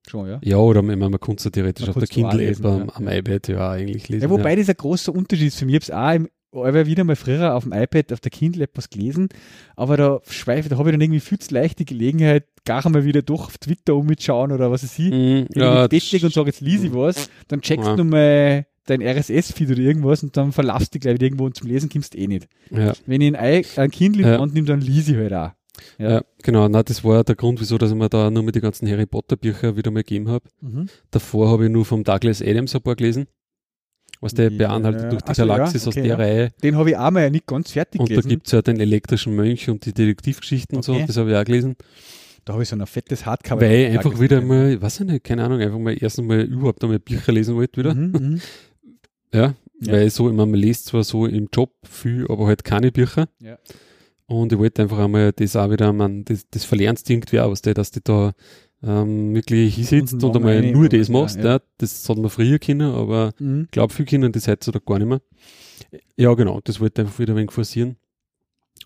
Schon, ja. Ja, oder ich meine, man kann es ja theoretisch Man auf der Kindle-App am, ja. am iPad ja eigentlich lesen. Ja, wobei das ein großer Unterschied ist für mich. Ich habe es auch im, aber wieder mal früher auf dem iPad, auf der Kindle etwas gelesen, aber da schweife, da habe ich dann irgendwie viel zu leicht die Gelegenheit, gar mal wieder durch auf Twitter umschauen oder was weiß ich. Mhm, Wenn ja, ich und sage, jetzt lese ich was, dann checkst Ja. du mal dein RSS-Feed oder irgendwas und dann verlassst du gleich wieder irgendwo und zum Lesen kommst du eh nicht. ja, Wenn ich ein, I- ein Kindle in die Ja. Hand nehme, dann lese ich halt auch. Ja. ja. genau. Na, das war der Grund, wieso dass ich mir da nur mit die ganzen Harry Potter Bücher wieder mal gegeben habe. Mhm. Davor habe ich nur vom Douglas Adams ein paar gelesen. Was der Ja, beanhaltet durch die ach so, ja, Galaxis aus okay, der. Reihe. Den habe ich auch mal nicht ganz fertig Und da gelesen. gibt es ja den elektrischen Mönch und die Detektivgeschichten und Okay. so, das habe ich auch gelesen. Da habe ich so ein fettes Hardcover. Weil ich einfach wieder mal, weiß ich nicht, keine Ahnung, einfach mal erst einmal überhaupt einmal Bücher lesen wollte wieder. Mhm, mhm. Ja, Ja. weil so, ich meine, man liest zwar so im Job viel, aber halt keine Bücher. Ja. Und ich wollte einfach einmal das auch wieder, man, das, das verlernst irgendwie auch, was der, dass du da ähm, wirklich Stunden und lang einmal nur das ja, machst. ja. Ja, Das hat man früher können, aber Mhm. ich glaube, viele Kinder das heutzutage gar nicht mehr. Ja, genau, das wollte ich einfach wieder ein wenig forcieren.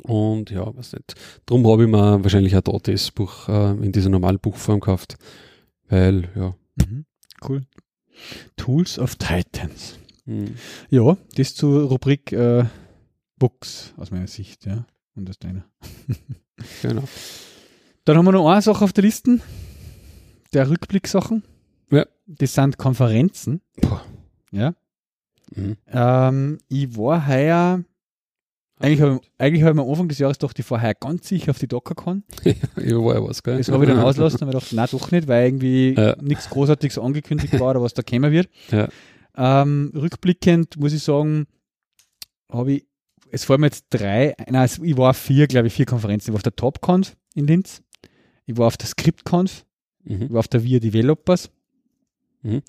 Und ja, weiß nicht. Darum habe ich mir wahrscheinlich auch da das Buch äh, in dieser normalen Buchform gekauft. Weil, ja. Mhm. Cool. Tools of Titans. hm. Ja, das zur Rubrik äh, Books aus meiner Sicht, ja. Und aus deiner. Genau. Dann haben wir noch eine Sache auf der Liste. Der Rückblicksachen. Ja. Das sind Konferenzen. Boah. Ja. Mhm. Ähm, ich war heuer, eigentlich habe ich, eigentlich hab ich am Anfang des Jahres gedacht, ich war heuer ganz sicher auf die DockerCon. ja, war ja was, gell? Das habe ich dann auslassen und mir gedacht, nein, doch nicht, weil irgendwie Ja. nichts Großartiges angekündigt war oder was da kommen wird. Ja. Ähm, rückblickend muss ich sagen, habe ich, es fallen mir jetzt drei, nein, ich war auf vier, glaube ich, vier Konferenzen. Ich war auf der TopConf in Linz, ich war auf der ScriptConf, ich Mhm. war auf der VIA Developers Mhm.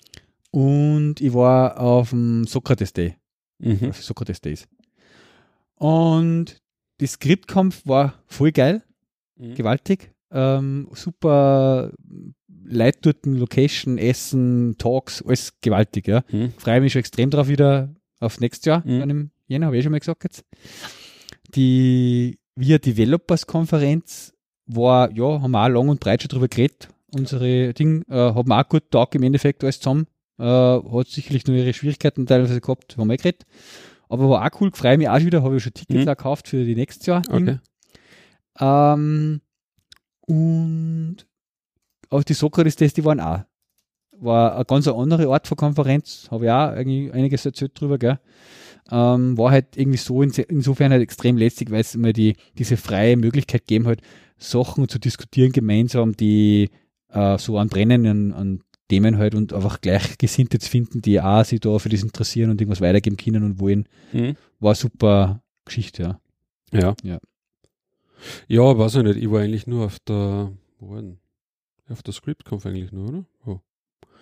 und ich war auf dem Socrates Day, Mhm. auf Socrates Days. Und die ScriptConf war voll geil, Mhm. gewaltig. Ähm, super Leute dort, Location, Essen, Talks, alles gewaltig, ja. Mhm. Freue mich schon extrem drauf wieder auf nächstes Jahr, Mhm. dann im Jänner, habe ich eh schon mal gesagt jetzt. Die VIA Developers Konferenz war, ja, haben wir auch lang und breit schon drüber geredet. Unsere Ding, äh, haben auch gut Tag im Endeffekt alles zusammen. Äh, hat sicherlich nur ihre Schwierigkeiten teilweise gehabt, haben wir eh geredet. Aber war auch cool, freue mich auch wieder, habe ich schon Tickets Mhm. auch gekauft für die nächstes Jahr. Okay. Ähm, und auch die Sokrates-Tests, die waren auch. War eine ganz andere Art von Konferenz, habe ich auch eigentlich einiges erzählt drüber, gell. Ähm, war halt irgendwie so, insofern halt extrem lästig, weil es immer die, diese freie Möglichkeit gegeben hat, Sachen zu diskutieren gemeinsam, die äh, so an brennenden an Themen halt und einfach Gleichgesinnte zu finden, die auch sich da für das interessieren und irgendwas weitergeben können und wollen. Mhm. War eine super Geschichte, ja. Ja. Ja. Ja, weiß ich nicht. Ich war eigentlich nur auf der, wo war denn? Auf der ScriptConf eigentlich nur, oder? Oh.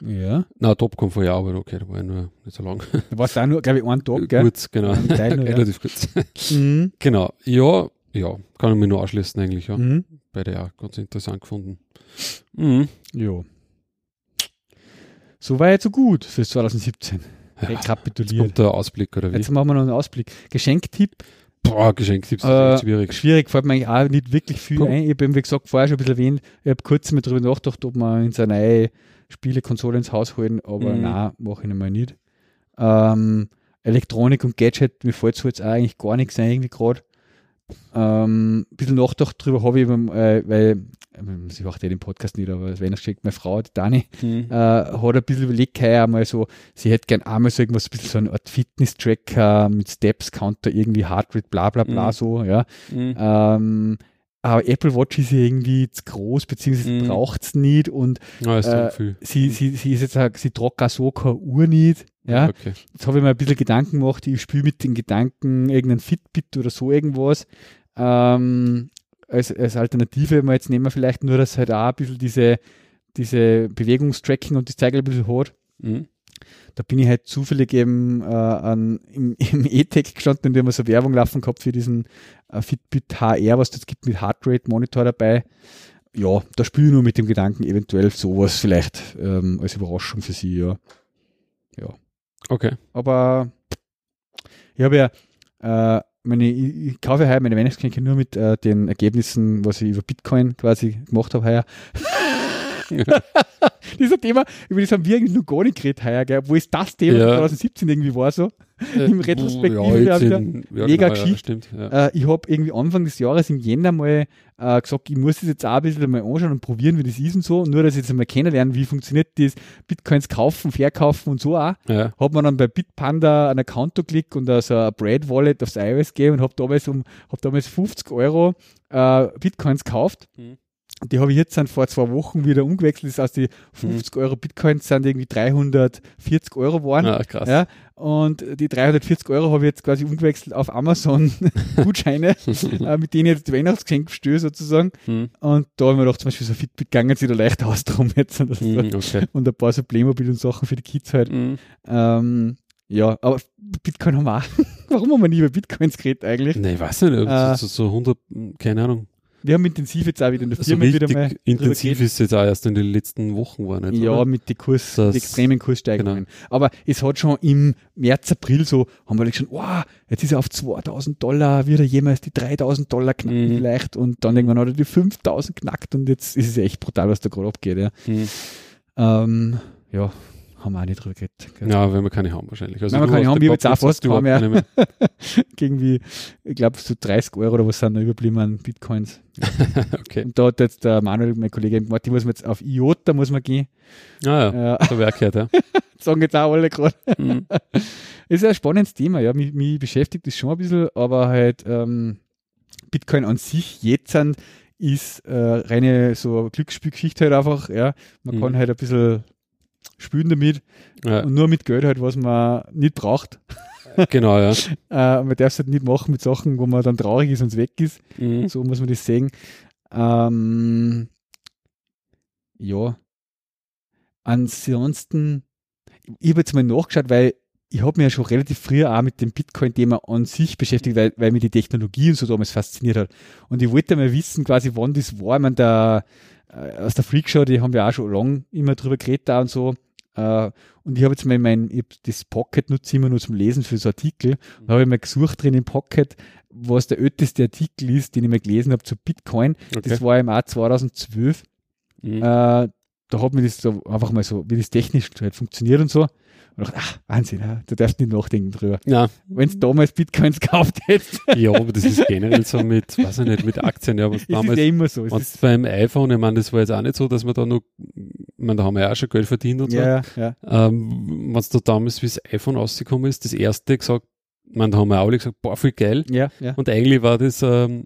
Ja. Na, TopConf war ja, aber okay, da war ich nur nicht so lang. Da war es auch nur, glaube ich, ein Tag, gell? Kurz, genau. Nur, ja. Relativ kurz. Mhm. genau. Ja, ja, kann ich mir nur anschließen eigentlich, ja. Mhm. Beide ja ganz interessant gefunden. Mhm. Jo. So weit, so gut fürs 2017. Ja. Rekapituliert. Kommt der Ausblick oder wie? Jetzt machen wir noch einen Ausblick. Geschenktipp. Boah, Geschenktipps Äh, ist schwierig. Schwierig, fällt mir eigentlich auch nicht wirklich viel Puh. ein. Ich habe wie gesagt, vorher schon ein bisschen erwähnt, ich habe kurz mal drüber nachgedacht, ob man in seine neue Spielekonsole ins Haus holen, aber Mhm. nein, mache ich mal nicht. Ähm, Elektronik und Gadget, mir fällt so jetzt auch eigentlich gar nichts ein, irgendwie gerade. Ähm, ein bisschen nachgedacht drüber habe ich, äh, weil, äh, sie macht ja den Podcast nicht, aber wenn er schickt, meine Frau, die Dani, Mhm. äh, hat ein bisschen überlegt, heuer einmal so, sie hätte gern einmal so irgendwas, ein bisschen so eine Art Fitness-Tracker mit Steps-Counter, irgendwie Heartrate, bla bla bla, Mhm. so, ja. Mhm. Ähm, aber Apple Watch ist ja irgendwie zu groß, beziehungsweise Mhm. braucht es nicht und Ja, äh, sie, sie, sie ist jetzt sie auch so keine Uhr nicht, ja. Okay. Jetzt habe ich mir ein bisschen Gedanken gemacht, ich spiele mit den Gedanken irgendein Fitbit oder so irgendwas. Ähm, als, als Alternative mal jetzt nehmen wir vielleicht nur, dass halt auch ein bisschen diese, diese Bewegungstracking und das Zeigel ein bisschen hat. Mhm. Da bin ich halt zufällig eben äh, an, im, im E-Tech gestanden und die haben so Werbung laufen gehabt für diesen äh, Fitbit HR, was es gibt mit Heartrate Monitor dabei. Ja, da spiele ich nur mit dem Gedanken, eventuell sowas vielleicht ähm, als Überraschung für sie, ja. Ja. Okay. Aber ich habe ja, äh, meine, ich, ich kaufe ja heuer meine Weihnachtsgeschenke nur mit äh, den Ergebnissen, was ich über Bitcoin quasi gemacht habe heuer. Dieser Thema, über das haben wir eigentlich noch gar nicht geredet heuer, gell? Wo ist das Thema Ja. 2017 irgendwie war so? Im Retrospektive ja, ja, mega genau, Geschichte. stimmt. Äh, ich habe irgendwie Anfang des Jahres im Jänner mal äh, gesagt, ich muss das jetzt auch ein bisschen mal anschauen und probieren, wie das ist und so. Nur, dass ich jetzt einmal kennenlernen, wie funktioniert das Bitcoins kaufen, verkaufen und so auch. ja. Hat man dann bei Bitpanda einen Account geklickt und so ein Braid Wallet aufs iOS gegeben und habe damals, um, hab damals 50 Euro äh, Bitcoins gekauft. Mhm. Die habe ich jetzt dann vor zwei Wochen wieder umgewechselt. Das heißt, die 50 Euro Bitcoins sind irgendwie 340 Euro geworden. Ah, krass. Ja, und die 340 Euro habe ich jetzt quasi umgewechselt auf Amazon Gutscheine, äh, mit denen ich jetzt die Weihnachtsgeschenk bestelle sozusagen. Hm, Und da habe ich mir gedacht, zum Beispiel so Fitbit gegangen sie da leicht aus drum jetzt. Und, so. hm, okay. und ein paar so Playmobil und Sachen für die Kids halt. Hm. Ähm, ja, aber Bitcoin haben wir auch. Warum haben wir nie über Bitcoins geredet eigentlich? Nee, ich weiß nicht, Äh, so, so 100, keine Ahnung. Wir haben intensiv jetzt auch wieder in der So Firma wieder mal intensiv ist es jetzt auch erst in den letzten Wochen war nicht. Ja, oder? mit den Kurs, Das- die extremen Kurssteigerungen. Aber es hat schon im März, April so, haben wir schon, wow, jetzt ist er auf 2000 Dollar, wieder jemals die 3000 Dollar knacken Mhm. vielleicht und dann irgendwann hat er die 5000 knackt und jetzt ist es ja echt brutal, was da gerade abgeht. Ja. Hm. Ähm, ja, haben wir auch nicht drüber geredet. gell. Ja, wenn wir keine haben wahrscheinlich. Also Wenn wir keine haben, ich hab jetzt auch fast du überhaupt keine Irgendwie, ich glaube, so 30 Euro oder was sind da überblieben an Bitcoins. mehr. okay. Und da hat jetzt der Manuel, mein Kollege, die muss man jetzt auf IOTA muss man gehen. Ah ja, Äh, so wer gehört, ja. sagen jetzt auch alle gerade. Hm. ist ein spannendes Thema, ja. Mich, mich beschäftigt das schon ein bisschen, aber halt ähm, Bitcoin an sich jetzt sind, ist äh, reine so Glücksspielgeschichte halt einfach, ja. Man Mhm. kann halt ein bisschen spielen damit ja. und nur mit Geld halt, was man nicht braucht. Genau, ja. Äh, man darf es halt nicht machen mit Sachen, wo man dann traurig ist und es weg ist. Hm. So muss man das sehen. Ähm, ja. Ansonsten, ich habe jetzt mal nachgeschaut, weil ich habe mich ja schon relativ früh auch mit dem Bitcoin-Thema an sich beschäftigt, weil, weil mich die Technologie und so damals fasziniert hat. Und ich wollte mal wissen, quasi, wann das war. Ich meine, der, äh, aus der Freakshow, die haben wir auch schon lange immer drüber geredet da und so. Äh, und ich habe jetzt mal mein, ich das Pocket nutze immer nur zum Lesen für so Artikel. Da habe ich mal gesucht drin im Pocket, was der älteste Artikel ist, den ich mal gelesen habe zu Bitcoin. Okay. Das war im Jahr 2012. Hm. Äh, da hat mir das so einfach mal so, wie das technisch halt funktioniert und so. Und dachte, ach, Wahnsinn, ja, du darfst nicht nachdenken drüber. Ja, Wenn du damals Bitcoins gekauft hättest, ja, aber das ist generell so mit, weiß ich nicht, mit Aktien, ja, was ist damals ja immer so. Ist, beim iPhone, ich meine, das war jetzt auch nicht so, dass man da noch, ich meine, da haben wir ja auch schon Geld verdient und so. ja, ja, Ähm, wenn da damals, wie das iPhone rausgekommen ist, das erste gesagt, ich meine, da haben wir auch alle gesagt, boah, voll geil. ja, ja. Und eigentlich war das ähm,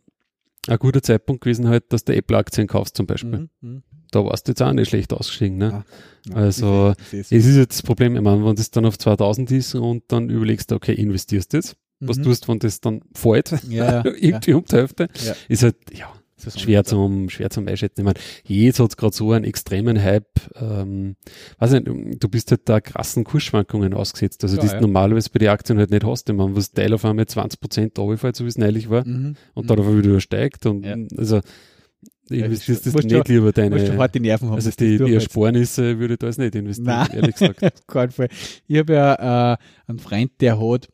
ein guter Zeitpunkt gewesen, halt, dass du Apple-Aktien kaufst zum Beispiel. Mhm, mhm. Da warst du jetzt auch nicht schlecht ausgestiegen. Ne? Ah, Ja, Also, ich seh- ich seh's. Es ist jetzt das Problem, ich meine, wenn das dann auf 2000 ist und dann überlegst du, okay, investierst du jetzt, was Mhm. tust, wenn das dann fällt, Ja, ja, irgendwie um die Hälfte, Ja. ist halt, ja, schwer zum, schwer zum Einschätzen. Ich meine, jetzt hat es gerade so einen extremen Hype, ähm, weiß nicht, du bist halt da krassen Kursschwankungen ausgesetzt, also Ja, die du ja. normalerweise bei den Aktien halt nicht hast. Ich meine, was Teil auf einmal 20% runterfällt, so wie es neulich war, Mhm. und dann auf einmal wieder steigt und Ja. also, Ja, investierst das- das nicht lieber Musst du deine, harte Nerven haben. also du die, die. Ersparnisse würde ich da jetzt nicht investieren, Nein. ehrlich gesagt. Auf keinen Fall. Ich habe ja äh, einen Freund, der hat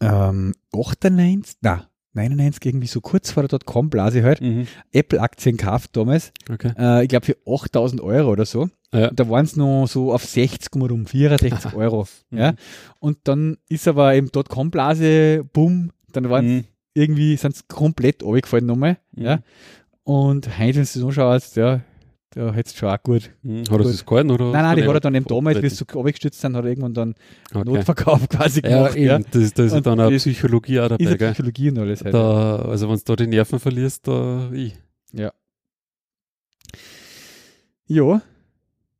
ähm, 98, nein, 99 irgendwie so kurz vor der Dotcom-Blase halt, mhm. Apple-Aktien gekauft damals. Okay. Äh, ich glaube für 8000 Euro oder so. Ja. Da waren es noch so auf 60 um rum, 64 Euro. Mhm. ja. Und dann ist aber eben Dotcom-Blase, bumm, dann waren Mhm. irgendwie, sind komplett runtergefallen nochmal. Mhm. Ja. Und heute, wenn du es anschaust, ja, da hättest du schon auch gut. Mhm. Hat er das gehalten oder? Nein, nein, die hat er dann eben damals, wie es fortgetreten? so runtergestürzt sind, hat er irgendwann dann okay. Notverkauf quasi Ja, gemacht. Ja, eben, das, da ist ja dann auch das- Psychologie auch dabei, Ist ja gell? Psychologie und alles halt. Da, also wenn du da die Nerven verlierst, da ich. Ja. Ja,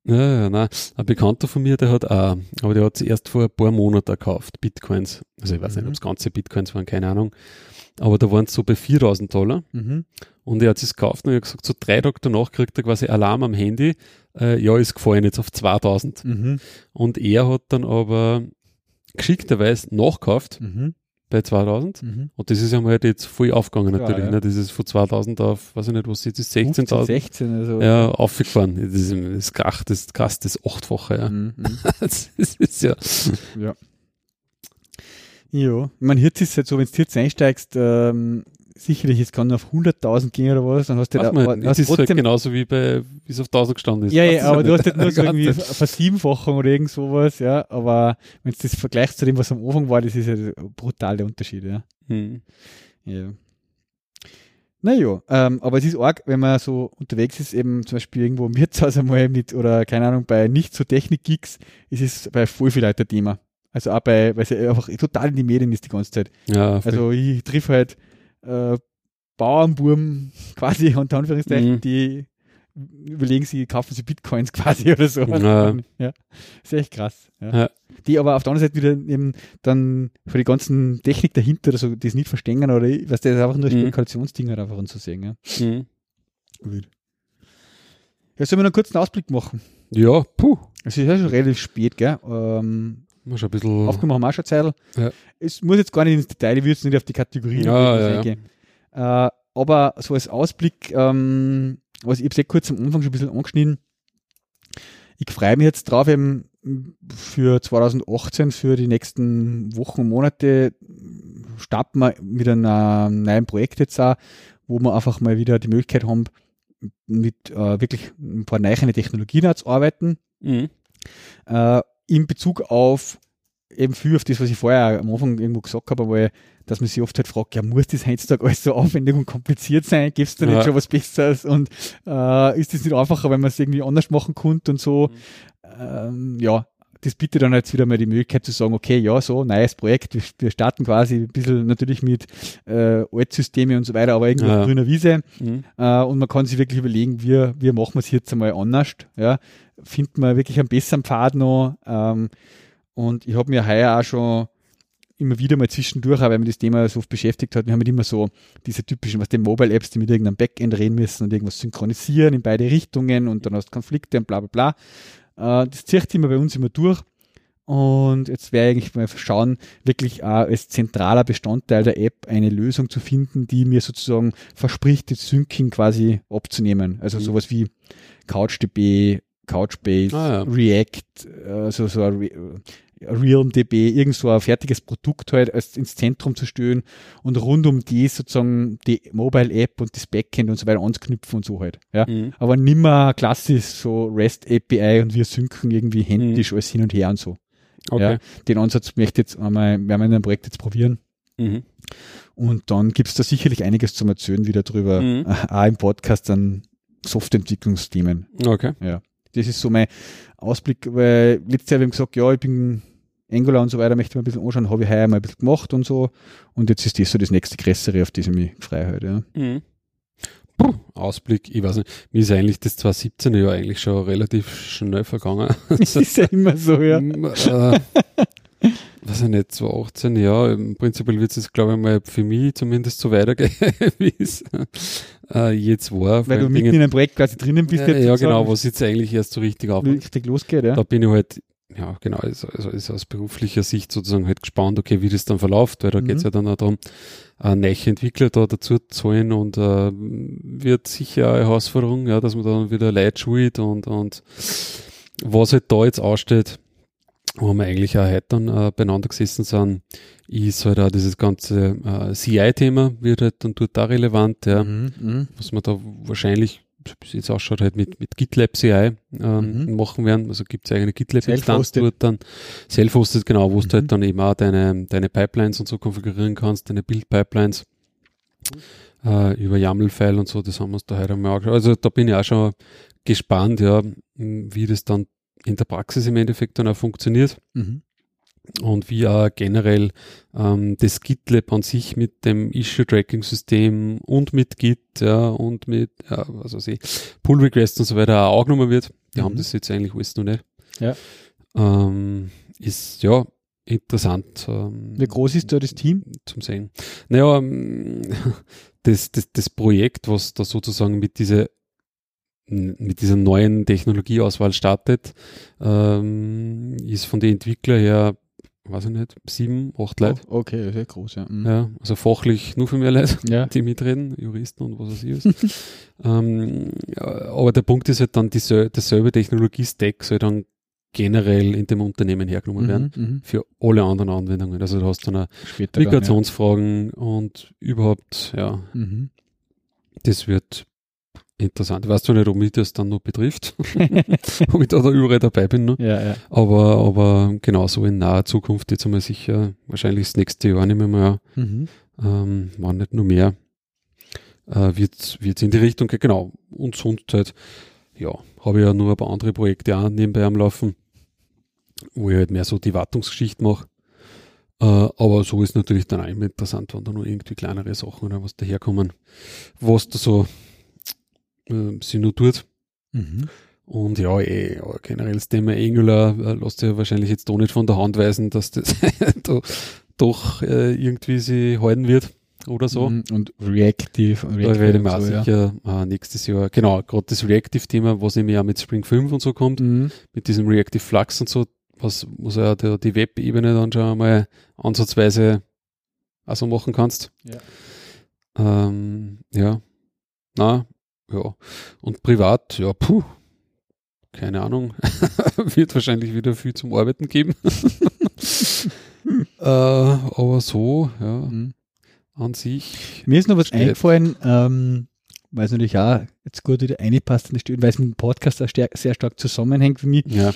ja, nein. Ein Bekannter von mir, der hat auch, aber der hat es erst vor ein paar Monaten gekauft, Bitcoins. Also ich weiß nicht, Mhm. ob es ganze Bitcoins waren, keine Ahnung. Aber da waren es so bei 4000 Dollar Mhm. und er hat es gekauft und er hat gesagt, so drei Tage danach kriegt er quasi Alarm am Handy, äh, ja, ist gefallen jetzt auf 2000. Mhm. Und er hat dann aber geschickterweise nachgekauft Mhm. bei 2000. Mhm. Und das ist ja mal jetzt voll aufgegangen Ja, natürlich. ja. Ne? Das ist von 2000 auf, weiß ich nicht, was jetzt ist, 15, 16.000. 16 also. Ja, aufgefahren. Das ist das Krach, das krass, das Achtfache. Ja. Mhm. mhm. Das ist ja. Ja. Ja, man jetzt ist es halt so, wenn du jetzt einsteigst, ähm, sicherlich, es kann auf 100.000 gehen oder was, dann hast du halt, man, das ist halt genauso wie bei, wie es auf 1000 gestanden ist. ja, ja, aber halt du hast halt nur so irgendwie eine Versiebenfachung oder irgend sowas, ja, aber wenn du das vergleichst zu dem, was am Anfang war, das ist ja brutal der Unterschied, ja. Hm. Ja. Naja, ähm, aber es ist arg, wenn man so unterwegs ist, eben zum Beispiel irgendwo im Wirtshaus einmal mit, oder keine Ahnung, bei nicht so Technik-Geeks, ist es bei voll viel Leuten Thema. Also auch bei, weil ja einfach total in die Medien ist die ganze Zeit. Ja. Also ich triff halt äh, Bauernbuben quasi unter Anführungszeichen, Mhm. die überlegen sie, kaufen sie Bitcoins quasi oder so. Ja. ja. Ist echt krass. Ja. Ja. Die aber auf der anderen Seite wieder eben dann für die ganzen Technik dahinter oder so, die es nicht verstehen oder was das ist einfach nur Mhm. Spekulationsding halt einfach anzusehen. Ja. Hm. ja, sollen wir noch einen kurzen Ausblick machen? ja, puh. Es ist ja schon relativ spät, gell? Ähm, Mal schon ein bisschen. Aufgenommen haben wir auch schon Zeit. Ja. Es muss jetzt gar nicht ins Detail, ich würde jetzt nicht auf die Kategorien Ja, ja, ja. Äh, aber so als Ausblick, ähm, was ich habe sehr kurz am Anfang schon ein bisschen angeschnitten. Ich freue mich jetzt drauf, eben für 2018, für die nächsten Wochen und Monate starten wir mit einem neuen Projekt jetzt auch, wo wir einfach mal wieder die Möglichkeit haben, mit äh, wirklich ein paar neuen Technologien zu arbeiten Mhm. äh, in Bezug auf eben viel auf das, was ich vorher am Anfang irgendwo gesagt habe, weil, dass man sich oft halt fragt, ja, muss das heutzutage alles so aufwendig und kompliziert sein? Gibt es da nicht Ja. schon was Besseres? Und äh, ist das nicht einfacher, wenn man es irgendwie anders machen könnte und so? Ähm, ja, das bietet dann jetzt wieder mal die Möglichkeit zu sagen, okay, ja, so, neues Projekt, wir, wir starten quasi ein bisschen natürlich mit äh, Altsysteme und so weiter, aber irgendwo Ja. auf grüner Wiese. Mhm. Äh, und man kann sich wirklich überlegen, wie, wie machen wir es jetzt einmal anders. Ja? Findet man wirklich einen besseren Pfad noch. Ähm, und ich habe mir heuer auch schon immer wieder mal zwischendurch, auch weil mich das Thema so oft beschäftigt hat, wir haben halt immer so diese typischen, was die Mobile-Apps, die mit irgendeinem Backend reden müssen und irgendwas synchronisieren in beide Richtungen und dann hast du Konflikte und bla bla bla. Äh, das zieht sich immer bei uns immer durch. Und jetzt wäre eigentlich mal schauen, wirklich auch als zentraler Bestandteil der App eine Lösung zu finden, die mir sozusagen verspricht, das Syncing quasi abzunehmen. Also Mhm. sowas wie CouchDB, Couchbase, Ah, ja. React, also so ein Re RealmDB, irgend so ein fertiges Produkt halt als ins Zentrum zu stellen und rund um die sozusagen die Mobile-App und das Backend und so weiter anzuknüpfen und so halt. Ja. Mhm. Aber nimmer klassisch so REST API und wir synken irgendwie händisch alles hin und her und so. Okay. Ja. Den Ansatz möchte ich jetzt einmal, werden wir in einem Projekt jetzt probieren. Mhm. Und dann gibt's da sicherlich einiges zum Erzählen wieder drüber, Mhm. auch im Podcast an Softwareentwicklungsthemen. Okay. Das ist so mein Ausblick, weil letztes Jahr habe ich gesagt, ja, ich bin Angular und so weiter, möchte ich mir ein bisschen anschauen, habe ich heuer mal ein bisschen gemacht und so. Und jetzt ist das so das nächste Größere, auf das ich mich freue halt, ja. Mhm. Puh, Ausblick, ich weiß nicht, mir ist eigentlich das 2017 Jahr eigentlich schon relativ schnell vergangen. Das ist ja immer so, ja. Äh, weiß ich nicht, 2018, ja, im Prinzip wird es jetzt, glaube ich, mal für mich zumindest so weitergehen, wie es äh, jetzt war. Weil du mitten in einem Projekt quasi drinnen bist. ja, jetzt ja, genau, was jetzt eigentlich erst so richtig auf. richtig losgeht, ja. Da bin ich halt, ja, genau, also, also ist aus beruflicher Sicht sozusagen halt gespannt, okay, wie das dann verläuft, weil da Mhm. geht's ja dann auch darum, äh, neue Entwickler da dazu zu holen und äh, wird sicher eine Herausforderung, ja, dass man dann wieder Leute schult und, und was halt da jetzt aussteht, wo wir eigentlich auch heute dann äh, beieinander gesessen sind, ist halt auch dieses ganze äh, CI-Thema wird halt dann dort auch relevant, ja Mhm, mhm. was man da wahrscheinlich, es jetzt ausschaut, halt mit, mit GitLab CI ähm, Mhm. machen werden. Also gibt es eigene GitLab-Instanz dort dann, self-hosted, genau, wo Mhm. du halt dann eben auch deine, deine Pipelines und so konfigurieren kannst, deine Build-Pipelines äh, über YAML-File und so, das haben wir uns da heute einmal angeschaut. Also da bin ich auch schon gespannt, ja, wie das dann in der Praxis im Endeffekt dann auch funktioniert Mhm. und wie auch generell ähm, das GitLab an sich mit dem Issue-Tracking-System und mit Git ja, und mit ja, was weiß ich, Pull-Requests und so weiter auch angenommen wird. Die Mhm. haben das jetzt eigentlich alles noch nicht. Ja. Ähm, ist ja interessant. Ähm, Wie groß ist da das Team? zum Sehen. Naja, ähm, das, das, das Projekt, was da sozusagen mit diese mit dieser neuen Technologieauswahl startet, ähm, ist von den Entwicklern her, weiß ich nicht, sieben, acht Leute. Oh, okay, sehr groß, ja. Mhm. Ja, also fachlich nur für mehr Leute, Ja. die mitreden, Juristen und was weiß ich was. ähm, ja, aber der Punkt ist halt dann, diesel- derselbe Technologie-Stack soll dann generell in dem Unternehmen hergenommen werden Mhm, mhm. für alle anderen Anwendungen. Also du hast dann auch dann, Migrationsfragen und überhaupt, ja, ja. Mhm. das wird interessant. Ich weiß zwar nicht, ob mich das dann noch betrifft, ob ich da, da überall dabei bin. Ne? Ja, ja. Aber, aber genauso in naher Zukunft, jetzt einmal sicher, wahrscheinlich das nächste Jahr nicht mehr, mehr Mhm. ähm, nicht nur mehr, äh, wird es in die Richtung gehen. Genau. Und sonst halt, ja, habe ich ja nur ein paar andere Projekte auch nebenbei am Laufen, wo ich halt mehr so die Wartungsgeschichte mache. Äh, aber so ist natürlich dann auch immer interessant, wenn da noch irgendwie kleinere Sachen oder was daherkommen, was da so äh, sich nur tut. Mhm. Und ja, eh, ja, generell das Thema Angular äh, lässt sich ja wahrscheinlich jetzt doch nicht von der Hand weisen, dass das da, doch äh, irgendwie sie halten wird oder so. Mhm. Und Reactive. Da Reactive werde ich und mir auch so, ja. sicher äh, nächstes Jahr, genau, gerade das Reactive-Thema, was eben ja mit Spring 5 und so kommt, Mhm. mit diesem Reactive Flux und so, was, was ja der, die Web-Ebene dann schon einmal ansatzweise auch so machen kannst. Ja. Ähm, ja. Na, ja. Und privat, ja, puh. Keine Ahnung. Wird wahrscheinlich wieder viel zum Arbeiten geben. äh, aber so, ja, Mhm. an sich. Mir ist noch was Steht. eingefallen, ähm, weil es natürlich auch jetzt gut wieder reinpasst in die Stelle, weil es mit dem Podcast auch sehr, sehr stark zusammenhängt für mich. Ja.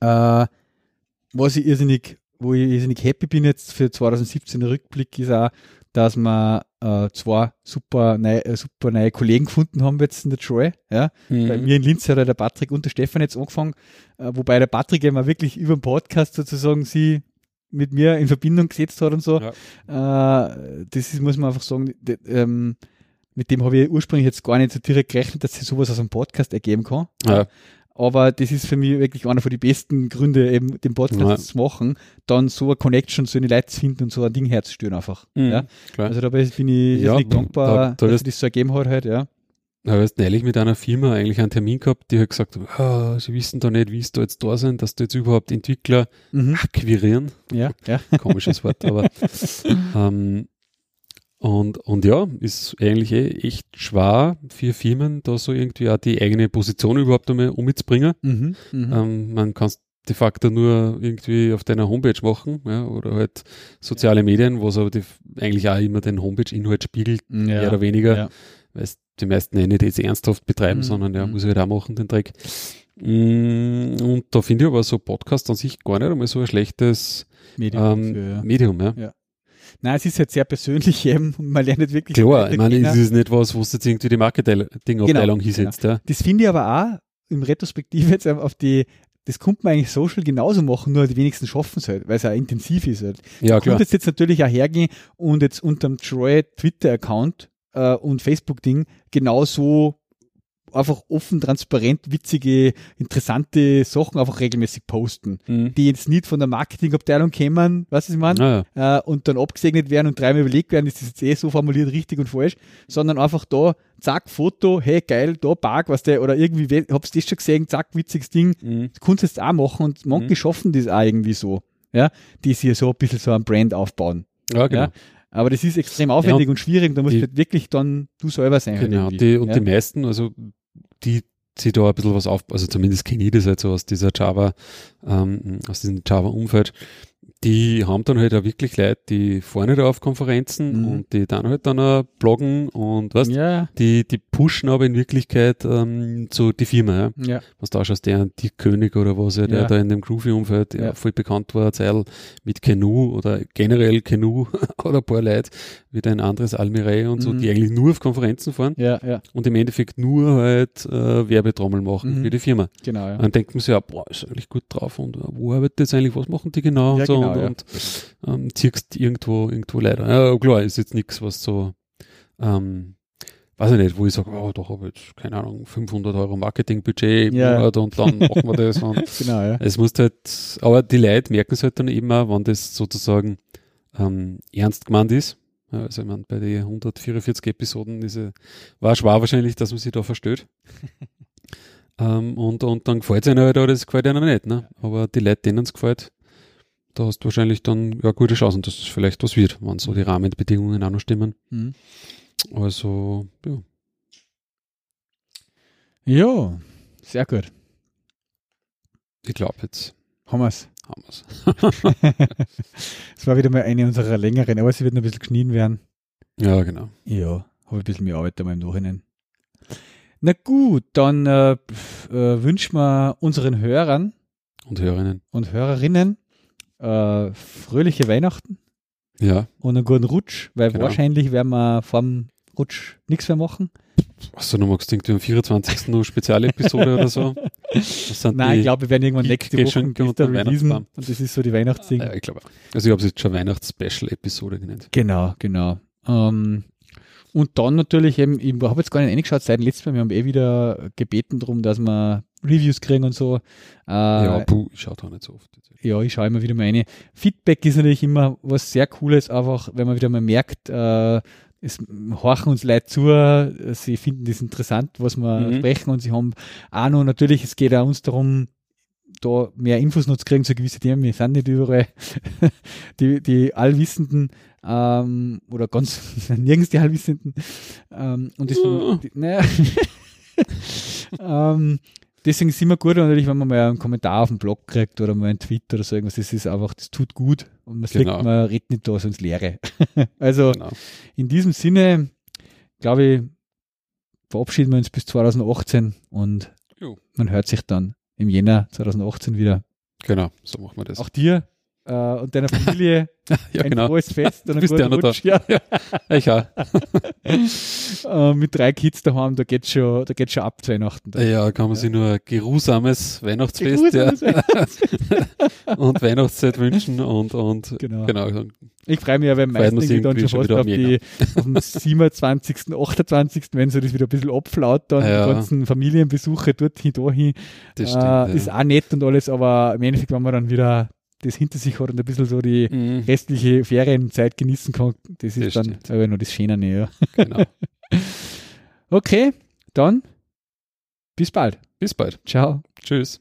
Äh, was ich irrsinnig, wo ich irrsinnig happy bin jetzt für 2017 der Rückblick, ist auch, dass wir äh, zwei super neue, äh, super neue Kollegen gefunden haben jetzt in der Troy. Ja. Bei Mhm. mir in Linz hat ja der Patrick und der Stefan jetzt angefangen, äh, wobei der Patrick immer wirklich über den Podcast sozusagen sie mit mir in Verbindung gesetzt hat und so. Äh, das ist, muss man einfach sagen, d- ähm, mit dem habe ich ursprünglich jetzt gar nicht so direkt gerechnet, dass sich sowas aus einem Podcast ergeben kann. Ja. Aber das ist für mich wirklich einer von den besten Gründe, eben den Podcast Ja. zu machen, dann so eine Connection, so eine Leute zu finden und so ein Ding herzustellen einfach. Mhm, Ja. klar. Also dabei bin ich Ja, dankbar, da- da dass sich das so ergeben hat halt, ja. Habe jetzt neulich mit einer Firma eigentlich einen Termin gehabt, die hat gesagt, ah, sie wissen da nicht, wie es da jetzt da sind, dass da jetzt überhaupt Entwickler Mhm. akquirieren. Ja, ja. Komisches Wort, aber ähm, und, und ja, ist eigentlich eh echt schwer für Firmen, da so irgendwie auch die eigene Position überhaupt einmal umzubringen. Mhm. Mhm. Ähm, man kann es de facto nur irgendwie auf deiner Homepage machen, ja, oder halt soziale Medien, was aber die, eigentlich auch immer den Homepage-Inhalt spiegelt, ja. mehr oder weniger Ja. weil es die meisten eh nicht jetzt ernsthaft betreiben, Mhm. sondern ja, Mhm. muss ich halt auch machen, den Dreck. Mm, Und da finde ich aber so Podcast an sich gar nicht einmal so ein schlechtes Medium ähm, für, ja. Medium, ja. Nein, es ist halt sehr persönlich eben und man lernt nicht wirklich. Klar, ich meine, es ist nicht was, wo du jetzt irgendwie die Marketing-Abteilung Genau, hinsetzt, ja. Das finde ich aber auch im Retrospektiv jetzt auf die, das könnte man eigentlich social genauso machen, nur die wenigsten schaffen es halt, weil es auch intensiv ist halt. Ja, klar. könnte jetzt, jetzt natürlich auch hergehen und jetzt unterm Troy Twitter-Account äh, und Facebook-Ding genauso einfach offen, transparent, witzige, interessante Sachen einfach regelmäßig posten, Mhm. die jetzt nicht von der Marketingabteilung kämen, was ich meine, ja. äh, und dann abgesegnet werden und dreimal überlegt werden, ist das jetzt eh so formuliert richtig und falsch, sondern einfach da, zack, Foto, hey, geil, da Park, was der, oder irgendwie, hab's das schon gesehen, zack, witziges Ding, Mhm. das kannst du jetzt auch machen und manche Mhm. schaffen das auch irgendwie so, ja, die sich so ein bisschen so ein Brand aufbauen. ja, genau. Ja, aber das ist extrem aufwendig und schwierig, da musst du halt wirklich dann du selber sein. halt Genau, irgendwie. die, und ja. die meisten, also die sie da ein bisschen was auf, also zumindest kenne ich das halt so aus dieser Java, ähm, aus diesem Java-Umfeld, die haben dann halt auch wirklich Leute, die vorne da auf Konferenzen Mhm. und die dann halt dann auch bloggen und was, ja, die, die pushen aber in Wirklichkeit ähm, so die Firma, ja. ja, Was da schaust, der die König oder was, ja, der Ja. da in dem Groovy-Umfeld ja. Voll bekannt war, Zeil mit Canoe oder generell Canoe oder ein paar Leute, wieder ein anderes Almirei und so, Mhm. die eigentlich nur auf Konferenzen fahren ja, ja, und im Endeffekt nur halt äh, Werbetrommel machen Mhm. für die Firma. genau, ja. Dann denkt man sich ja, boah, ist eigentlich gut drauf und äh, wo arbeitet jetzt eigentlich, was machen die genau und so genau, und, ja. ähm, ziehst irgendwo, irgendwo leider. Ja, klar, ist jetzt nichts, was so, ähm, weiß ich nicht, wo ich sage, oh, da habe ich jetzt, keine Ahnung, 500 Euro Marketingbudget im Ja. Monat und dann machen wir das und genau, ja. es muss halt, aber die Leute merken es halt dann eben auch, wenn das sozusagen ähm, ernst gemeint ist. Also ich meine, bei den 144 Episoden ist, es- war schwer wahrscheinlich, dass man sich da versteht. Ähm, und, und dann gefällt es ihnen halt, oder das gefällt ihnen nicht. Ne? Aber die Leute, denen es gefällt, da hast du wahrscheinlich dann ja, gute Chancen, dass es vielleicht was wird, wenn so die Rahmenbedingungen auch noch stimmen. Mhm. Also, ja. Ja, sehr gut. Ich glaube, jetzt Haben wir es. haben wir es. Es war wieder mal eine unserer längeren, aber sie wird noch ein bisschen geschnitten werden. Ja, genau. Ja, habe ein bisschen mehr Arbeit einmal im Nachhinein. Na gut, dann äh, äh, wünschen wir unseren Hörern Und Hörerinnen. und Hörerinnen äh, fröhliche Weihnachten Ja. und einen guten Rutsch, weil Genau. wahrscheinlich werden wir vorm Rutsch nichts mehr machen. Was du noch magst, irgendwie am 24. noch Spezialepisode oder so. Nein, ich glaube, wir werden irgendwann nächste Woche dem releasen und das ist so die Weihnachtsding. Ja, ich glaube. Also ich habe es jetzt schon Weihnachts-Special-Episode genannt. Genau, genau. Ähm, und dann natürlich eben, ich habe jetzt gar nicht reingeschaut seit dem letzten Mal, wir haben eh wieder gebeten darum, dass wir Reviews kriegen und so. Äh, ja, ja, puh, ich schaue da nicht so oft. ich schaue immer wieder mal rein. Feedback ist natürlich immer was sehr Cooles, einfach wenn man wieder mal merkt, äh, es horchen uns Leute zu, sie finden das interessant, was wir Mhm. sprechen und sie haben auch noch, natürlich, es geht auch uns darum, da mehr Infos noch zu kriegen zu gewissen Themen. Wir sind nicht überall die, die Allwissenden ähm, oder ganz nirgends die Allwissenden. Ähm, und deswegen, die, naja, ähm, deswegen ist es immer gut, natürlich, wenn man mal einen Kommentar auf dem Blog kriegt oder mal einen Tweet oder so irgendwas. Das ist einfach, das tut gut und man Genau. sagt, man redet nicht da so ins Leere. also Genau. in diesem Sinne, glaube ich, verabschieden wir uns bis 2018 und Jo. man hört sich dann im Jänner 2018 wieder. genau, so machen wir das. Auch dir äh, und deiner Familie ja, ein genau. frohes Fest und einen guten ja noch da. Rutsch. Ja. Ich auch. äh, mit drei Kids daheim, da geht's schon, da geht's schon ab Weihnachten. Ja, kann man sich nur ein geruhsames Weihnachtsfest ja, und Weihnachtszeit wünschen und, und Genau. genau. Ich freue mich ja, weil meistens dann schon fast auf, am die, auf dem 27., 28., wenn so das wieder ein bisschen abflaut, dann Ja. die ganzen Familienbesuche dorthin, dahin. Das stimmt. ja. Ist auch nett und alles, aber im Endeffekt, wenn man dann wieder das hinter sich hat und ein bisschen so die Mhm, restliche Ferienzeit genießen kann, das ist Das dann stimmt. aber noch das Schöne. Ja. genau. Okay, dann bis bald. Bis bald. Ciao. Tschüss.